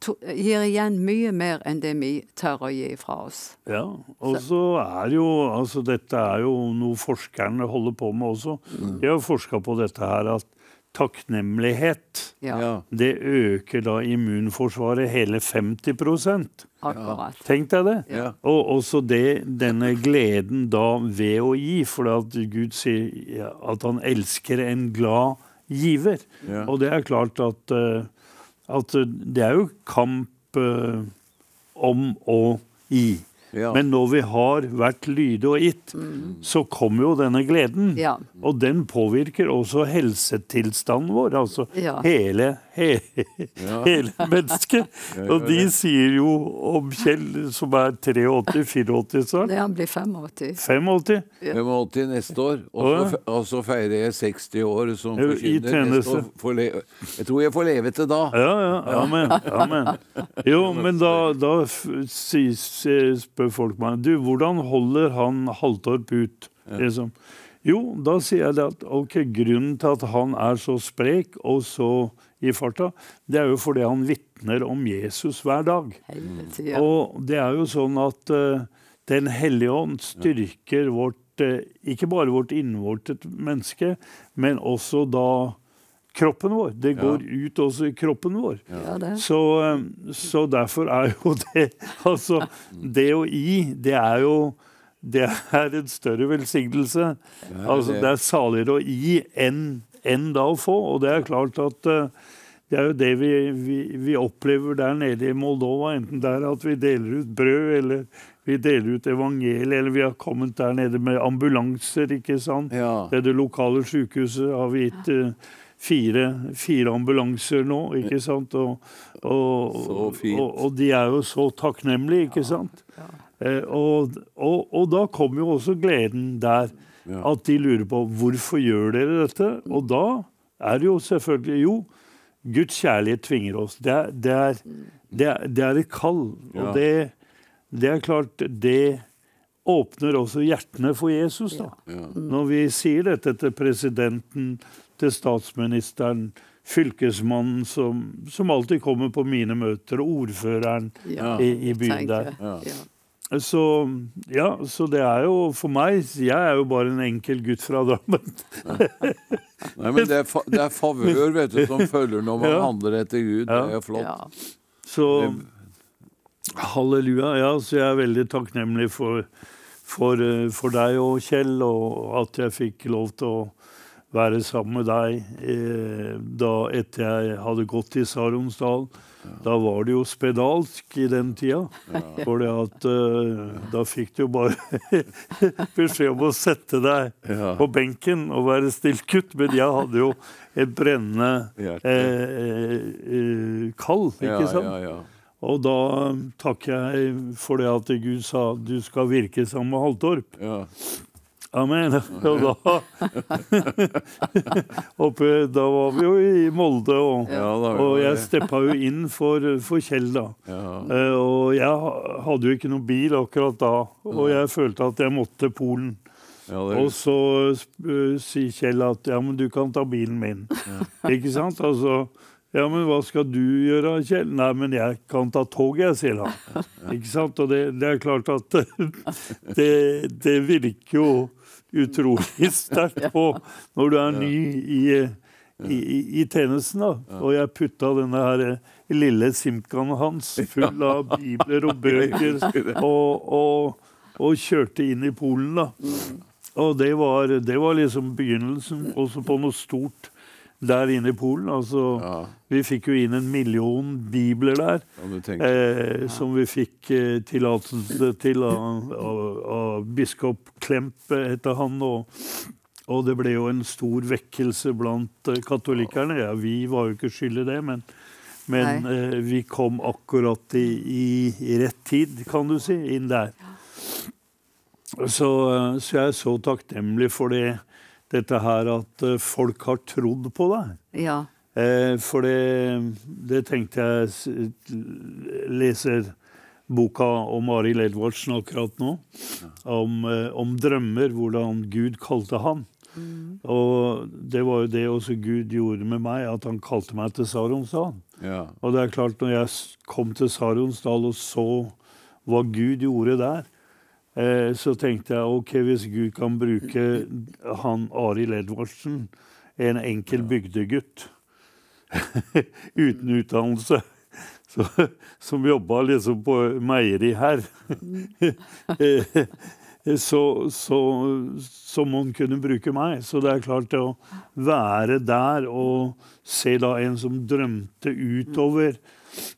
[SPEAKER 11] to, gir igjen mye mer enn det vi tør å gi fra oss.
[SPEAKER 1] Ja, og så er jo altså Dette er jo noe forskerne holder på med også. De har forska på dette her at takknemlighet
[SPEAKER 11] Ja,
[SPEAKER 3] Ja.
[SPEAKER 1] det øker da immunforsvaret hele 50
[SPEAKER 11] akkurat.
[SPEAKER 1] Tenk deg det.
[SPEAKER 3] Ja.
[SPEAKER 1] Og også det, denne gleden da ved å gi, for at Gud sier at han elsker en glad giver.
[SPEAKER 3] Ja.
[SPEAKER 1] Og det er klart at, eh, at det er jo kamp eh, om å gi.
[SPEAKER 3] Ja.
[SPEAKER 1] Men når vi har vært lyde og gitt, så kommer jo denne gleden.
[SPEAKER 11] Ja.
[SPEAKER 1] Og den påvirker også helsetilstanden vår. Altså
[SPEAKER 11] Ja.
[SPEAKER 1] hele, he, hele mennesket. Og de sier jo om Kjell, som er 83-84 snart
[SPEAKER 11] Det han blir 85.
[SPEAKER 1] 85.
[SPEAKER 3] 85 neste år. Og så, fe- feirer jeg 60 år som forkynner. Jeg tror jeg får leve til da.
[SPEAKER 1] Ja, ja. Amen. amen. Jo, men da, da f- si- se- spør folk meg Du, hvordan holder han Haltorp ut? Liksom. Jo, da sier jeg det at okay, grunnen til at han er så sprek og så i farta, det er jo fordi han vitner om Jesus hver dag.
[SPEAKER 11] Helvete, ja.
[SPEAKER 1] Og det er jo sånn at uh, Den hellige ånd styrker vårt uh, Ikke bare vårt innvortet menneske, men også da kroppen vår. Det går ut også i kroppen vår.
[SPEAKER 11] Ja, det.
[SPEAKER 1] Så, eh, så derfor er jo det Altså, det å gi, det er jo det er en større velsignelse. altså,
[SPEAKER 3] det.
[SPEAKER 1] det er saligere å gi enn enn da å få. Og det er klart at uh, det er jo det vi, vi, vi opplever der nede i Moldova. Enten det er at vi deler ut brød, eller vi deler ut evangeliet, eller vi har kommet der nede med ambulanser, ikke sant.
[SPEAKER 3] Ja.
[SPEAKER 1] Ved det lokale sykehuset har vi gitt eh, fire, fire ambulanser nå, ikke sant. Og, og, og, og de er jo så takknemlige, ikke sant. Eh, og, da kommer jo også gleden der. At de lurer på hvorfor gjør dere dette? Og da er det jo selvfølgelig Jo, Guds kjærlighet tvinger oss. Det er, det er, det er, det er et kall.
[SPEAKER 3] Ja.
[SPEAKER 1] Og det, det er klart Det åpner også hjertene for Jesus, da. Når vi sier dette til presidenten til statsministeren, fylkesmannen som, som alltid kommer på mine møter, og ordføreren
[SPEAKER 11] Ja,
[SPEAKER 1] i, i byen der.
[SPEAKER 11] Ja.
[SPEAKER 1] Så ja, så det er jo for meg Jeg er jo bare en enkel gutt fra Drammen.
[SPEAKER 3] Nei, men det er, fa det er favør vet du, som følger når man
[SPEAKER 1] Ja.
[SPEAKER 3] handler etter Gud. Det er
[SPEAKER 1] Ja.
[SPEAKER 3] jo flott.
[SPEAKER 1] Så halleluja. Ja, så jeg er veldig takknemlig for, for, eh, for deg og Kjell, og at jeg fikk lov til å være sammen med deg eh, da etter jeg hadde gått i Saronsdal. Da var det jo spedalsk i den tida. For at eh, da fikk du jo bare beskjed om å sette deg
[SPEAKER 3] Ja.
[SPEAKER 1] på benken og være stillkutt. Men jeg hadde jo et brennende eh, eh, kall, ikke
[SPEAKER 3] Ja,
[SPEAKER 1] sant?
[SPEAKER 3] ja, ja.
[SPEAKER 1] Og da takker jeg for det at Gud sa du skal virke sammen med Haltorp. Amen. Og da oppe, Da var vi jo i Molde, og,
[SPEAKER 3] Ja,
[SPEAKER 1] og jeg steppa jo inn for, for Kjell, da.
[SPEAKER 3] Ja.
[SPEAKER 1] Eh, og jeg hadde jo ikke noen bil akkurat da, og jeg følte at jeg måtte til Polen.
[SPEAKER 3] Ja, er-
[SPEAKER 1] Og så uh, sier Kjell at ja, men du kan ta bilen min. Ikke sant? Altså, ja, men hva skal du gjøre, Kjell? Nei, men jeg kan ta toget, sier han. Ikke sant? Og det, det er klart at det, det virker jo utrolig sterkt på når du er ny i, i, i, tjenesten. da. Og jeg putta denne her lille Simkan hans full av bibler og bøker og, og, og kjørte inn i Polen, da. Og det var, det var liksom begynnelsen også på noe stort der inne i Polen. Altså, Vi fikk jo inn en million bibler der.
[SPEAKER 3] ja.
[SPEAKER 1] Eh, som vi fikk eh, tillatelse til av, av, av biskop Klemp, eh, heter han. Og, og det ble jo en stor vekkelse blant eh, katolikkerne. Ja, vi var jo ikke skyld i det, men, men eh, vi kom akkurat i, i, i rett tid, kan du si, inn der. Så, eh, så jeg er så takknemlig for det, dette her at eh, folk har trodd på deg.
[SPEAKER 11] Ja.
[SPEAKER 1] Eh, for det, det tenkte jeg leser boka om Arild Edvardsen akkurat nå. Om, eh, om drømmer, hvordan Gud kalte han. Og det var jo det også Gud gjorde med meg, at han kalte meg til Saronsdal.
[SPEAKER 3] Ja.
[SPEAKER 1] Og det er klart, når jeg kom til Saronsdal og så hva Gud gjorde der, så tenkte jeg ok, hvis Gud kan bruke han Arild Edvardsen, en enkel bygdegutt uten utdannelse, så, som jobba liksom på meieri her eh, så, så, så må han kunne bruke meg. Så det er klart det å være der og se da en som drømte utover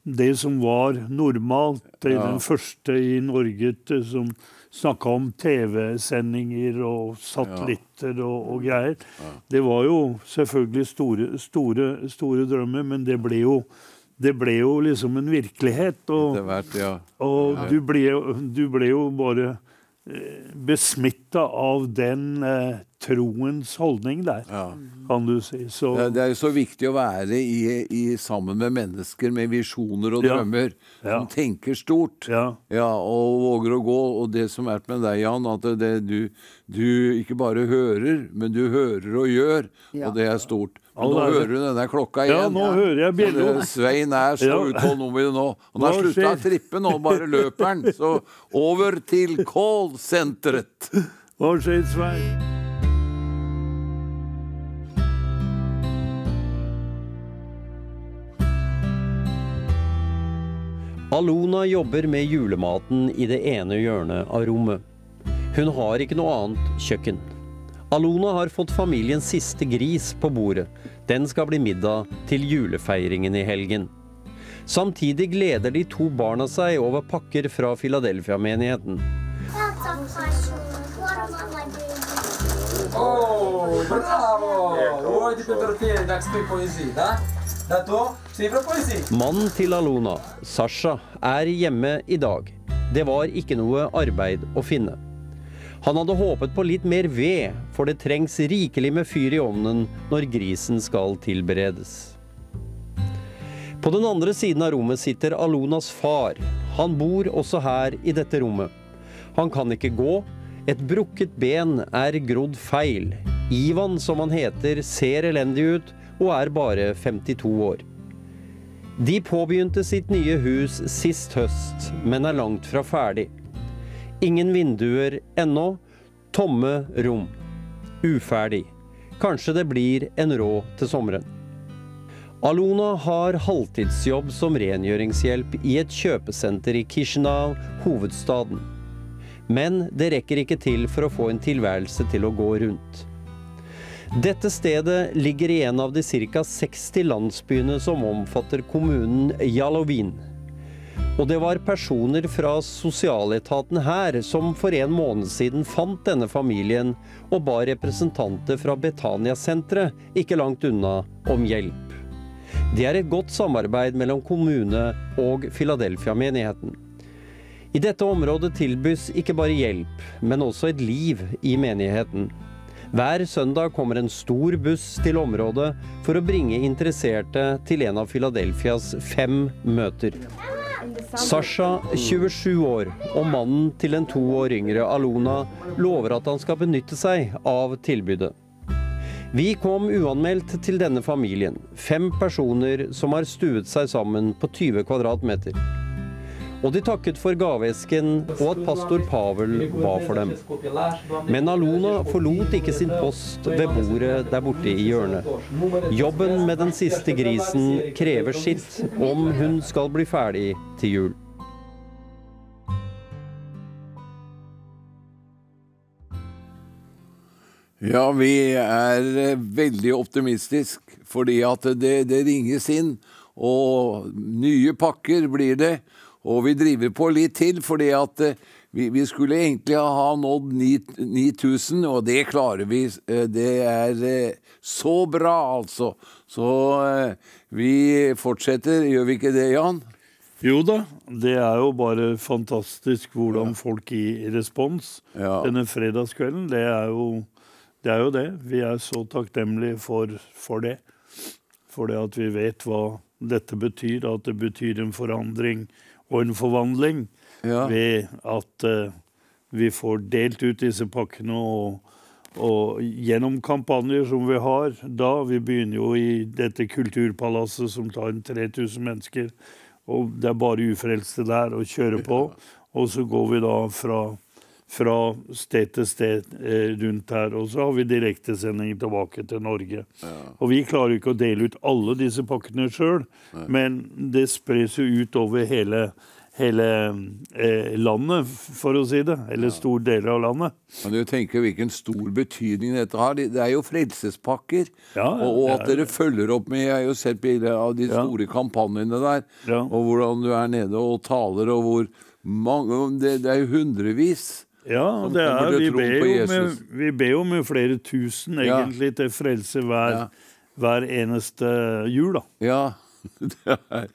[SPEAKER 1] det som var normalt. Det. Den første i Norge som snakka om TV-sendinger og satellitter og, og greier. Det var jo selvfølgelig store, store, store drømmer, men det ble jo det ble jo liksom en virkelighet. Og,
[SPEAKER 3] vært, ja.
[SPEAKER 1] og
[SPEAKER 3] Ja.
[SPEAKER 1] du, ble, du ble jo bare eh, besmitta av den eh, troens holdning der, kan du si. Så,
[SPEAKER 3] Det, det er jo så viktig å være i, i, sammen med mennesker med visjoner og drømmer,
[SPEAKER 1] Ja.
[SPEAKER 3] som tenker stort.
[SPEAKER 1] Ja.
[SPEAKER 3] og våger å gå. Og det som er med deg, Jan, at det, det, du, du ikke bare hører, men du hører og gjør,
[SPEAKER 1] Ja.
[SPEAKER 3] og det er stort. Men nå
[SPEAKER 1] er
[SPEAKER 3] hører du denne klokka
[SPEAKER 1] Ja,
[SPEAKER 3] igjen.
[SPEAKER 1] nå hører jeg bjella.
[SPEAKER 3] Svein er så
[SPEAKER 1] Ja.
[SPEAKER 3] utålmodig nå. Han har slutta å trippe nå, bare løper han. Så over til callsenteret.
[SPEAKER 1] Hva skjer, Svein?
[SPEAKER 4] Alona jobber med julematen i det ene hjørnet av rommet. Hun har ikke noe annet kjøkken. Alona har fått familiens siste gris på bordet. Den skal bli middag til julefeiringen i helgen. Samtidig gleder de to barna seg over pakker fra Philadelphia-menigheten.
[SPEAKER 12] Oh, bravo! Oi, Pedro Pieri, dags med poesi, da? Dato, skriver poesi.
[SPEAKER 4] Mannen til Alona, Sasha, er hjemme i dag. Det var ikke noe arbeid å finne. Han hadde håpet på litt mer ved, for det trengs rikelig med fyr i ovnen når grisen skal tilberedes. På den andre siden av rommet sitter Alonas far. Han bor også her i dette rommet. Han kan ikke gå. Et brukket ben er grodd feil. Ivan, som han heter, ser elendig ut og er bare 52 år. De påbegynte sitt nye hus sist høst, men er langt fra ferdig. Ingen vinduer ennå, tomme rom. Uferdig. Kanskje det blir en råd til sommeren. Alona har halvtidsjobb som rengjøringshjelp i et kjøpesenter i Kishinev, hovedstaden. Men det rekker ikke til for å få en tilværelse til å gå rundt. Dette stedet ligger i en av de ca. 60 landsbyene som omfatter kommunen Jalovin. Og det var personer fra sosialetaten her som for en måned siden fant denne familien og ba representanter fra Betania-senteret, ikke langt unna, om hjelp. Det er et godt samarbeid mellom kommune og Philadelphia-menigheten. I dette området tilbys ikke bare hjelp, men også et liv i menigheten. Hver søndag kommer en stor buss til området for å bringe interesserte til en av Philadelphias fem møter. Sasha, 27 år, og mannen til den to år yngre Alona lover at han skal benytte seg av tilbudet. Vi kom uanmeldt til denne familien, fem personer som har stuet seg sammen på 20 kvadratmeter. Og de takket for gaveesken og at pastor Pavel ba for dem. Men Alona forlot ikke sin post ved bordet der borte i hjørnet. Jobben med den siste grisen krever sitt om hun skal bli ferdig til jul.
[SPEAKER 3] Ja, vi er eh, veldig optimistisk, fordi at det, det ringes inn, og nye pakker blir det. Og vi driver på litt til, fordi at eh, vi, vi skulle egentlig ha nådd 9000, og det klarer vi. Eh, det er eh, så bra, altså. Så vi fortsetter, gjør vi ikke det, Jan?
[SPEAKER 1] Jo da, det er jo bare fantastisk hvordan folk gir respons
[SPEAKER 3] Ja.
[SPEAKER 1] denne fredagskvelden. Det er, jo, det er jo det. Vi er så takknemlige for, for det. For det at vi vet hva dette betyr, at det betyr en forandring og en forvandling
[SPEAKER 3] Ja.
[SPEAKER 1] ved at uh, vi får delt ut disse pakkene og, og gjennom kampanjer som vi har da. Vi begynner jo i dette kulturpalasset som tar inn 3000 mennesker. Og det er bare ufrelste der å kjøre på. Og så går vi da fra, fra sted til sted eh, rundt her. Og så har vi direktesending tilbake til Norge. Og vi klarer ikke å dele ut alle disse pakkene sjøl, men det spres jo ut over hele, hele eh, landet, for å si det. Eller store deler av landet.
[SPEAKER 3] Men du tenker hvilken stor betydning dette har? Det er jo frelsespakker.
[SPEAKER 1] Ja,
[SPEAKER 3] og, og
[SPEAKER 1] det
[SPEAKER 3] at
[SPEAKER 1] ja,
[SPEAKER 3] dere følger opp med Jeg har jo sett bilder av de store kampanjene der. Og hvordan du er nede og taler, og hvor mange Det, det er jo hundrevis.
[SPEAKER 1] Ja, det er, vi, ber jo med, vi ber med flere tusen
[SPEAKER 3] Ja.
[SPEAKER 1] egentlig til frelse hver, hver eneste jul, da.
[SPEAKER 3] Ja. Det er.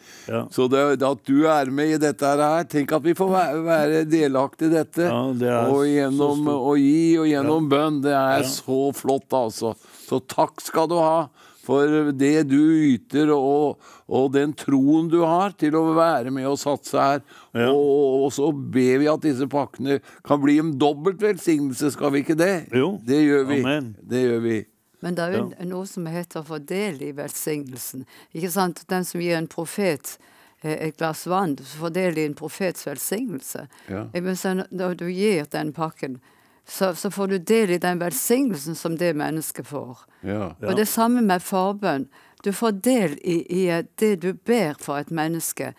[SPEAKER 3] Så det, at du er med i dette her Tenk at vi får være, være delaktig i dette.
[SPEAKER 1] det er
[SPEAKER 3] og gjennom å gi og gjennom bønn. Det er
[SPEAKER 1] Ja.
[SPEAKER 3] så flott, altså. Så takk skal du ha for det du yter, og, og den troen du har til å være med og satse her. Og, og så ber vi at disse pakkene kan bli en dobbelt velsignelse, skal vi ikke det?
[SPEAKER 1] Jo.
[SPEAKER 3] Det gjør vi.
[SPEAKER 1] Amen.
[SPEAKER 3] Det gjør vi.
[SPEAKER 11] Men det er jo noe som heter å få del i velsignelsen. Ikke sant? Den som gir en profet eh, et glass vann, så får del i en profets velsignelse.
[SPEAKER 3] Ja.
[SPEAKER 11] Jeg Når du gir den pakken, så, så får du del i den velsignelsen som det mennesket får.
[SPEAKER 3] Ja.
[SPEAKER 11] Og det samme med forbønn. Du får del i, i det du ber for et menneske.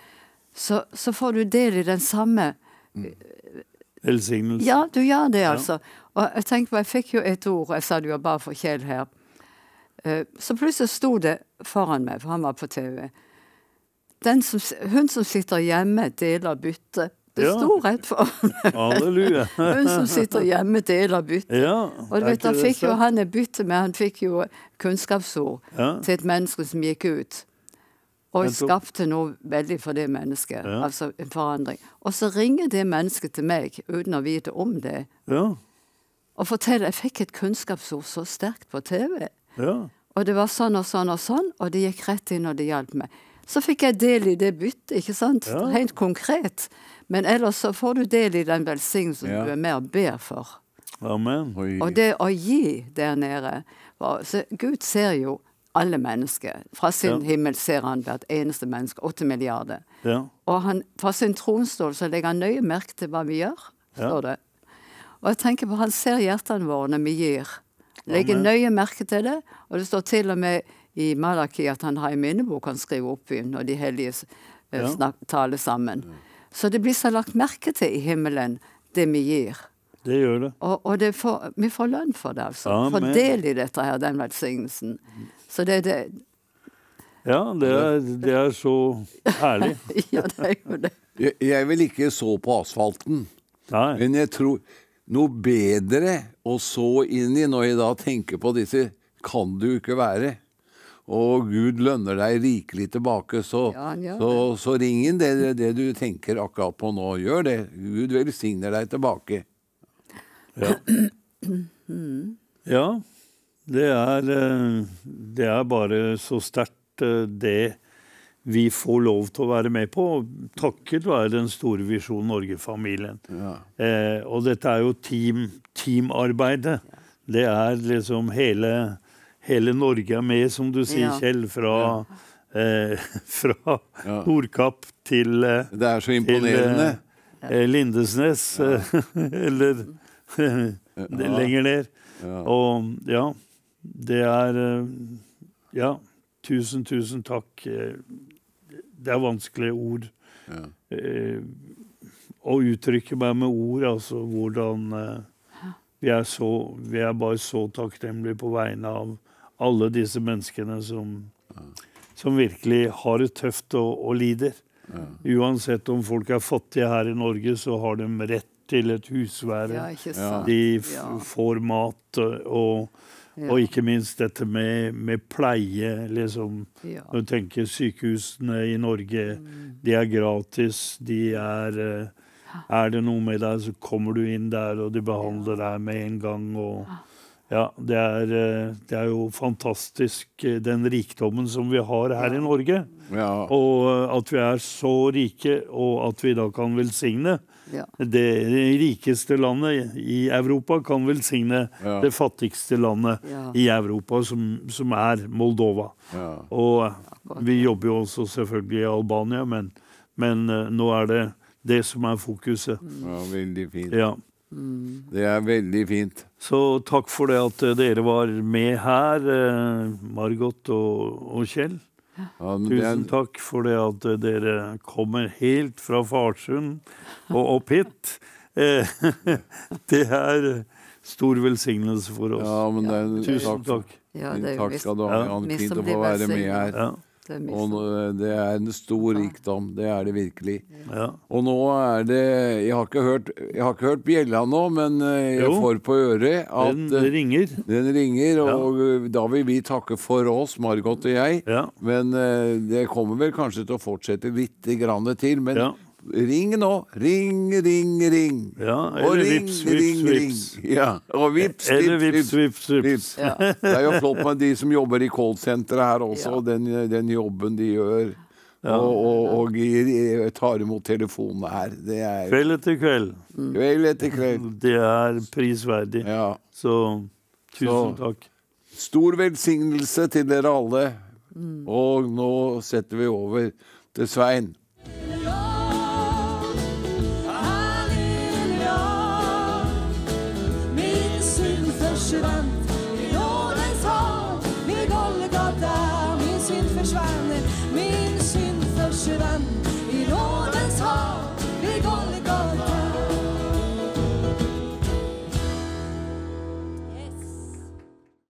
[SPEAKER 11] Så, så får du del i den samme
[SPEAKER 1] Velsignelsen.
[SPEAKER 11] Ja, du gjør det, altså. Og jeg tenker på, jeg fikk jo et ord, jeg sa det jo bare for Kjell her. Eh, Så plutselig sto det foran meg, for han var på TV. Den som, hun som sitter hjemme, deler bytte. Det
[SPEAKER 1] Ja.
[SPEAKER 11] sto rett for.
[SPEAKER 1] Halleluja.
[SPEAKER 11] Hun som sitter hjemme, deler bytte.
[SPEAKER 1] Ja,
[SPEAKER 11] Og du vet, da fikk jo han et bytte med, han fikk jo kunnskapsord
[SPEAKER 1] Ja.
[SPEAKER 11] til et menneske som gikk ut. Og skapte noe veldig for det mennesket. Altså en forandring. Og så ringer det mennesket til meg uten å vite om det.
[SPEAKER 1] Ja.
[SPEAKER 11] Og forteller jeg fikk et kunnskapsord så sterkt på TV.
[SPEAKER 1] Ja.
[SPEAKER 11] Og det var sånn og sånn og sånn, og det gikk rett inn, og det hjalp meg. Så fikk jeg del i det byttet, ikke sant? Helt konkret. Men ellers så får du del i den velsignelsen
[SPEAKER 3] Ja.
[SPEAKER 11] du er med og ber for.
[SPEAKER 1] Amen.
[SPEAKER 11] Og det å gi der nede så Gud ser jo alle mennesker. Fra sin
[SPEAKER 1] Ja.
[SPEAKER 11] himmel ser han hvert eneste menneske. Åtte milliarder.
[SPEAKER 1] Ja.
[SPEAKER 11] Og han, fra sin tronstol så legger han nøye merke til hva vi gjør.
[SPEAKER 1] Ja.
[SPEAKER 11] står det. Og jeg tenker på Han ser hjertene våre når vi gir. Legger nøye merke til det. Og det står til og med i Malaki at han har en minnebok han skriver opp i når de hellige eh,
[SPEAKER 1] Ja.
[SPEAKER 11] snak, taler sammen. Så det blir så lagt merke til i himmelen, det vi gir.
[SPEAKER 1] Det gjør det.
[SPEAKER 11] Og, og det får, vi får lønn for det, altså.
[SPEAKER 1] Amen.
[SPEAKER 11] Får del i dette her, den velsignelsen. Så det, det
[SPEAKER 1] Ja, det er, det er så herlig.
[SPEAKER 11] Ja, det er jo det.
[SPEAKER 3] Jeg, jeg vil ikke så på asfalten.
[SPEAKER 1] Nei.
[SPEAKER 3] Men jeg tror noe bedre å så inn i når jeg da tenker på disse, kan det jo ikke være. Og Gud lønner deg rikelig tilbake, så,
[SPEAKER 11] Ja, ja.
[SPEAKER 3] så, så ring inn det, det du tenker akkurat på nå. Gjør det. Gud velsigner deg tilbake.
[SPEAKER 1] Ja. ja. Det er, eh, det er bare så sterkt eh, det vi får lov til å være med på, takket være den store Visjon Norge-familien. Eh, og dette er jo team, teamarbeidet. Det er liksom hele, hele Norge er med, som du sier,
[SPEAKER 3] Ja.
[SPEAKER 1] Kjell. Fra, eh, fra Nordkapp til eh,
[SPEAKER 3] Det er så imponerende.
[SPEAKER 1] Til, eh, Lindesnes, eh, eller lenger ned.
[SPEAKER 3] Ja.
[SPEAKER 1] Og ja, det er eh, Ja, tusen, tusen takk. Eh, Det er vanskelige ord. Eh, Å uttrykke meg med ord, altså hvordan eh, vi er, så, vi er bare så takknemlige på vegne av alle disse menneskene som, som virkelig har det tøft og, og lider. Uansett om folk er fattige her i Norge, så har de rett til et husvære.
[SPEAKER 11] Ja.
[SPEAKER 1] De f
[SPEAKER 11] Ja.
[SPEAKER 1] får mat og,
[SPEAKER 11] Ja.
[SPEAKER 1] og ikke minst dette med, med pleie. Liksom.
[SPEAKER 11] Ja.
[SPEAKER 1] Når du tenker sykehusene i Norge, de er gratis. De er eh, Er det noe med deg, så kommer du inn der, og de behandler deg med en gang. og ja, det er, eh, det er jo fantastisk, eh, den rikdommen som vi har her i Norge. Og eh, at vi er så rike, og at vi da kan velsigne.
[SPEAKER 11] Ja.
[SPEAKER 1] Det rikeste landet i Europa kan velsigne
[SPEAKER 3] Ja.
[SPEAKER 1] det fattigste landet
[SPEAKER 11] Ja.
[SPEAKER 1] i Europa, som, som er Moldova.
[SPEAKER 3] Ja.
[SPEAKER 1] Og vi jobber jo også selvfølgelig i Albania, men, men nå er det det som er fokuset.
[SPEAKER 3] Ja, veldig fint.
[SPEAKER 1] Ja.
[SPEAKER 3] Det er veldig fint.
[SPEAKER 1] Så takk for det at eh, dere var med her, eh, Margot og, og Kjell.
[SPEAKER 3] Ja, men
[SPEAKER 1] Tusen takk for det at eh, dere kommer helt fra Farsund og opp hit. Eh, Det er stor velsignelse for oss.
[SPEAKER 3] Ja, men det er,
[SPEAKER 1] Tusen takk.
[SPEAKER 11] Ja, det er jo
[SPEAKER 3] Takk skal du ha, Jan. Fint å få være med her.
[SPEAKER 1] Ja.
[SPEAKER 3] Og nå- det er en stor rikdom. Det er det virkelig.
[SPEAKER 1] Ja.
[SPEAKER 3] Og nå er det Jeg har ikke hørt, jeg har ikke hørt bjella nå, men eh, jeg
[SPEAKER 1] Jo.
[SPEAKER 3] får på øret at
[SPEAKER 1] Den
[SPEAKER 3] eh,
[SPEAKER 1] ringer.
[SPEAKER 3] Den ringer, og eh, da vil vi takke for oss, Margot og jeg. Men eh, det kommer vel kanskje til å fortsette litt grann til. Men ring nå! Ring, ring, ring.
[SPEAKER 1] Ja,
[SPEAKER 3] og
[SPEAKER 1] eller
[SPEAKER 3] ring,
[SPEAKER 1] vips, vips,
[SPEAKER 3] ring, ring.
[SPEAKER 1] vips.
[SPEAKER 3] Ja, og vips,
[SPEAKER 1] Eller
[SPEAKER 3] vips,
[SPEAKER 1] vips, vips, vips.
[SPEAKER 3] Ja. Det er jo flott med de som jobber i callsenteret her også, og den, den jobben de gjør.
[SPEAKER 1] Ja.
[SPEAKER 3] Og, og, og tar imot telefonene her. Det er
[SPEAKER 1] Kveld etter kveld.
[SPEAKER 3] Kveld etter kveld.
[SPEAKER 1] Det er prisverdig. Så tusen
[SPEAKER 3] Så-
[SPEAKER 1] takk.
[SPEAKER 3] Stor velsignelse til dere alle. Og nå setter vi over til Svein.